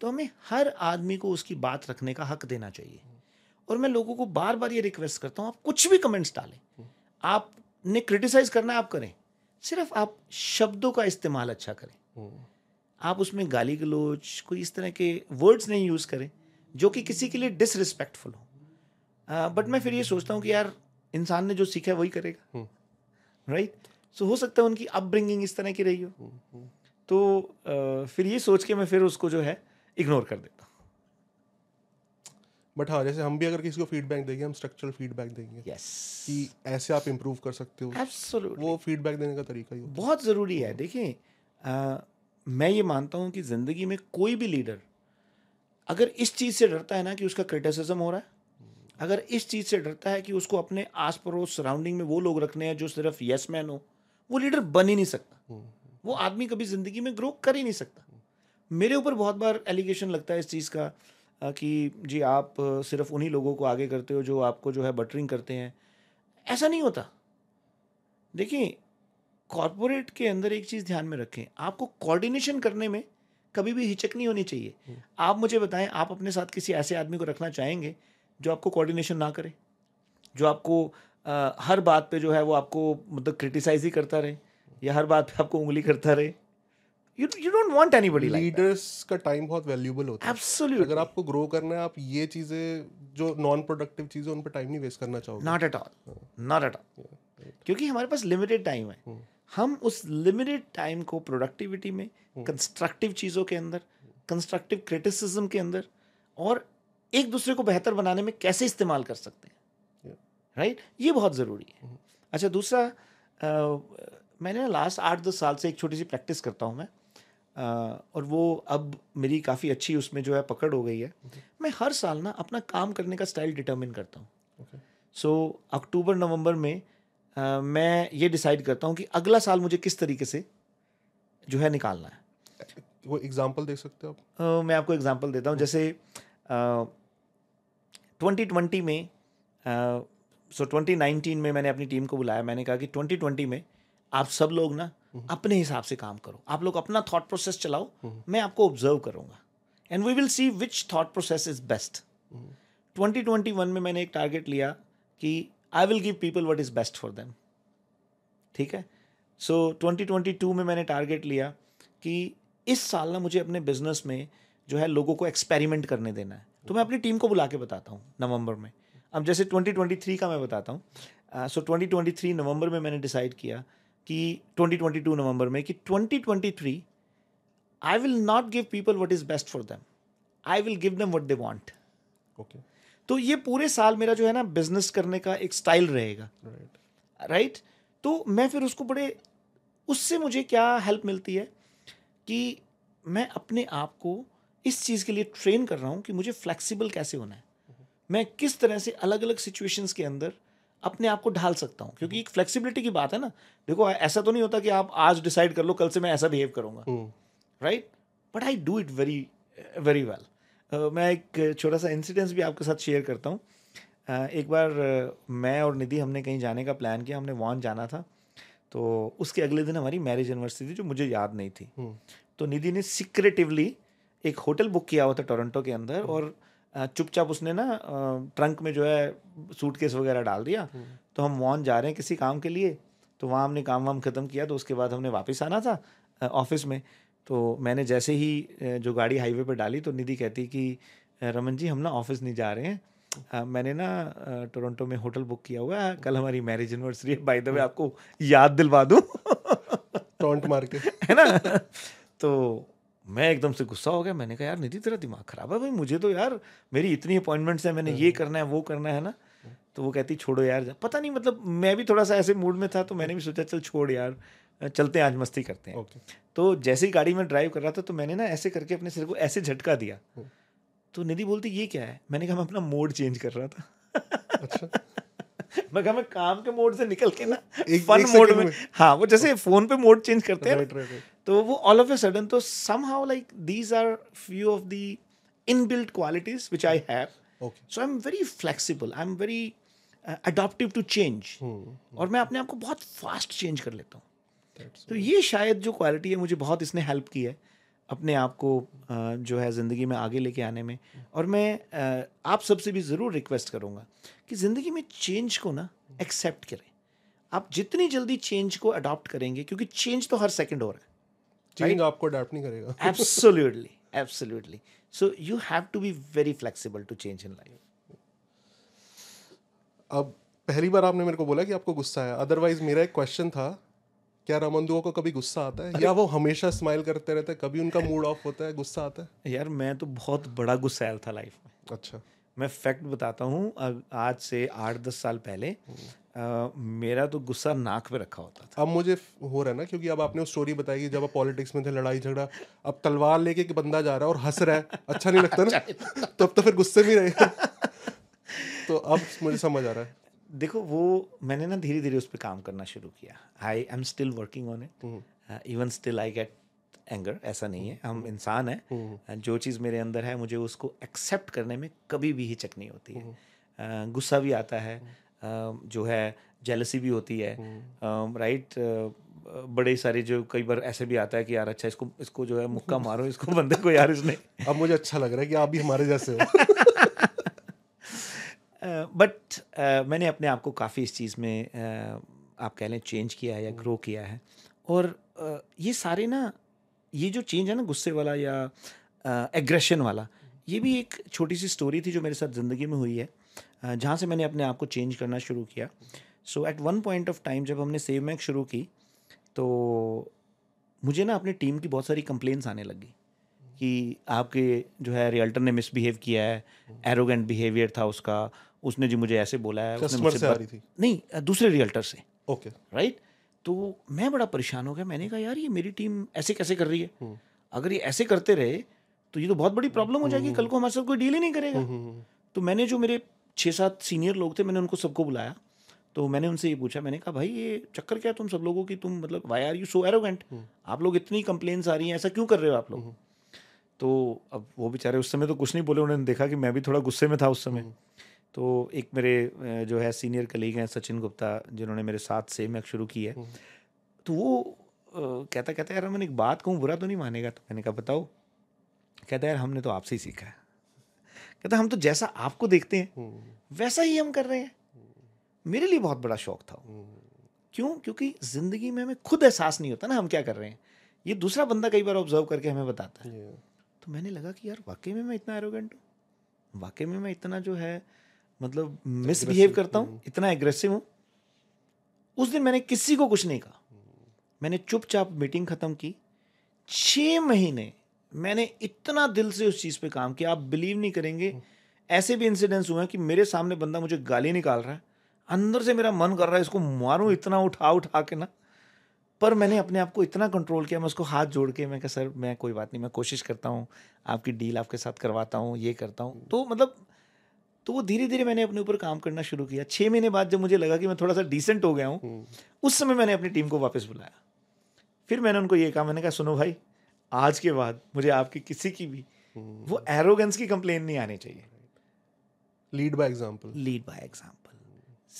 तो हमें हर आदमी को उसकी बात रखने का हक देना चाहिए। और मैं लोगों को बार बार ये रिक्वेस्ट करता हूँ आप कुछ भी कमेंट्स डालें। आपने क्रिटिसाइज करना आप करें। सिर्फ़ आप शब्दों का इस्तेमाल अच्छा करें। आप उसमें गाली गलोच, कोई इस तरह के वर्ड्स नहीं यूज़ करें, जो कि किसी के लिए डिसरिस्पेक्टफुल हो। बट मैं फिर ये सोचता हूँ कि यार, इंसान ने जो सीखा है, वही करेगा। राइट सो हो सकता है उनकी अपब्रिंगिंग इस तरह की रही हो। तो फिर ये सोच के मैं फिर उसको जो है इग्नोर कर हूँ बट हाँ जैसे हम भी अगर किसी को फीडबैक देंगे हम स्ट्रक्चरल फीडबैक देंगे यस कि ऐसे आप इम्प्रूव कर सकते हो। एब्सोल्युटली वो फीडबैक देने का तरीका ही बहुत ज़रूरी है। देखिए मैं ये मानता हूँ कि ज़िंदगी में कोई भी लीडर अगर इस चीज़ से डरता है ना कि उसका क्रिटिसिज्म हो रहा है अगर इस चीज़ से डरता है कि उसको अपने आस पड़ोस सराउंडिंग में वो लोग रखने हैं जो सिर्फ़ यस मैन हो वो लीडर बन ही नहीं सकता। वो आदमी कभी ज़िंदगी में ग्रो कर ही नहीं सकता। मेरे ऊपर बहुत बार एलिगेशन लगता है इस चीज़ का कि जी आप सिर्फ़ उन्हीं लोगों को आगे करते हो जो आपको जो है बटरिंग करते हैं। ऐसा नहीं होता। देखिए कॉरपोरेट के अंदर एक चीज़ ध्यान में रखें। आपको कोऑर्डिनेशन करने में कभी भी हिचक नहीं होनी चाहिए। आप मुझे बताएँ आप अपने साथ किसी ऐसे आदमी को रखना चाहेंगे जो आपको कोऑर्डिनेशन ना करे? जो आपको अ, हर बात पे जो है वो आपको मतलब क्रिटिसाइज ही करता रहे? या हर बात पे आपको उंगली करता रहे? You you don't want anybody like leaders का टाइम बहुत वैल्यूबल होता है। एब्सोल्युटली अगर आपको ग्रो करना है आप ये चीज़ें जो नॉन प्रोडक्टिव चीज़ें उन पर टाइम नहीं वेस्ट करना चाहोगे। Not at all not at all क्योंकि हमारे पास लिमिटेड टाइम है। हम उस लिमिटेड टाइम को प्रोडक्टिविटी में कंस्ट्रक्टिव चीज़ों के अंदर कंस्ट्रक्टिव क्रिटिसिज्म के अंदर और एक दूसरे को बेहतर बनाने में कैसे इस्तेमाल कर सकते हैं। Right right? ये बहुत ज़रूरी है। अच्छा दूसरा अ, मैंने लास्ट आठ दस साल से एक छोटी सी प्रैक्टिस करता हूँ मैं। और वो अब मेरी काफ़ी अच्छी उसमें जो है पकड़ हो गई है। मैं हर साल ना अपना काम करने का स्टाइल डिटर्मिन करता हूँ। सो अक्टूबर नवंबर में अ, मैं ये डिसाइड करता हूँ कि अगला साल मुझे किस तरीके से जो है निकालना है। वो एग्जांपल दे सकते हो आप? अ, मैं आपको एग्जांपल देता हूँ। जैसे ट्वेंटी ट्वेंटी में सो ट्वेंटी नाइनटीन में मैंने अपनी टीम को बुलाया। मैंने कहा कि ट्वेंटी ट्वेंटी में आप सब लोग ना अपने हिसाब से काम करो। आप लोग अपना थॉट प्रोसेस चलाओ मैं आपको ऑब्ज़र्व करूँगा। And we will see which thought process is best 2021 में मैंने एक टारगेट लिया कि I will give people what is best for them ठीक है? सो so, 2022 में मैंने टारगेट लिया कि इस साल ना मुझे अपने बिज़नेस में जो है लोगों को एक्सपेरिमेंट करने देना है। तो मैं अपनी टीम को बुला के बताता हूँ नवंबर में। अब जैसे 2023 का मैं बताता हूँ। सो ट्वेंटी ट्वेंटी थ्री नवंबर में मैंने डिसाइड किया कि 2022 नवंबर में कि 2023 I will not give people what is best for them I will give them what they want okay तो ये पूरे साल मेरा जो है ना बिज़नेस करने का एक स्टाइल रहेगा। राइट राइट तो मैं फिर उसको बड़े उससे मुझे क्या हेल्प मिलती है कि मैं अपने आप को इस चीज़ के लिए ट्रेन कर रहा हूँ कि मुझे फ्लेक्सिबल कैसे होना है। मैं किस तरह से अलग अलग सिचुएशंस के अंदर अपने आप को ढाल सकता हूँ क्योंकि एक फ्लेक्सिबिलिटी की बात है ना। देखो ऐसा तो नहीं होता कि आप आज डिसाइड कर लो कल से मैं ऐसा बिहेव करूँगा। Right but I do it very very well मैं एक छोटा सा इंसिडेंस भी आपके साथ शेयर करता हूँ। uh, एक बार uh, मैं और निधि हमने कहीं जाने का प्लान किया हमने वॉन जाना था। तो उसके अगले दिन हमारी मैरिज एनिवर्सरी थी जो मुझे याद नहीं थी। तो निधि ने सिक्रेटिवली एक होटल बुक किया हुआ था टोरंटो के अंदर और चुपचाप उसने ना ट्रंक में जो है सूटकेस वगैरह डाल दिया। तो हम वॉन जा रहे हैं किसी काम के लिए। तो वहाँ हमने काम वाम ख़त्म किया तो उसके बाद हमने वापस आना था ऑफ़िस में। तो मैंने जैसे ही जो गाड़ी हाईवे पर डाली तो निधि कहती कि रमन जी हम ना ऑफ़िस नहीं जा रहे हैं। आ, मैंने ना टोरंटो में होटल बुक किया हुआ है। कल हमारी मैरिज एनिवर्सरी है। बाय द वे आपको याद दिलवा दूँ। टॉन्ट मार के। है ना? तो मैं एकदम से गुस्सा हो गया। मैंने कहा यार निधि तेरा दिमाग खराब है भाई। मुझे तो यार मेरी इतनी अपॉइंटमेंट्स है मैंने ये करना है वो करना है ना? तो वो कहती छोड़ो यार पता नहीं मतलब मैं भी थोड़ा सा ऐसे मूड में था तो मैंने भी सोचा चल छोड़ यार चलते हैं आज मस्ती करते हैं। okay. तो जैसे ही गाड़ी में ड्राइव कर रहा था तो मैंने ना ऐसे करके अपने सिर को ऐसे झटका दिया। तो निधि बोलती ये क्या है? मैंने कहा मैं अपना मोड चेंज कर रहा था। अच्छा। मैं कहा मैं काम के मोड से निकल के ना एक, फन मोड में, में। हाँ वो जैसे फ़ोन पे मोड चेंज करते हैं right, right, right. तो वो ऑल ऑफ़ ए सडन तो somehow like these are few of the inbuilt qualities which I have so I am very flexible I am very adoptive to change और मैं अपने आप को बहुत फास्ट चेंज कर लेता हूँ। तो ये शायद जो क्वालिटी है मुझे बहुत इसने हेल्प की है। अपने आप को जो है ज़िंदगी में आगे लेके आने में। और मैं आप सबसे भी ज़रूर रिक्वेस्ट करूँगा कि ज़िंदगी में चेंज को ना एक्सेप्ट करें। आप जितनी जल्दी चेंज को अडॉप्ट करेंगे क्योंकि चेंज तो हर सेकंड हो रहा है। चेंज आपको अडॉप्ट नहीं करेगा। Absolutely absolutely so you have to be very flexible to change in life अब पहली बार आपने मेरे को बोला कि आपको गुस्सा है अदरवाइज़ मेरा एक क्वेश्चन था क्या रमनदुओं को कभी गुस्सा आता है? या वो हमेशा स्माइल करते रहते हैं कभी उनका मूड ऑफ़ होता है गुस्सा आता है? यार मैं तो बहुत बड़ा गुस्सैल था लाइफ में। अच्छा। मैं फैक्ट बताता हूँ आज से आठ दस साल पहले आ, मेरा तो गुस्सा नाक पे रखा होता था। अब मुझे हो रहा है ना क्योंकि अब आपने वो स्टोरी बताई कि जब आप पॉलिटिक्स में थे लड़ाई झगड़ा अब तलवार लेके एक बंदा जा रहा है और हंस रहा है अच्छा नहीं लगता ना? तो अब तो फिर गुस्से में रहेगा तो अब मुझे समझ आ रहा है। देखो वो मैंने ना धीरे धीरे उस पर काम करना शुरू किया। I am still working on it even still I get anger ऐसा नहीं है। हम इंसान हैं। हम्म। जो चीज़ मेरे अंदर है मुझे उसको एक्सेप्ट करने में कभी भी हिचक नहीं होती है। हम्म। गुस्सा भी आता है। जो है जेलसी भी होती है। Right hmm. बड़े सारे जो कई बार ऐसे भी आता है कि यार अच्छा इसको इसको जो है मुक्का मारो इसको बंदे को यार इसने। अब मुझे अच्छा लग रहा है कि आप भी हमारे जैसे हो। बट मैंने अपने आप को काफ़ी इस चीज़ में आप कह लें चेंज किया है या ग्रो किया है। और ये सारे ना, ये जो चेंज है ना गुस्से वाला या एग्रेशन वाला, ये भी एक छोटी सी स्टोरी थी जो मेरे साथ ज़िंदगी में हुई है जहाँ से मैंने अपने आप को चेंज करना शुरू किया। So at one point of time जब हमने सेव मैक शुरू की तो मुझे ना अपनी टीम की बहुत सारी कंप्लेंट्स आने लगी, कि आपके जो है रियल्टर ने मिसबिहेव किया है एरोगेंट बिहेवियर था उसका उसने जी मुझे ऐसे बोला है उसने मुझसे आ रही थी। नहीं दूसरे रियल्टर से। ओके राइट तो मैं बड़ा परेशान हो गया। मैंने कहा यार ये मेरी टीम ऐसे कैसे कर रही है? हम्म। अगर ये ऐसे करते रहे तो ये तो बहुत बड़ी प्रॉब्लम हो जाएगी। कल को हमारे साथ कोई डील ही नहीं करेगा। हम्म, हम्म, तो मैंने जो मेरे छः सात सीनियर लोग थे मैंने उनको सबको बुलाया। तो मैंने उनसे ये पूछा मैंने कहा भाई ये चक्कर क्या है तुम सब लोगों की? तुम मतलब why are you so arrogant आप लोग इतनी कंप्लेन्स आ रही हैं ऐसा क्यों कर रहे हो आप लोग? तो अब वो बेचारे उस समय तो कुछ नहीं बोले उन्होंने देखा कि मैं भी थोड़ा गुस्से में था उस समय। तो एक मेरे जो है सीनियर कलीग हैं सचिन गुप्ता जिन्होंने मेरे साथ से मैक शुरू की है। हम्म। तो वो कहता कहता यार मैंने एक बात कहूँ बुरा तो नहीं मानेगा? तो मैंने कहा बताओ। कहता यार हमने तो आपसे ही सीखा है। कहता हम तो जैसा आपको देखते हैं हम्म। वैसा ही हम कर रहे हैं। मेरे लिए बहुत बड़ा शौक था हम्म। क्यों? क्योंकि ज़िंदगी में हमें खुद एहसास नहीं होता ना हम क्या कर रहे हैं। ये दूसरा बंदा कई बार ऑब्ज़र्व करके हमें बताता है। तो मैंने लगा कि यार वाकई में मैं इतना एरोगेंट हूँ? वाकई में मैं इतना जो है मतलब मिसबिहेव करता हूँ इतना एग्रेसिव हूँ। उस दिन मैंने किसी को कुछ नहीं कहा। मैंने चुपचाप मीटिंग ख़त्म की। छ महीने मैंने इतना दिल से उस चीज़ पे काम किया। आप बिलीव नहीं करेंगे। ऐसे भी इंसिडेंट्स हुए हैं कि मेरे सामने बंदा मुझे गाली निकाल रहा है। अंदर से मेरा मन कर रहा है इसको मारूं इतना उठा उठा के ना। पर मैंने अपने आप को इतना कंट्रोल किया मैं उसको हाथ जोड़ के मैं कहा सर मैं कोई बात नहीं मैं कोशिश करता हूँ। आपकी डील आपके साथ करवाता हूँ ये करता हूँ। तो मतलब तो वो धीरे धीरे मैंने अपने ऊपर काम करना शुरू किया। छः महीने बाद जब मुझे लगा कि मैं थोड़ा सा डिसेंट हो गया हूँ हम्म, उस समय मैंने अपनी टीम को वापस बुलाया। फिर मैंने उनको ये कहा मैंने कहा सुनो भाई आज के बाद मुझे आपकी किसी की भी हम्म। वो एरोगेंस की कंप्लेन नहीं आनी चाहिए। Lead by example lead by example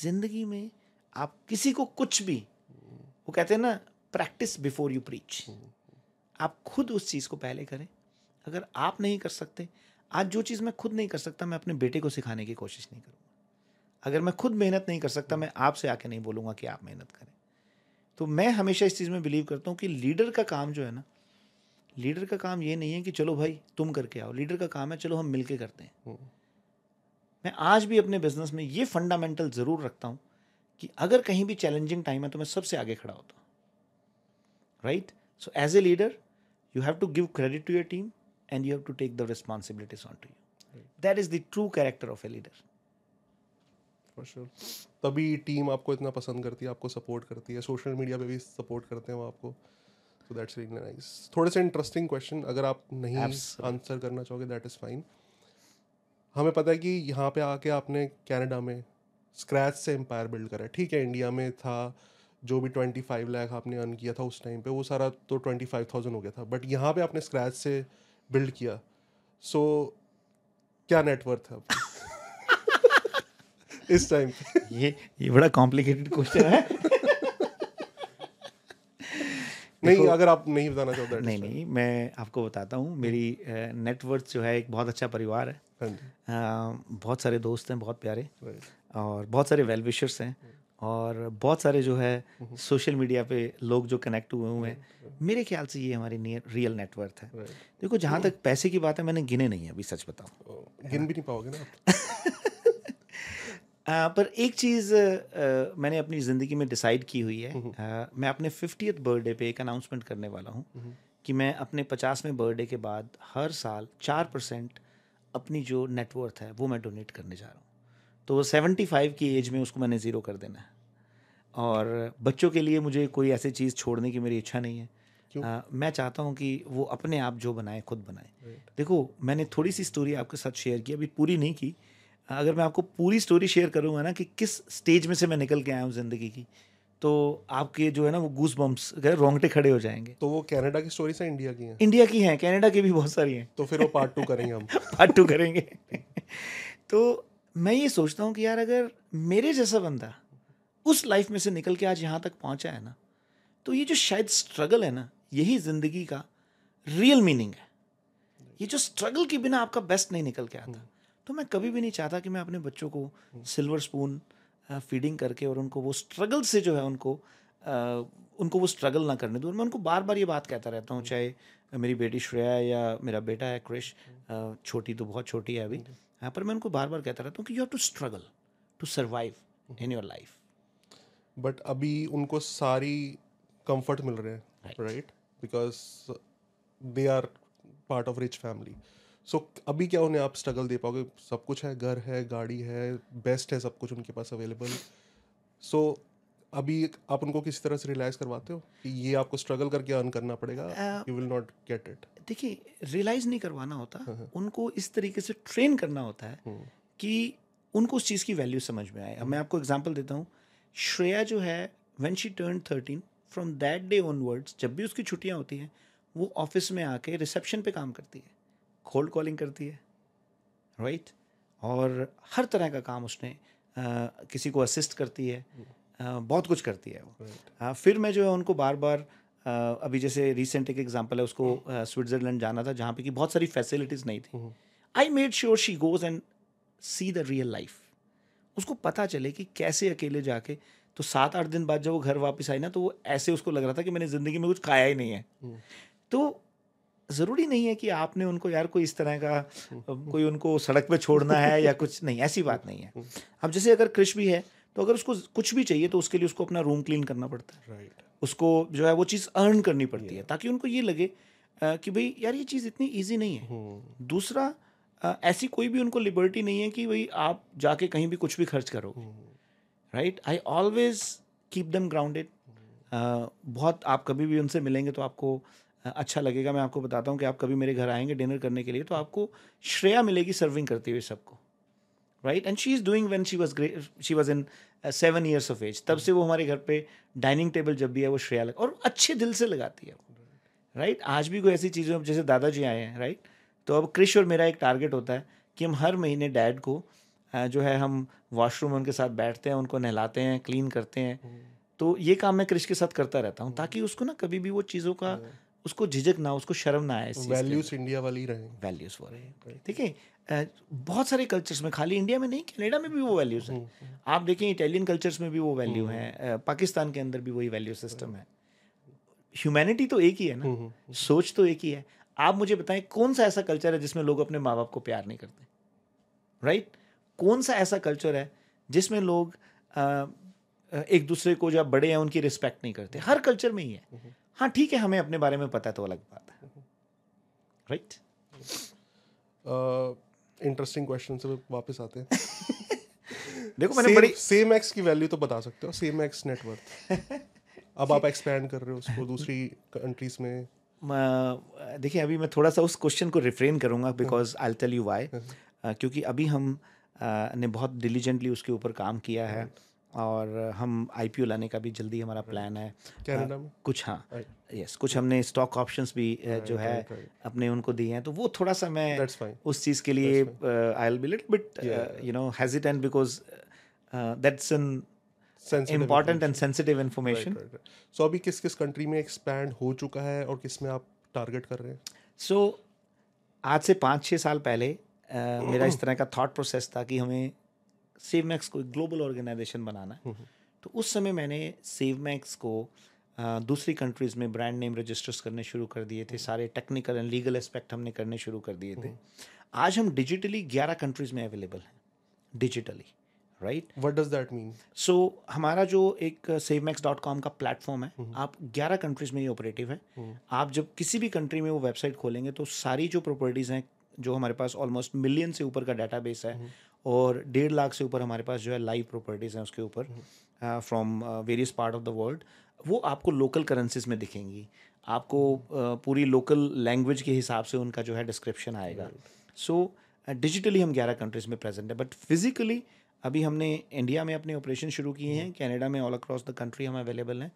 ज़िंदगी में आप किसी को कुछ भी वो कहते हैं ना प्रैक्टिस बिफोर यू प्रीच आप खुद उस चीज़ को पहले करें। अगर आप नहीं कर सकते आज जो चीज़ मैं खुद नहीं कर सकता मैं अपने बेटे को सिखाने की कोशिश नहीं करूँगा। अगर मैं खुद मेहनत नहीं कर सकता मैं आपसे आके नहीं बोलूँगा कि आप मेहनत करें। तो मैं हमेशा इस चीज़ में बिलीव करता हूँ कि लीडर का काम जो है ना लीडर का काम ये नहीं है कि चलो भाई तुम करके आओ। लीडर का काम है चलो हम मिलके करते हैं। मैं आज भी अपने बिज़नेस में ये फंडामेंटल ज़रूर रखता हूँ कि अगर कहीं भी चैलेंजिंग टाइम है तो मैं सबसे आगे खड़ा होता हूँ। Right? So as a leader you have to give credit to your team and you have to take the responsibilities on to you that is the true character of a leader for sure तभी team आपको इतना पसंद करती है आपको support करती है. Social media पे भी सपोर्ट करते हैं वो आपको. सो दैट्स रियली नाइस थोड़े से इंटरेस्टिंग क्वेश्चन अगर आप नहीं. आंसर करना चाहोगे दैट इज़ फाइन हमें पता है कि यहाँ पे आके आपने कनाडा में स्क्रैच से एम्पायर बिल्ड करा ठीक है इंडिया में था जो भी ट्वेंटी फाइव लाख आपने अर्न किया था उस टाइम पे वो सारा तो ट्वेंटी फाइव थाउज़ेंड हो गया था. बट यहाँ पे आपने स्क्रैच से बिल्ड किया। सो so, क्या नेटवर्थ है इस टाइम ये ये बड़ा कॉम्प्लिकेटेड क्वेश्चन है। नहीं अगर आप नहीं बताना चाहते नहीं नहीं मैं आपको बताता हूँ। मेरी नेटवर्थ जो है एक बहुत अच्छा परिवार है। हाँ बहुत सारे दोस्त हैं बहुत प्यारे और बहुत सारे वेल विशर्स हैं। और बहुत सारे जो है सोशल मीडिया पे लोग जो कनेक्ट हुए हुए हैं। मेरे ख्याल से ये हमारी नियर रियल नेटवर्थ है। देखो जहाँ तक पैसे की बात है मैंने गिने नहीं है अभी सच बताऊँ। गिन भी नहीं पाओगे ना आ, पर एक चीज़ आ, मैंने अपनी ज़िंदगी में डिसाइड की हुई है। आ, मैं अपने फिफ्टियथ बर्थडे पे एक अनाउंसमेंट करने वाला हूँ कि मैं अपने पचासवें बर्थडे के बाद हर साल चार परसेंट अपनी जो नेटवर्थ है वो मैं डोनेट करने जा रहा हूँ। तो सेवेंटी फाइव की एज में उसको मैंने ज़ीरो कर देना है। और बच्चों के लिए मुझे कोई ऐसी चीज़ छोड़ने की मेरी इच्छा नहीं है। क्यों? आ, मैं चाहता हूँ कि वो अपने आप जो बनाए खुद बनाए। देखो मैंने थोड़ी सी स्टोरी आपके साथ शेयर की अभी पूरी नहीं की। अगर मैं आपको पूरी स्टोरी शेयर करूँगा ना कि किस स्टेज में से मैं निकल के आया हूँ ज़िंदगी की तो आपके जो है ना वो गूस बम्प्स रोंगटे खड़े हो जाएँगे। तो वो कनाडा की स्टोरी से इंडिया की है? इंडिया की हैं कनाडा की भी बहुत सारी हैं। तो फिर वो पार्ट टू करेंगे हम। पार्ट टू करेंगे। तो मैं ये सोचता हूँ कि यार अगर मेरे जैसा बंदा उस लाइफ में से निकल के आज यहाँ तक पहुँचा है ना तो ये जो शायद स्ट्रगल है ना यही ज़िंदगी का रियल मीनिंग है। ये जो स्ट्रगल के बिना आपका बेस्ट नहीं निकल के आता। तो मैं कभी भी नहीं चाहता कि मैं अपने बच्चों को सिल्वर स्पून फीडिंग करके और उनको वो स्ट्रगल से जो है उनको उनको वो स्ट्रगल ना करने दूँ। मैं उनको बार बार ये बात कहता रहता हूँ चाहे मेरी बेटी श्रेया या मेरा बेटा है क्रिश छोटी तो बहुत छोटी है अभी। हाँ पर मैं उनको बार बार कहता रहता हूँ कि you have to struggle to survive in your life but अभी उनको सारी कंफर्ट मिल रहे हैं right because they are part of rich family so अभी क्या उन्हें आप स्ट्रगल दे पाओगे? सब कुछ है घर है गाड़ी है बेस्ट है सब कुछ उनके पास अवेलेबल सो अभी आप उनको किसी तरह से रियलाइज़ करवाते हो कि ये आपको स्ट्रगल करके अर्न करना पड़ेगा? You will not get it देखिए रियलाइज़ नहीं करवाना होता। उनको इस तरीके से ट्रेन करना होता है कि उनको उस चीज़ की वैल्यू समझ में आए। अब मैं आपको एग्जांपल देता हूँ। श्रेया जो है when she turn thirteen from that day onwards जब भी उसकी छुट्टियाँ होती हैं वो ऑफ़िस में आके रिसेप्शन पे काम करती है। कोल्ड कॉलिंग करती है। Right right? और हर तरह का काम उसने अ, किसी को असिस्ट करती है। अ, बहुत कुछ करती है वो। अ, फिर मैं जो है उनको बार बार अ, अभी जैसे रिसेंट एक एग्जांपल है उसको स्विट्जरलैंड जाना था जहाँ पे कि बहुत सारी फैसिलिटीज़ नहीं थी। I made sure she goes and see the real life उसको पता चले कि कैसे अकेले जाके तो सात आठ दिन बाद जब वो घर वापस आई ना तो वो ऐसे उसको लग रहा था कि मैंने ज़िंदगी में कुछ खाया ही नहीं है। तो ज़रूरी नहीं है कि आपने उनको यार कोई इस तरह का कोई उनको सड़क पे छोड़ना है या कुछ नहीं ऐसी बात नहीं है। अब जैसे अगर क्रिश भी है तो अगर उसको कुछ भी चाहिए तो उसके लिए उसको अपना रूम क्लीन करना पड़ता है। राइट उसको जो है वो चीज़ अर्न करनी पड़ती है ताकि उनको ये लगे कि भाई यार ये चीज़ इतनी ईजी नहीं है। दूसरा ऐसी कोई भी उनको लिबर्टी नहीं है कि भाई आप जाके कहीं भी कुछ भी खर्च करो। Right I always keep them grounded बहुत आप कभी भी उनसे मिलेंगे तो आपको अच्छा लगेगा। मैं आपको बताता हूँ कि आप कभी मेरे घर आएँगे डिनर करने के लिए तो आपको श्रेया मिलेगी सर्विंग करते हुए सबको। Right and she is doing when she was great she was in seven years of age तब से वो हमारे घर पे डाइनिंग टेबल जब भी है वो श्रेया लग, और अच्छे दिल से लगाती है। Right right? आज भी कोई ऐसी चीज़ें, जैसे दादाजी आए हैं राइट तो अब क्रिश और मेरा एक टारगेट होता है कि हम हर महीने डैड को जो है हम वॉशरूम में उनके साथ बैठते हैं उनको नहलाते हैं क्लीन करते हैं। तो ये काम मैं क्रिश के साथ करता रहता हूँ ताकि उसको ना कभी भी वो चीज़ों का उसको झिझक ना उसको शर्म ना आए वैल्यूज़ इंडिया वाली रहे वैल्यूज़ वो रहे ठीक है बहुत सारे कल्चर्स में खाली इंडिया में नहीं कनाडा में भी वो वैल्यूज़ हैं। आप देखें इटालियन कल्चर्स में भी वो वैल्यू हैं पाकिस्तान के अंदर भी वही वैल्यू सिस्टम है। ह्यूमैनिटी तो एक ही है ना। सोच तो एक ही है। आप मुझे बताएँ कौन सा ऐसा कल्चर है जिसमें लोग अपने माँ बाप को प्यार नहीं करते? Right right? कौन सा ऐसा कल्चर है जिसमें लोग अ, एक दूसरे को जब बड़े हैं उनकी रिस्पेक्ट नहीं करते? हर कल्चर में ही है। हाँ ठीक है हमें अपने बारे में पता है तो अलग बात है। राइट इंटरेस्टिंग क्वेश्चन से वापस आते हैं। देखो मैंने बड़ी सेम एक्स की वैल्यू तो बता सकते हो सेम एक्स नेटवर्क अब आप एक्सपैंड कर रहे हो उसको दूसरी कंट्रीज़ म- देखिए अभी मैं थोड़ा सा उस क्वेश्चन को रिफ्रेन करूँगा because I tell you why क्योंकि अभी हम अ, ने बहुत डिलीजेंटली उसके ऊपर काम किया है और हम आईपीओ लाने का भी जल्दी हमारा प्लान है। में कुछ हाँ। यस कुछ हमने स्टॉक ऑप्शंस भी अ, जो है. अपने उनको दिए हैं। तो वो थोड़ा सा मैं उस चीज़ के लिए I be little bit you know hesitant because that's an important and sensitive information so अभी किस किस कंट्री में एक्सपैंड हो चुका है और किसमें आप टारगेट कर रहे हैं? सो so, आज से पाँच छः साल पहले अ, मेरा इस तरह का थॉट प्रोसेस था कि हमें सेव मैक्स को ग्लोबल ऑर्गेनाइजेशन बनाना है। तो उस समय मैंने सेव मैक्स को अ, दूसरी कंट्रीज़ में ब्रांड नेम रजिस्टर्स करने शुरू कर दिए थे। सारे टेक्निकल एंड लीगल एस्पेक्ट हमने करने शुरू कर दिए थे। आज हम डिजिटली ग्यारह कंट्रीज़ में अवेलेबल हैं। Digitally right what does that mean so हमारा जो एक सेवमैक्स डॉट कॉम का प्लेटफॉर्म है आप 11 कंट्रीज़ में ये ऑपरेटिव है। आप जब किसी भी कंट्री में वो वेबसाइट खोलेंगे तो सारी जो प्रॉपर्टीज़ हैं जो हमारे पास ऑलमोस्ट मिलियन से ऊपर का डाटाबेस है और डेढ़ लाख से ऊपर हमारे पास जो है लाइव प्रॉपर्टीज़ हैं उसके ऊपर from various part of the world वो आपको लोकल करेंसीज में दिखेंगी। आपको uh, पूरी लोकल लैंग्वेज के हिसाब से उनका जो है डिस्क्रिप्शन आएगा। सो डिजिटली हम 11 कंट्रीज़ में प्रेजेंट है बट फिजिकली अभी हमने इंडिया में अपने ऑपरेशन शुरू किए हैं कनाडा में ऑल अक्रॉस द कंट्री हम अवेलेबल हैं।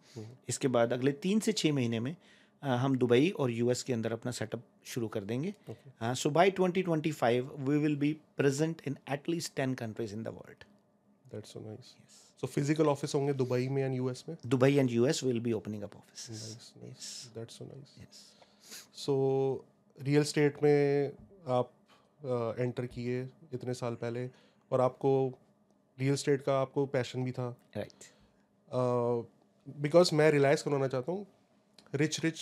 इसके बाद अगले तीन से छः महीने में हम दुबई और यूएस के अंदर अपना सेटअप शुरू कर देंगे। So by 2025 we will be present in at least ten countries in the world that's so nice so physical office होंगे दुबई में एंड यूएस में? Dubai and US will be opening up office that's so nice so real estate में आप enter किए इतने साल पहले और आपको रियल स्टेट का आपको पैशन भी था। राइट बिकॉज़ मैं रियलाइज़ करवाना चाहता हूँ रिच रिच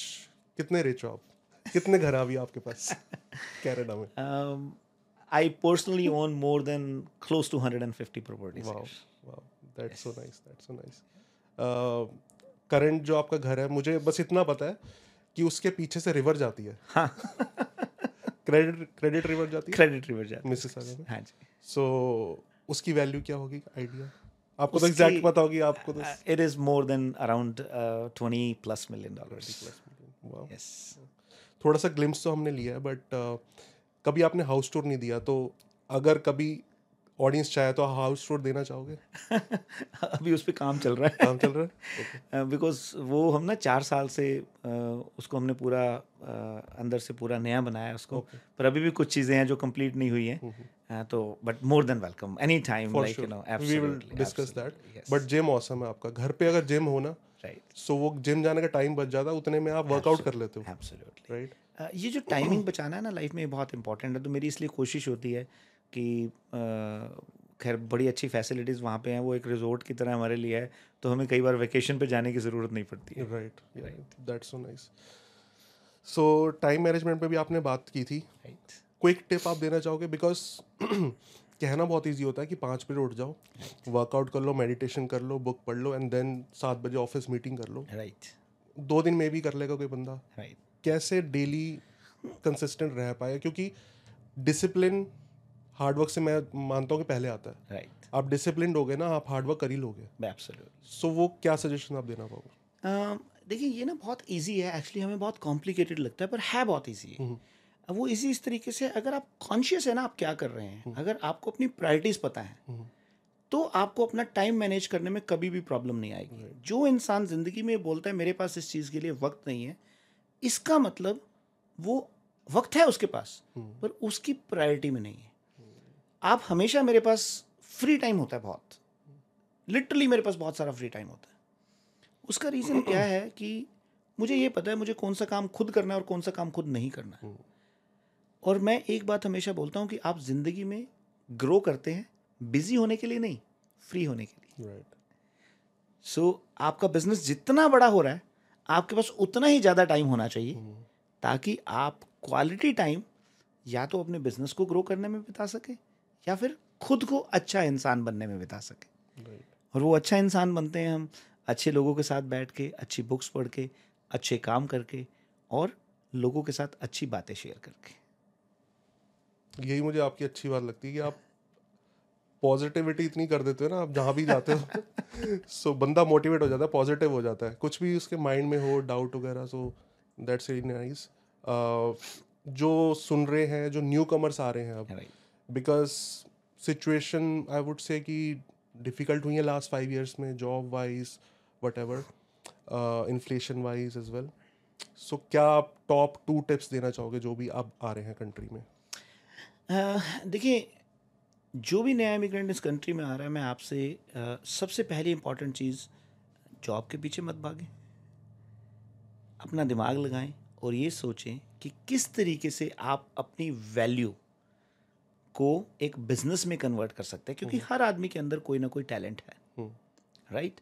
कितने रिच हो आप? कितने घर अभी आपके पास? कनाडा में। To 150 properties. Wow wow that's so nice that's so nice current जो आपका घर है मुझे बस इतना पता है कि उसके पीछे से रिवर जाती है। क्रेडिट क्रेडिट रिवर जाती है? Credit River जाता है। हाँ जी। सो उसकी वैल्यू क्या होगी? आइडिया आपको तो एग्जैक्ट पता होगी आपको तो Uh, more than around uh, 20 plus million dollars. Wow Yes. थोड़ा सा ग्लिम्स तो हमने लिया है बट कभी आपने हाउस टूर नहीं दिया तो अगर कभी ऑडियंस चाहे तो हाउस टूर देना चाहोगे? अभी उस पर काम चल रहा है। काम चल रहा है? बिकॉज़ वो हम ना चार साल से uh, उसको हमने पूरा uh, अंदर से पूरा नया बनाया उसको। पर अभी भी कुछ चीज़ें हैं जो कंप्लीट नहीं हुई हैं। uh, तो but more than welcome any time like you know we will discuss that but gym awesome है आपका। घर पे अगर जिम हो ना राइट सो वो जिम जाने का टाइम बच जाता है उतने में आप वर्कआउट कर लेते हो। एब्सोल्युटली राइट अ, ये जो टाइमिंग बचाना है ना लाइफ में बहुत इंपॉर्टेंट है तो मेरी इसलिए कोशिश होती है कि खैर बड़ी अच्छी फैसिलिटीज़ वहाँ पे हैं वो एक रिजॉर्ट की तरह हमारे लिए है तो हमें कई बार वेकेशन पे जाने की ज़रूरत नहीं पड़ती है। Right that's so nice so time management पे भी आपने बात की थी। राइट क्विक टिप आप देना चाहोगे? बिकॉज़ कहना बहुत इजी होता है कि पाँच बजे उठ जाओ वर्कआउट कर लो मेडिटेशन कर लो बुक पढ़ लो एंड देन सात बजे ऑफ़िस मीटिंग कर लो। राइट दो दिन में भी कर लेगा कोई बंदा। राइट कैसे डेली कंसिस्टेंट रह पाए क्योंकि डिसिप्लिन हार्डवर्क से मैं मानता हूँ कि पहले आता है। राइट आप डिसिप्लिन हो गए ना आप हार्डवर्क कर ही लोगे। सो वो क्या सजेशन आप देना पाओगे? अम, देखिए ये ना बहुत ईजी है। एक्चुअली हमें बहुत कॉम्प्लिकेटेड लगता है पर है बहुत ईजी है अब वो इसी इस तरीके से अगर आप कॉन्शियस है ना आप क्या कर रहे हैं? अगर आपको अपनी प्रायोरिटीज़ पता है तो आपको अपना टाइम मैनेज करने में कभी भी प्रॉब्लम नहीं आएगी। जो इंसान ज़िंदगी में बोलता है मेरे पास इस चीज़ के लिए वक्त नहीं है इसका मतलब वो वक्त है उसके पास पर उसकी प्रायोरिटी में नहीं है। आप हमेशा मेरे पास फ्री टाइम होता है बहुत। लिटरली मेरे पास बहुत सारा फ्री टाइम होता है। उसका रीज़न क्या है कि मुझे ये पता है मुझे कौन सा काम खुद करना है और कौन सा काम खुद नहीं करना है। और मैं एक बात हमेशा बोलता हूँ कि आप ज़िंदगी में ग्रो करते हैं बिज़ी होने के लिए नहीं फ्री होने के लिए। Right right. सो so, आपका बिज़नेस जितना बड़ा हो रहा है आपके पास उतना ही ज़्यादा टाइम होना चाहिए ताकि आप क्वालिटी टाइम या तो अपने बिज़नेस को ग्रो करने में बिता सकें या फिर खुद को अच्छा इंसान बनने में बिता सकें। राइट और वो अच्छा इंसान बनते हैं हम अच्छे लोगों के साथ बैठ के अच्छी बुक्स पढ़ के अच्छे काम करके और लोगों के साथ अच्छी बातें शेयर करके। यही मुझे आपकी अच्छी बात लगती है कि आप पॉजिटिविटी इतनी कर देते हो ना आप जहाँ भी जाते हो सो बंदा मोटिवेट हो जाता है पॉजिटिव हो जाता है। कुछ भी उसके माइंड में हो डाउट वगैरह सो दैट्स वेरी नाइस जो सुन रहे हैं जो न्यू कमर्स आ रहे हैं अब because situation I would say कि डिफ़िकल्ट हुई है लास्ट फाइव ईयर्स में job wise whatever inflation wise as well so क्या आप टॉप टू टिप्स देना चाहोगे जो भी अब आ रहे हैं कंट्री में? देखिए जो भी नया इमिग्रेंट इस कंट्री में आ रहा है मैं आपसे सबसे पहली इंपॉर्टेंट चीज़ जॉब के पीछे मत भागें। अपना दिमाग लगाएँ और ये सोचें कि किस तरीके से आप अपनी वैल्यू को एक बिज़नेस में कन्वर्ट कर सकते हैं क्योंकि हर आदमी के अंदर कोई ना कोई टैलेंट है। हम्म, राइट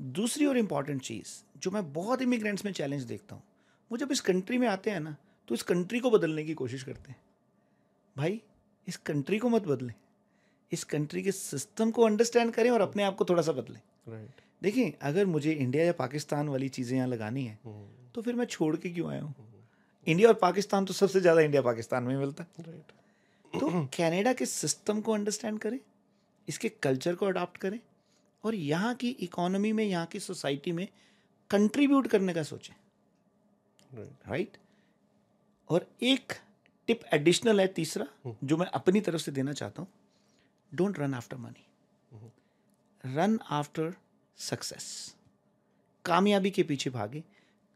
दूसरी और इंपॉर्टेंट चीज़ जो मैं बहुत इमिग्रेंट्स में चैलेंज देखता हूँ वो जब इस कंट्री में आते हैं ना तो इस कंट्री को बदलने की कोशिश करते हैं। भाई इस कंट्री को मत बदलें। इस कंट्री के सिस्टम को अंडरस्टैंड करें और अपने आप को थोड़ा सा बदलें। राइट देखिए अगर मुझे इंडिया या पाकिस्तान वाली चीज़ें यहाँ लगानी है तो फिर मैं छोड़ के क्यों आया हूँ? इंडिया और पाकिस्तान तो सबसे ज़्यादा इंडिया पाकिस्तान में मिलता है। राइट तो कनाडा के सिस्टम को अंडरस्टैंड करें इसके कल्चर को अडॉप्ट करें और यहाँ की इकोनॉमी में यहाँ की सोसाइटी में कंट्रीब्यूट करने का सोचें। राइट राइट और एक टिप एडिशनल है तीसरा जो मैं अपनी तरफ़ से देना चाहता हूँ don't run after money run after success कामयाबी के पीछे भागे।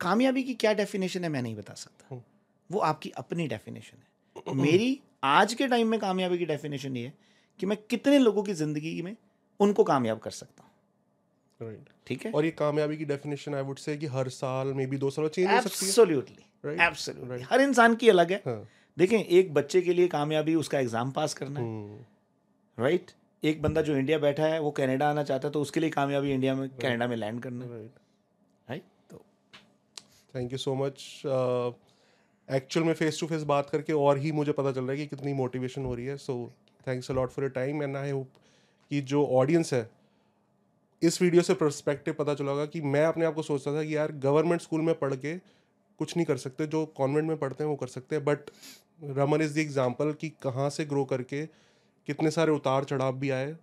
कामयाबी की क्या डेफिनेशन है मैं नहीं बता सकता। वो आपकी अपनी डेफिनेशन है। मेरी आज के टाइम में कामयाबी की डेफिनेशन ये है कि मैं कितने लोगों की ज़िंदगी में उनको कामयाब कर सकता हूँ। राइट ठीक है? और ये कामयाबी की डेफिनेशन आई वुड से कि हर साल मे बी दो साल चेंज हो सकती है। एब्सोल्युटली एब्सोल्युटली हर इंसान की अलग है। हाँ। देखें एक बच्चे के लिए कामयाबी उसका एग्ज़ाम पास करना है। हम्म, राइट एक बंदा जो इंडिया बैठा है वो कनाडा आना चाहता है तो उसके लिए कामयाबी इंडिया में कनाडा में लैंड करना है। राइट राइट तो thank you so much actual में फेस टू फेस बात करके और ही मुझे पता चल रहा है कि कितनी मोटिवेशन हो रही है। So thanks a lot for your time and I hope कि जो ऑडियंस है इस वीडियो से पर्सपेक्टिव पता चला होगा कि मैं अपने आप को सोचता था कि यार गवर्नमेंट स्कूल में पढ़ के कुछ नहीं कर सकते, जो कॉन्वेंट में पढ़ते हैं वो कर सकते हैं but Raman is the example कि कहाँ से ग्रो करके कितने सारे उतार चढ़ाव भी आए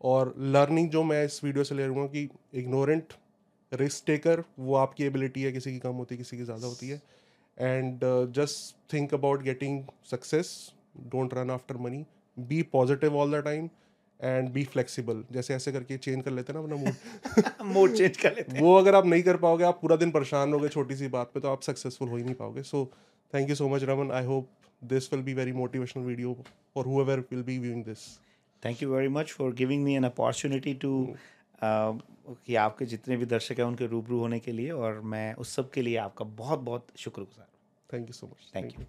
और लर्निंग जो मैं इस वीडियो से ले रहा हूँ कि इग्नोरेंट रिस्क टेकर वो आपकी एबिलिटी है, किसी की कम होती है, किसी की ज़्यादा होती है। And just think about getting success don't run after money be positive all the time and be flexible जैसे ऐसे करके चेंज कर लेते हैं ना अपना मूड मूड चेंज कर लेते वो अगर आप नहीं कर पाओगे आप पूरा दिन परेशान होगे छोटी सी बात पे तो आप सक्सेसफुल हो ही नहीं पाओगे। So thank you so much Raman I hope this will be very motivational video for whoever will be viewing this thank you very much for giving me an opportunity to कि आपके जितने भी दर्शक हैं उनके रूबरू होने के लिए और मैं उस सब के लिए आपका बहुत बहुत शुक्रगुजार thank you so much thank you